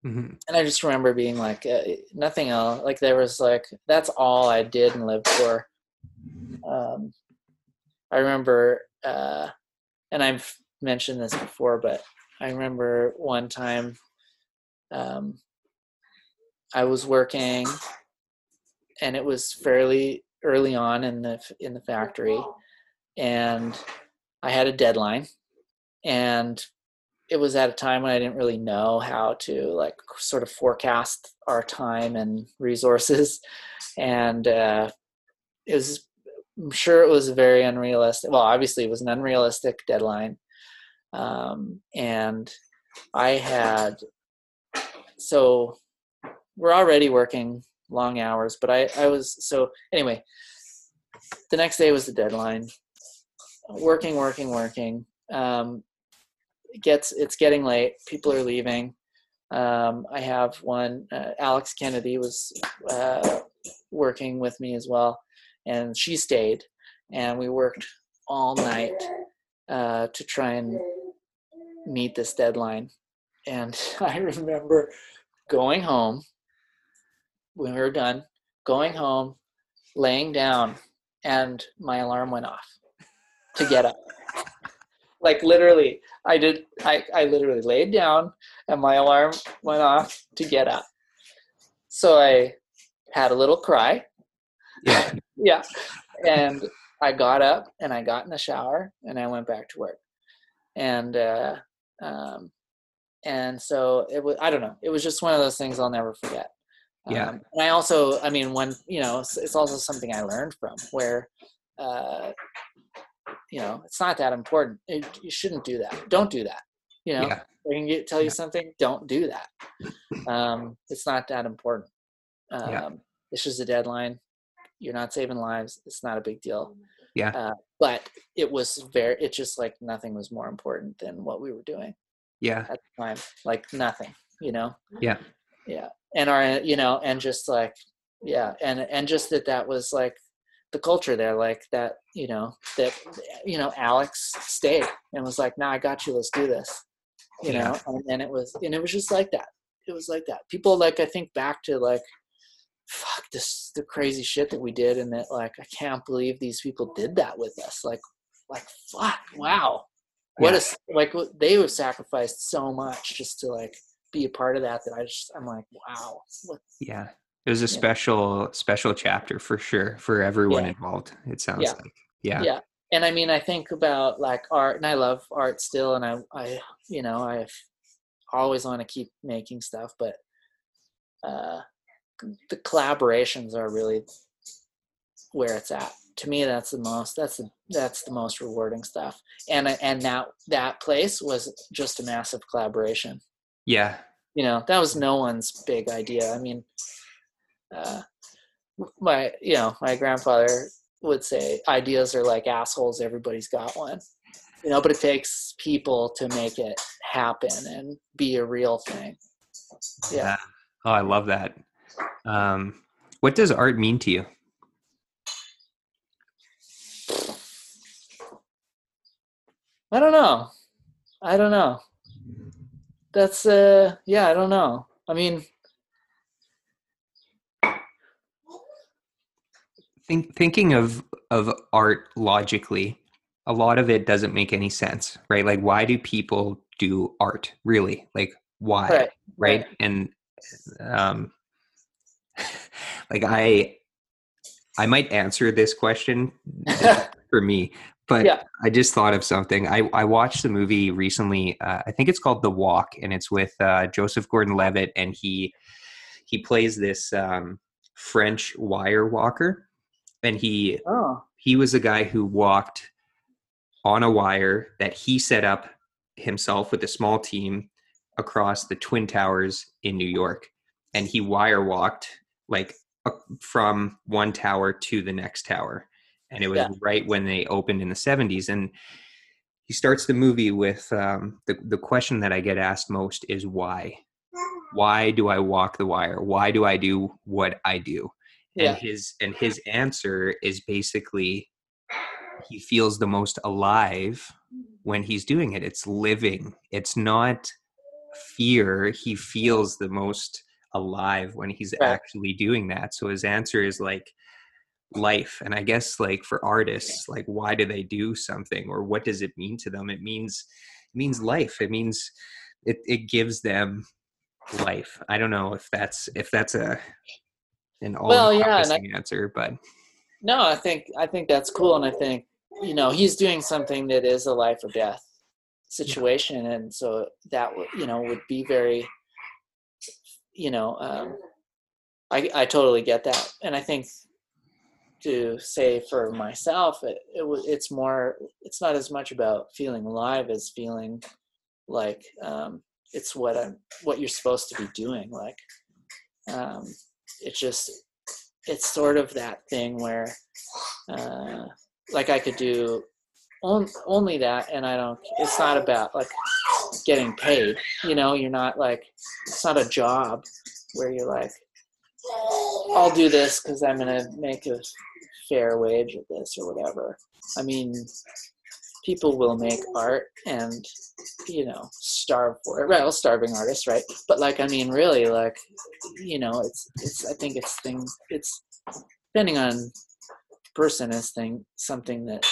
hmm and I just remember being like uh, nothing else. Like there was like that's all I did and lived for. Um, I remember, uh, and I've mentioned this before, but I remember one time um, I was working, and it was fairly early on in the in the factory, and I had a deadline, and it was at a time when I didn't really know how to like sort of forecast our time and resources, [laughs] and uh, it was. I'm sure it was very unrealistic. Well, obviously, it was an unrealistic deadline, um, and I had. So, we're already working long hours, but I I was so anyway. The next day was the deadline. Working, working, working. Um, it gets it's getting late. People are leaving. Um, i have one uh, alex kennedy was uh, working with me as well and she stayed and we worked all night uh, to try and meet this deadline. And [laughs] i remember going home when we were done going home laying down and my alarm went off to get up like literally i did i i literally laid down and my alarm went off to get up. So i had a little cry. Yeah. [laughs] yeah. And i got up and i got in the shower and i went back to work. And uh um and so it was i don't know. It was just one of those things i'll never forget. Yeah. um, and i also i mean when you know it's, it's also something i learned from where uh you know it's not that important it, you shouldn't do that don't do that You know, Yeah. I can get, tell you Yeah. something. Don't do that. Um, it's not that important. Um, Yeah. It's just a deadline. You're not saving lives. It's not a big deal. Yeah. Uh, but it was very. It's just like nothing was more important than what we were doing Yeah. at the time. Like nothing. You know. Yeah. Yeah. And our, you know, and just like, yeah, and and just that that was like the culture there, like that, you know, that you know, Alex stayed and was like, "Nah, I got you. Let's do this." You Yeah. know, and, and it was, and it was just like that. It was like that. People like I think back to like, fuck this, the crazy shit that we did, and that like I can't believe these people did that with us. Like, like fuck, wow. What Yeah. a s like they have sacrificed so much just to like be a part of that that I just I'm like wow what Yeah. It was a Yeah. special, special chapter for sure for everyone Yeah. involved. It sounds Yeah. like. Yeah. yeah and I mean I think about like art and I love art still and I I you know I always want to keep making stuff but uh the collaborations are really where it's at to me that's the most that's the that's the most rewarding stuff and I- and that that place was just a massive collaboration Yeah. you know that was no one's big idea i mean uh my you know my grandfather would say ideas are like assholes everybody's got one. You know but it takes people to make it happen and be a real thing. Yeah. Oh, I love that. Um, what does art mean to you? i don't know. I don't know. That's uh yeah i don't know. I mean Think, thinking of of art logically, a lot of it doesn't make any sense, right? Like, why do people do art? Really, like, why? right right and um [laughs] like i i might answer this question [laughs] for me but Yeah. i just thought of something i i watched the movie recently uh, i think it's called the walk and it's with uh, joseph gordon-levitt and he he plays this um french wire walker and he oh. he was a guy who walked on a wire that he set up himself with a small team across the twin towers in New York. And he wire walked like from one tower to the next tower. And it was Yeah. right when they opened in the 70s and he starts the movie with um, the the question that I get asked most is why? Why do I walk the wire? Why do I do what I do and yeah. his and his answer is basically he feels the most alive when he's doing it. It's living. It's not fear. He feels the most alive when he's Right. actually doing that. So his answer is like life. And i guess like for artists like why do they do something? Or what does it mean to them? It means it means life. It means it, it gives them life. I don't know if that's if that's a an all Well, yeah, and I- answer but No, I think I think that's cool, and I think you know he's doing something that is a life or death situation, and so that you know would be very, you know, um, I I totally get that, and I think to say for myself, it, it it's more it's not as much about feeling alive as feeling like um, it's what I'm what you're supposed to be doing, like um, it's just it's sort of that thing where uh, like I could do on, only that and I don't it's not about like getting paid you know you're not like it's not a job where you're like I'll do this because I'm gonna make a fair wage at this or whatever. I mean people will make art and you know starve for it right well starving artists right but like I mean really like you know it's it's I think it's things it's depending on person is thing something that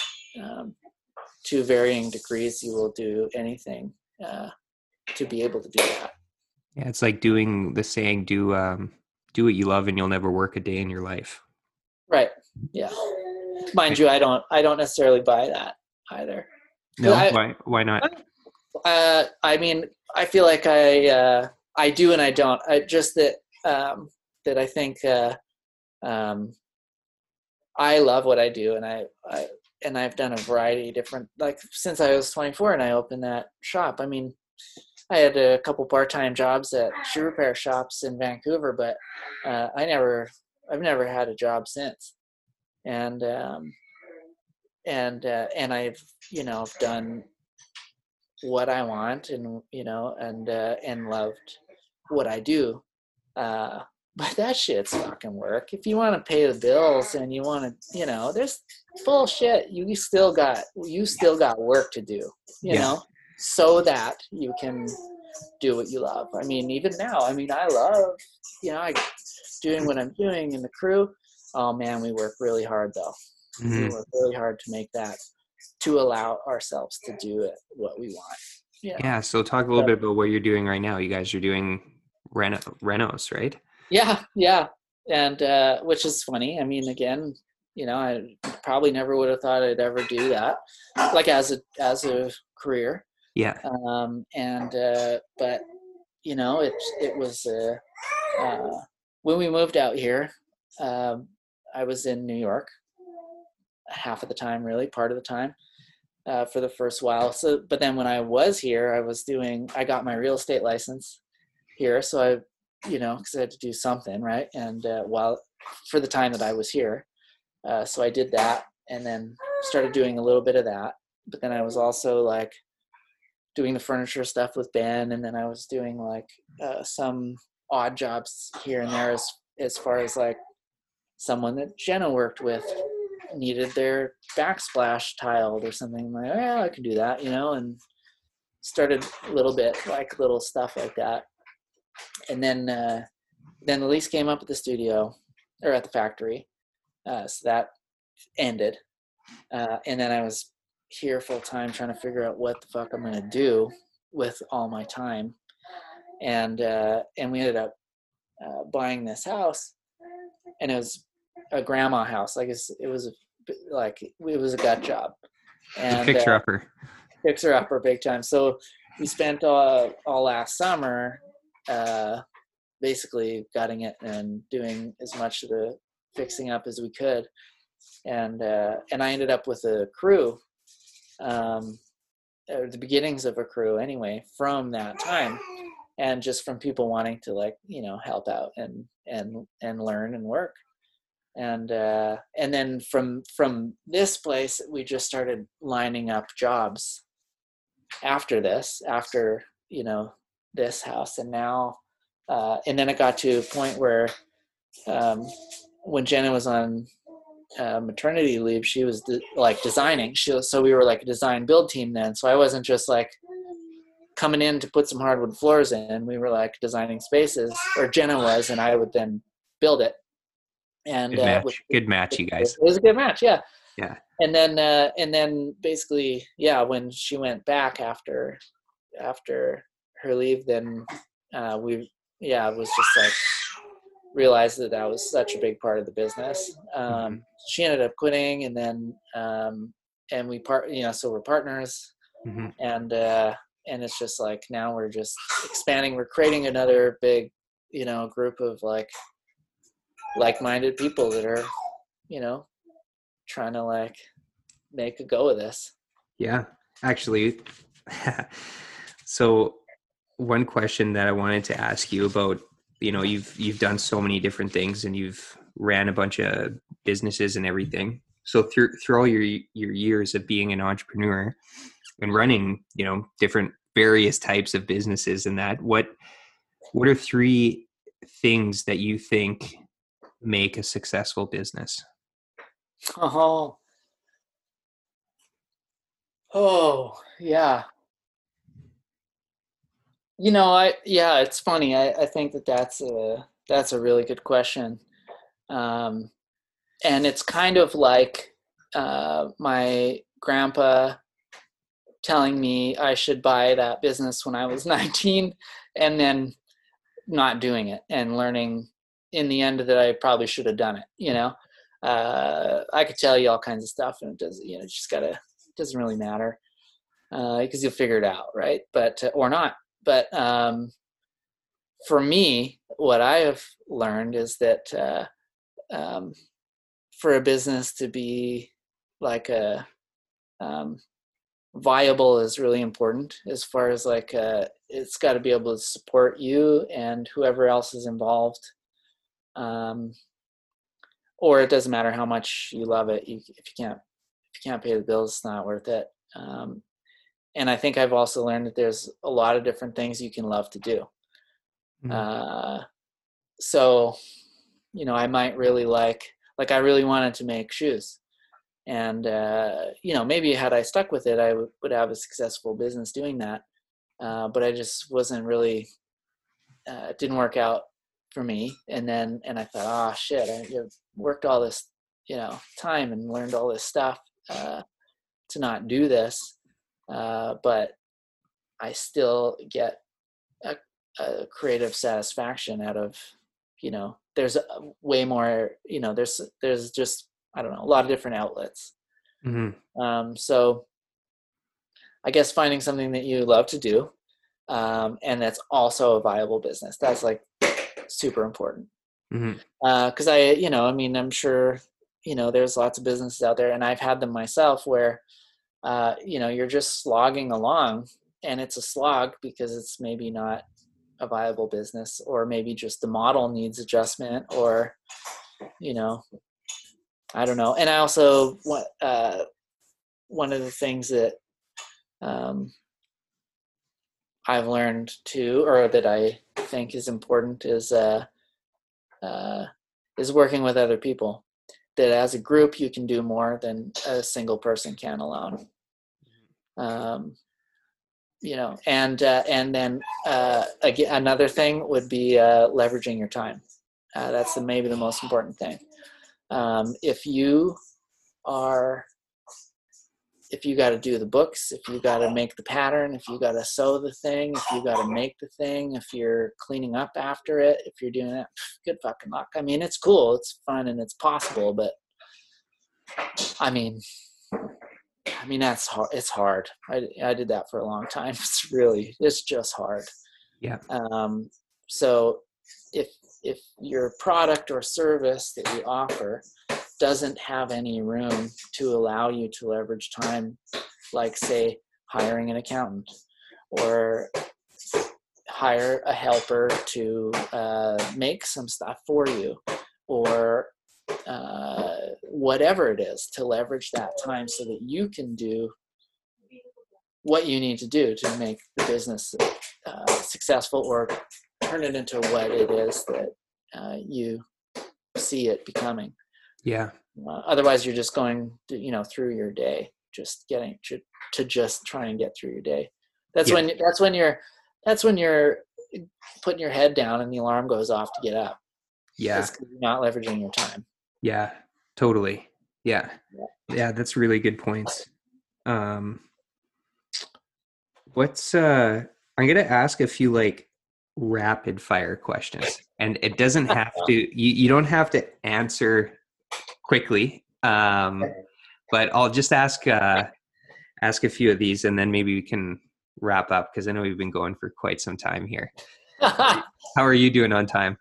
um, to varying degrees you will do anything uh, to be able to do that Yeah, it's like doing the saying, "Do um, do what you love, and you'll never work a day in your life." right yeah mind you i don't i don't necessarily buy that either No, I- why? Why not? Uh, i mean i feel like i uh, i do and i don't. I, just that um, that i think uh, um, i love what i do and I, I and i've done a variety of different like since i was 24 and i opened that shop. I mean I had a couple part-time jobs at shoe repair shops in Vancouver, but uh, I never, I've never had a job since, and um, and uh, and I've you know I've done what I want, and you know, and uh, and loved what I do. Uh, [laughs] but that shit's fucking work. If you want to pay the bills and you want to, you know, there's bullshit. You still got you still got work to do. You Yeah. know, so that you can do what you love. I mean, even now, I mean, I love, you know, I doing what I'm doing in the crew. Oh man, we work really hard though. We Mhm. work really hard to make that to allow ourselves to do it what we want. Yeah. Yeah. So talk a little Yeah. bit about what you're doing right now. You guys are doing reno renos, right? Yeah, yeah, and uh, which is funny. I mean, again, you know, I probably never would have thought I'd ever do that, like as a as a career. Yeah. Um, and uh, but you know, it it was uh, uh, when we moved out here. Um, I was in New York half of the time, really, part of the time. Uh, for the first while, so but then when I was here, I was doing. I got my real estate license here, so I you know, because I had to do something, right? And uh, while for the time that I was here, uh, so I did that, and then started doing a little bit of that. But then I was also like doing the furniture stuff with Ben, and then I was doing like uh, some odd jobs here and there, as as far as like someone that Jenna worked with needed their backsplash tiled or something. I'm like, oh, yeah, I can do that, you know, and started a little bit like little stuff like that and then uh, then the lease came up at the studio or at the factory, uh, so that ended. Uh, and then I was here full time trying to figure out what the fuck I'm gonna do with all my time, and uh, and we ended up uh, buying this house, and it was a grandma house. Like it was a, like it was a gut job, and Fixer uh, upper. fixer upper big time. So we spent all, all last summer uh, basically gutting it and doing as much of the fixing up as we could. And uh, and I ended up with a crew, um, the beginnings of a crew anyway, from that time, and just from people wanting to like you know help out and and and learn and work and uh, and then from from this place we just started lining up jobs after this after you know this house. And now uh, and then it got to a point where um, when jenna was on uh, maternity leave she was de- like designing. She was, so we were like a design build team then. So i wasn't just like coming in to put some hardwood floors in. We were like designing spaces or jenna was and i would then build it and Good uh, match. Good match, you guys. it was a good match, yeah. Yeah. And then uh and then basically, yeah, when she went back after after her leave, then uh we yeah, it was just like realized that that was such a big part of the business. Um she ended up quitting and then um and we part you know, so we're partners hmm and uh and it's just like now we're just expanding we're creating another big you know group of like like-minded people that are you know trying to like make a go of this Yeah, actually. [laughs] so, one question that I wanted to ask you about, you know, you've you've done so many different things and you've ran a bunch of businesses and everything. So through through all your your years of being an entrepreneur and running, you know, different various types of businesses and that, what what are three things that you think make a successful business? oh oh yeah. You know i yeah it's funny i, I think that that's a that's a really good question. Um, and it's kind of like uh, my grandpa telling me I should buy that business when I was [laughs] 19 and then not doing it and learning in the end that I probably should have done it, you know. Uh, I could tell you all kinds of stuff and it does, you know, just gotta, it doesn't really matter because you'll figure it out, right? But, or not. But um, for me, what I have learned is that uh, um, for a business to be like a um, viable is really important as far as like uh, it's got to be able to support you and whoever else is involved um, or it doesn't matter how much you love it you, if you can't if you can't pay the bills it's not worth it. Um, and i think i've also learned that there's a lot of different things you can love to do. Mhm. uh, so you know i might really like like i really wanted to make shoes. And uh, you know maybe had i stuck with it i w- would have a successful business doing that. Uh, but i just wasn't really uh, it didn't work out for me and then and i thought oh shit i worked all this you know time and learned all this stuff uh, to not do this uh, but i still get a, a creative satisfaction out of you know there's a, way more you know there's there's just i don't know a lot of different outlets Mhm. um, so i guess finding something that you love to do um, and that's also a viable business that's like super important because I, you know, I mean, I'm sure, you know, there's lots of businesses out there, and I've had them myself where, uh, you know, you're just slogging along, and it's a slog because it's maybe not a viable business, or maybe just the model needs adjustment, or, you know, I don't know. And I also want uh, one of the things that um, I've learned too, or that I think is important, is. Uh, uh, is working with other people. That as a group you can do more than a single person can alone. Um, you know, and uh, and then uh, again, another thing would be uh, leveraging your time. Uh, that's the, maybe the most important thing. Um, if you are if you got to do the books, if you got to make the pattern, if you got to sew the thing, if you got to make the thing, if you're cleaning up after it, if you're doing that, good fucking luck. I mean, it's cool, it's fun, and it's possible, but I mean, I mean that's hard. It's hard. I I did that for a long time. [laughs] It's really, it's just hard. Yeah. Um. So if if your product or service that you offer doesn't have any room to allow you to leverage time, like say hiring an accountant or hire a helper to uh, make some stuff for you or uh, whatever it is to leverage that time so that you can do what you need to do to make the business uh, successful or turn it into what it is that uh, you see it becoming. Yeah. Uh, otherwise, you're just going, to, you know, through your day, just getting to, to just try and get through your day. That's Yeah. when that's when you're that's when you're putting your head down and the alarm goes off to get up. Yeah. You're not leveraging your time. Yeah, totally. Yeah. Yeah. Yeah, that's really good points. Um what's uh I'm going to ask a few like rapid fire questions and it doesn't have to [laughs] you, you don't have to answer quickly. Um but I'll just ask uh ask a few of these and then maybe we can wrap up because I know we've been going for quite some time here. [laughs] How are you doing on time?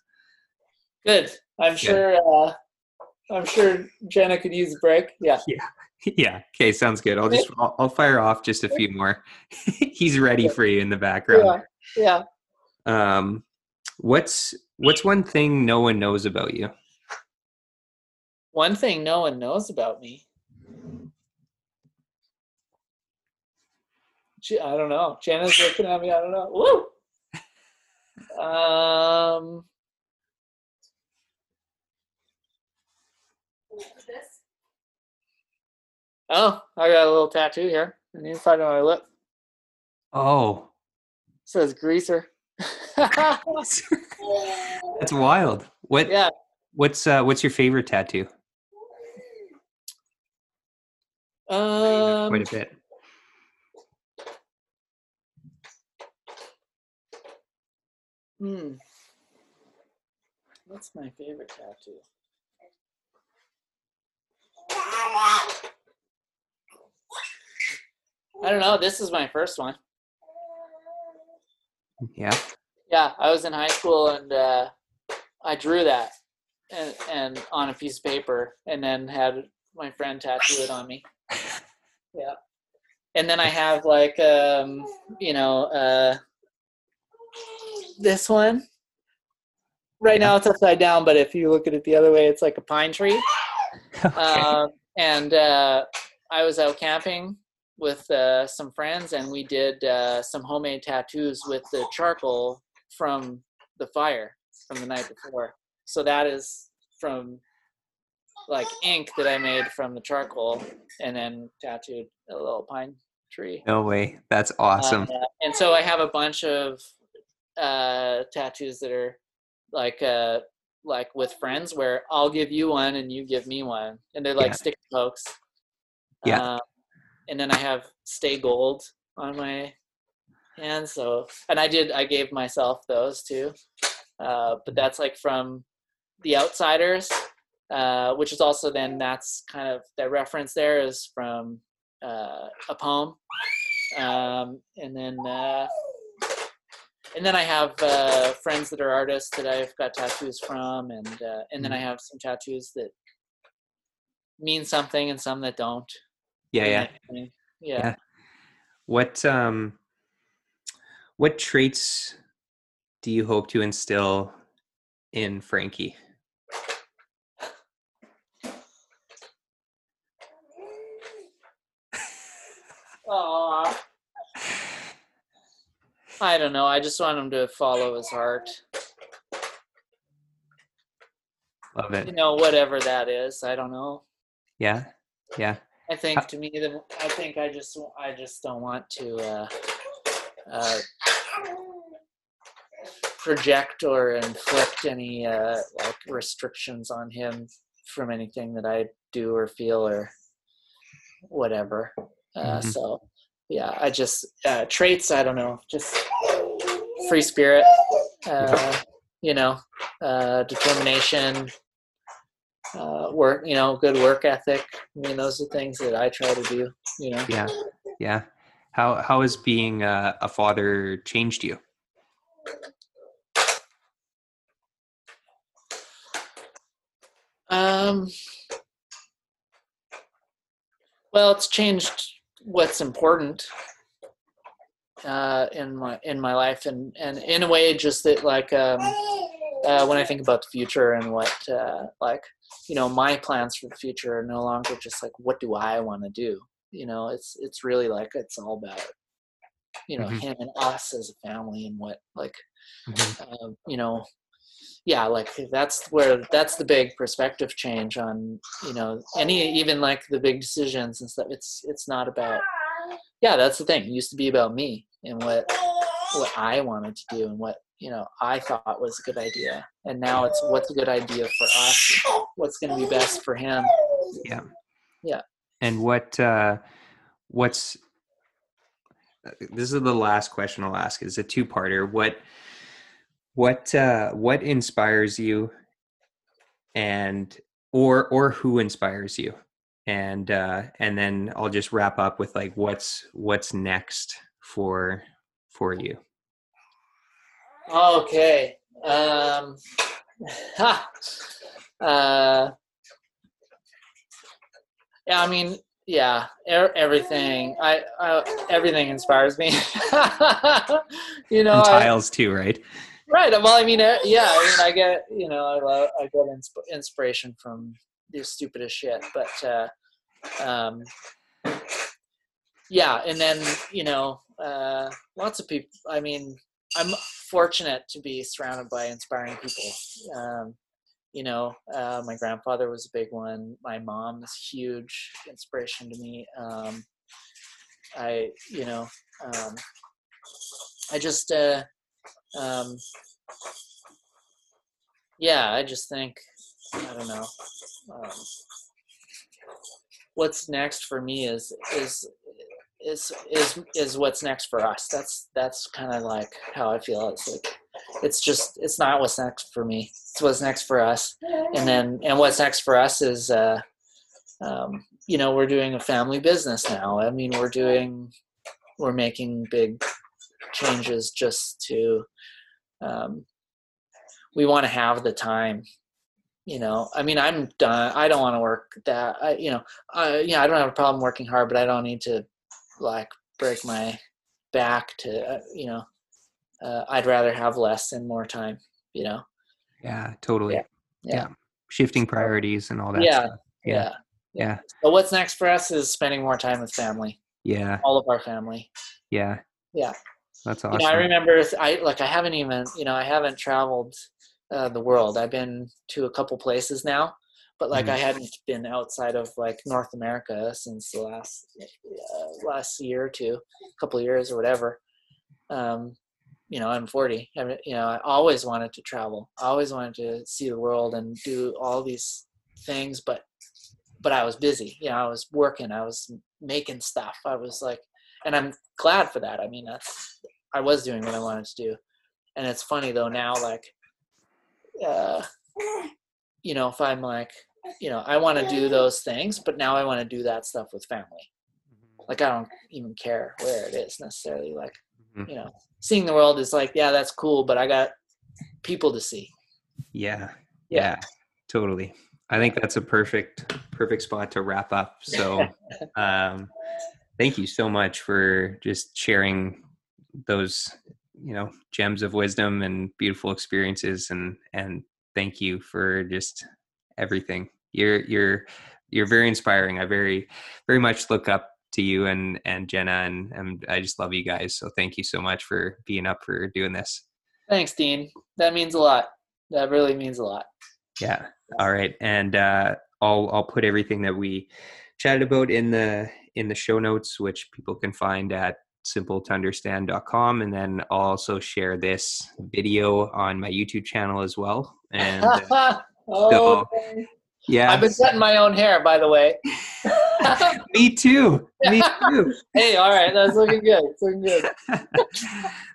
Good. I'm sure. Uh, I'm sure Jenna could use a break. Yeah. [laughs] [laughs] yeah. Okay. Sounds good. I'll just I'll, I'll fire off just a few more. He's ready for you in the background. Yeah. Yeah. Um, what's what's one thing no one knows about you? One thing no one knows about me. I don't know. Jenna's looking at me. I don't know. Woo. Um. Oh, I got a little tattoo here. on the inside of my lip. Oh, It says greaser. [laughs] [laughs] that's wild. What yeah. what's uh what's your favorite tattoo? Um. Quite a bit. Hmm. What's my favorite tattoo? I don't know. This is my first one. Yeah. Yeah, I was in high school and uh, I drew that and, and on a piece of paper and then had my friend tattoo it on me. Yeah. and then I have like um, you know uh, this one. Right now it's upside down, but if you look at it the other way, it's like a pine tree. [laughs] Okay. Um, and uh, I was out camping with uh, some friends, and we did uh, some homemade tattoos with the charcoal from the fire from the night before. So that is from like ink that I made from the charcoal, and then tattooed a little pine tree. no way. That's awesome. Uh, and so I have a bunch of uh, tattoos that are like uh, like with friends where I'll give you one and you give me one, and they're like Yeah. stick pokes. Yeah. Uh, and then I have stay gold on my hand. So and I did I gave myself those too, uh, but that's like from the Outsiders, uh, which is also then that's kind of that reference there is from uh, a poem, um, and then. Uh, and then I have uh, friends that are artists that I've got tattoos from, and uh, and then I have some tattoos that mean something and some that don't. yeah, yeah. yeah. Yeah. What um what traits do you hope to instill in Frankie? I don't know. I just want him to follow his heart. Love it. You know, whatever that is. I don't know. Yeah. Yeah. I think to me, the I think I just I just don't want to uh, uh, project or inflict any uh, like restrictions on him from anything that I do or feel or whatever. Uh, Mhm. So yeah, I just uh, traits. I don't know, just free spirit. Uh, you know, uh, determination. Uh, work, you know, good work ethic. I mean, those are things that I try to do. You know. Yeah. Yeah. How how has being a, a father changed you? Um, well, it's changed what's important uh, in my in my life, and and in a way, just that like um, uh, when I think about the future and what uh, like you know my plans for the future are no longer just like what do I want to do. You know, it's it's really like it's all about you know Mhm. him and us as a family and what like Mhm. um, you know yeah like that's where that's the big perspective change on you know any even like the big decisions and stuff it's it's not about yeah that's the thing it used to be about me and what what i wanted to do and what you know i thought was a good idea and now it's what's a good idea for us what's going to be best for him Yeah. Yeah. And what uh what's uh, this is the last question I'll ask. It's a two-parter. What what uh what inspires you and or or who inspires you? And uh and then I'll just wrap up with like what's what's next for for you. Okay. Um, [laughs] ha. Uh, yeah, I mean, yeah, er- everything. I, I everything inspires me. [laughs] you know, and I, tiles too, right? Right. Well, I mean, uh, yeah. I mean, I get you know, I love, I get insp- inspiration from the stupidest shit, but uh, um, yeah, and then you know, uh, lots of people. I mean, I'm fortunate to be surrounded by inspiring people. Um, you know, uh, my grandfather was a big one. My mom is huge inspiration to me. Um, I, you know, um, I just, uh, um, yeah, I just think, I don't know. Um, what's next for me is is is is is what's next for us. That's that's kind of like how I feel. It's like it's just it's not what's next for me. It's what's next for us. And then and what's next for us is uh um you know, we're doing a family business now. I mean, we're doing we're making big changes just to um we want to have the time you know i mean i'm done i don't want to work that i you know I, yeah i don't have a problem working hard but i don't need to like break my back to uh, you know uh, i'd rather have less and more time you know Yeah, totally. Yeah. Yeah. Shifting priorities and all that Yeah. yeah. Yeah. Yeah. so what's next for us is spending more time with family Yeah. all of our family Yeah. Yeah. That's you awesome. know i remember i like i haven't even you know i haven't traveled uh, the world. I've been to a couple places now but like Mhm. i hadn't been outside of like north america since the last uh, last year or two a couple years or whatever. Um you know i'm 40 I mean, you know i always wanted to travel. I always wanted to see the world and do all these things but but i was busy. You know i was working. I was making stuff. I was like and i'm glad for that. I mean that's i was doing what i wanted to do and it's funny though now like uh you know if i'm like you know i want to do those things but now i want to do that stuff with family like i don't even care where it is necessarily like Mhm. you know seeing the world is like yeah that's cool but i got people to see Yeah. Yeah. Yeah. Totally. I think that's a perfect perfect spot to wrap up. So [laughs] um thank you so much for just sharing those, you know, gems of wisdom and beautiful experiences and and thank you for just everything. You're you're you're very inspiring. I very very much look up to you and and Jenna and, and I just love you guys. So thank you so much for being up for doing this. thanks dean that means a lot that really means a lot Yeah. All right. And uh, I'll I'll put everything that we chatted about in the in the show notes, which people can find at simpletounderstand.com. And then I'll also share this video on my YouTube channel as well. And uh, [laughs] oh, yeah, I've been cutting my own hair, by the way. [laughs] me too. Me too. [laughs] hey, all right, that's looking good. It's looking good.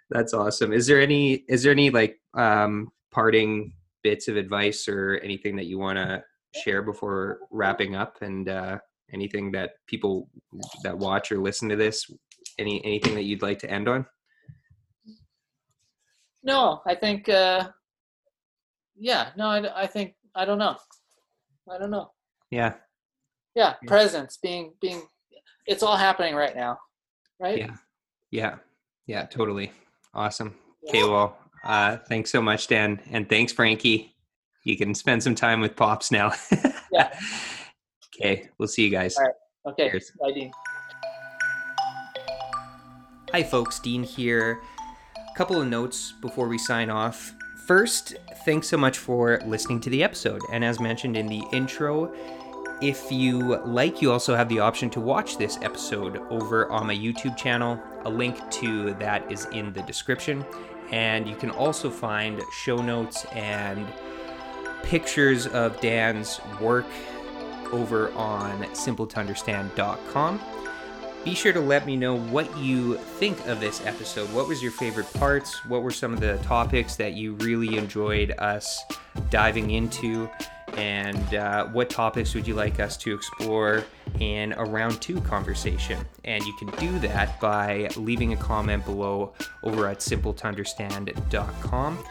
That's awesome. Is there any is there any like um parting bits of advice or anything that you want to share before wrapping up and uh anything that people that watch or listen to this any anything that you'd like to end on? No, I think, uh, yeah, no, I, I think, I don't know. I don't know. Yeah. Yeah, Yeah. presence, being, being, it's all happening right now, right? Yeah. Yeah. Yeah, totally. Awesome. Okay, well, uh thanks so much Dan and thanks Frankie. You can spend some time with Pops now. [laughs] Yeah. Okay, we'll see you guys. All right. Okay, Cheers. bye, Dean. Hi, folks. Dean here. A couple of notes before we sign off. First, thanks so much for listening to the episode. And as mentioned in the intro, if you like, you also have the option to watch this episode over on my YouTube channel. A link to that is in the description. And you can also find show notes and pictures of Dan's work over on simpletounderstand.com. Be sure to let me know what you think of this episode. What was your favorite parts? What were some of the topics that you really enjoyed us diving into? And uh, what topics would you like us to explore in a round two conversation? And you can do that by leaving a comment below over at simpletounderstand.com.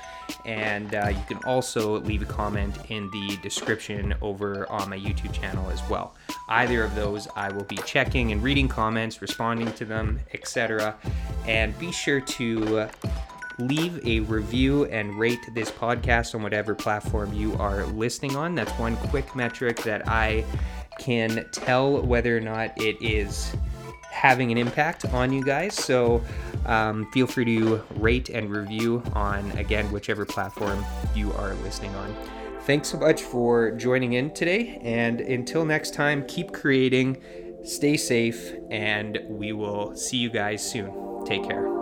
And uh, you can also leave a comment in the description over on my YouTube channel as well. Either of those, I will be checking and reading comments, responding to them, etc. And be sure to leave a review and rate this podcast on whatever platform you are listening on. That's one quick metric that I can tell whether or not it is having an impact on you guys. So um, feel free to rate and review on, again, whichever platform you are listening on. Thanks so much for joining in today. And until next time, keep creating, stay safe, and we will see you guys soon. Take care.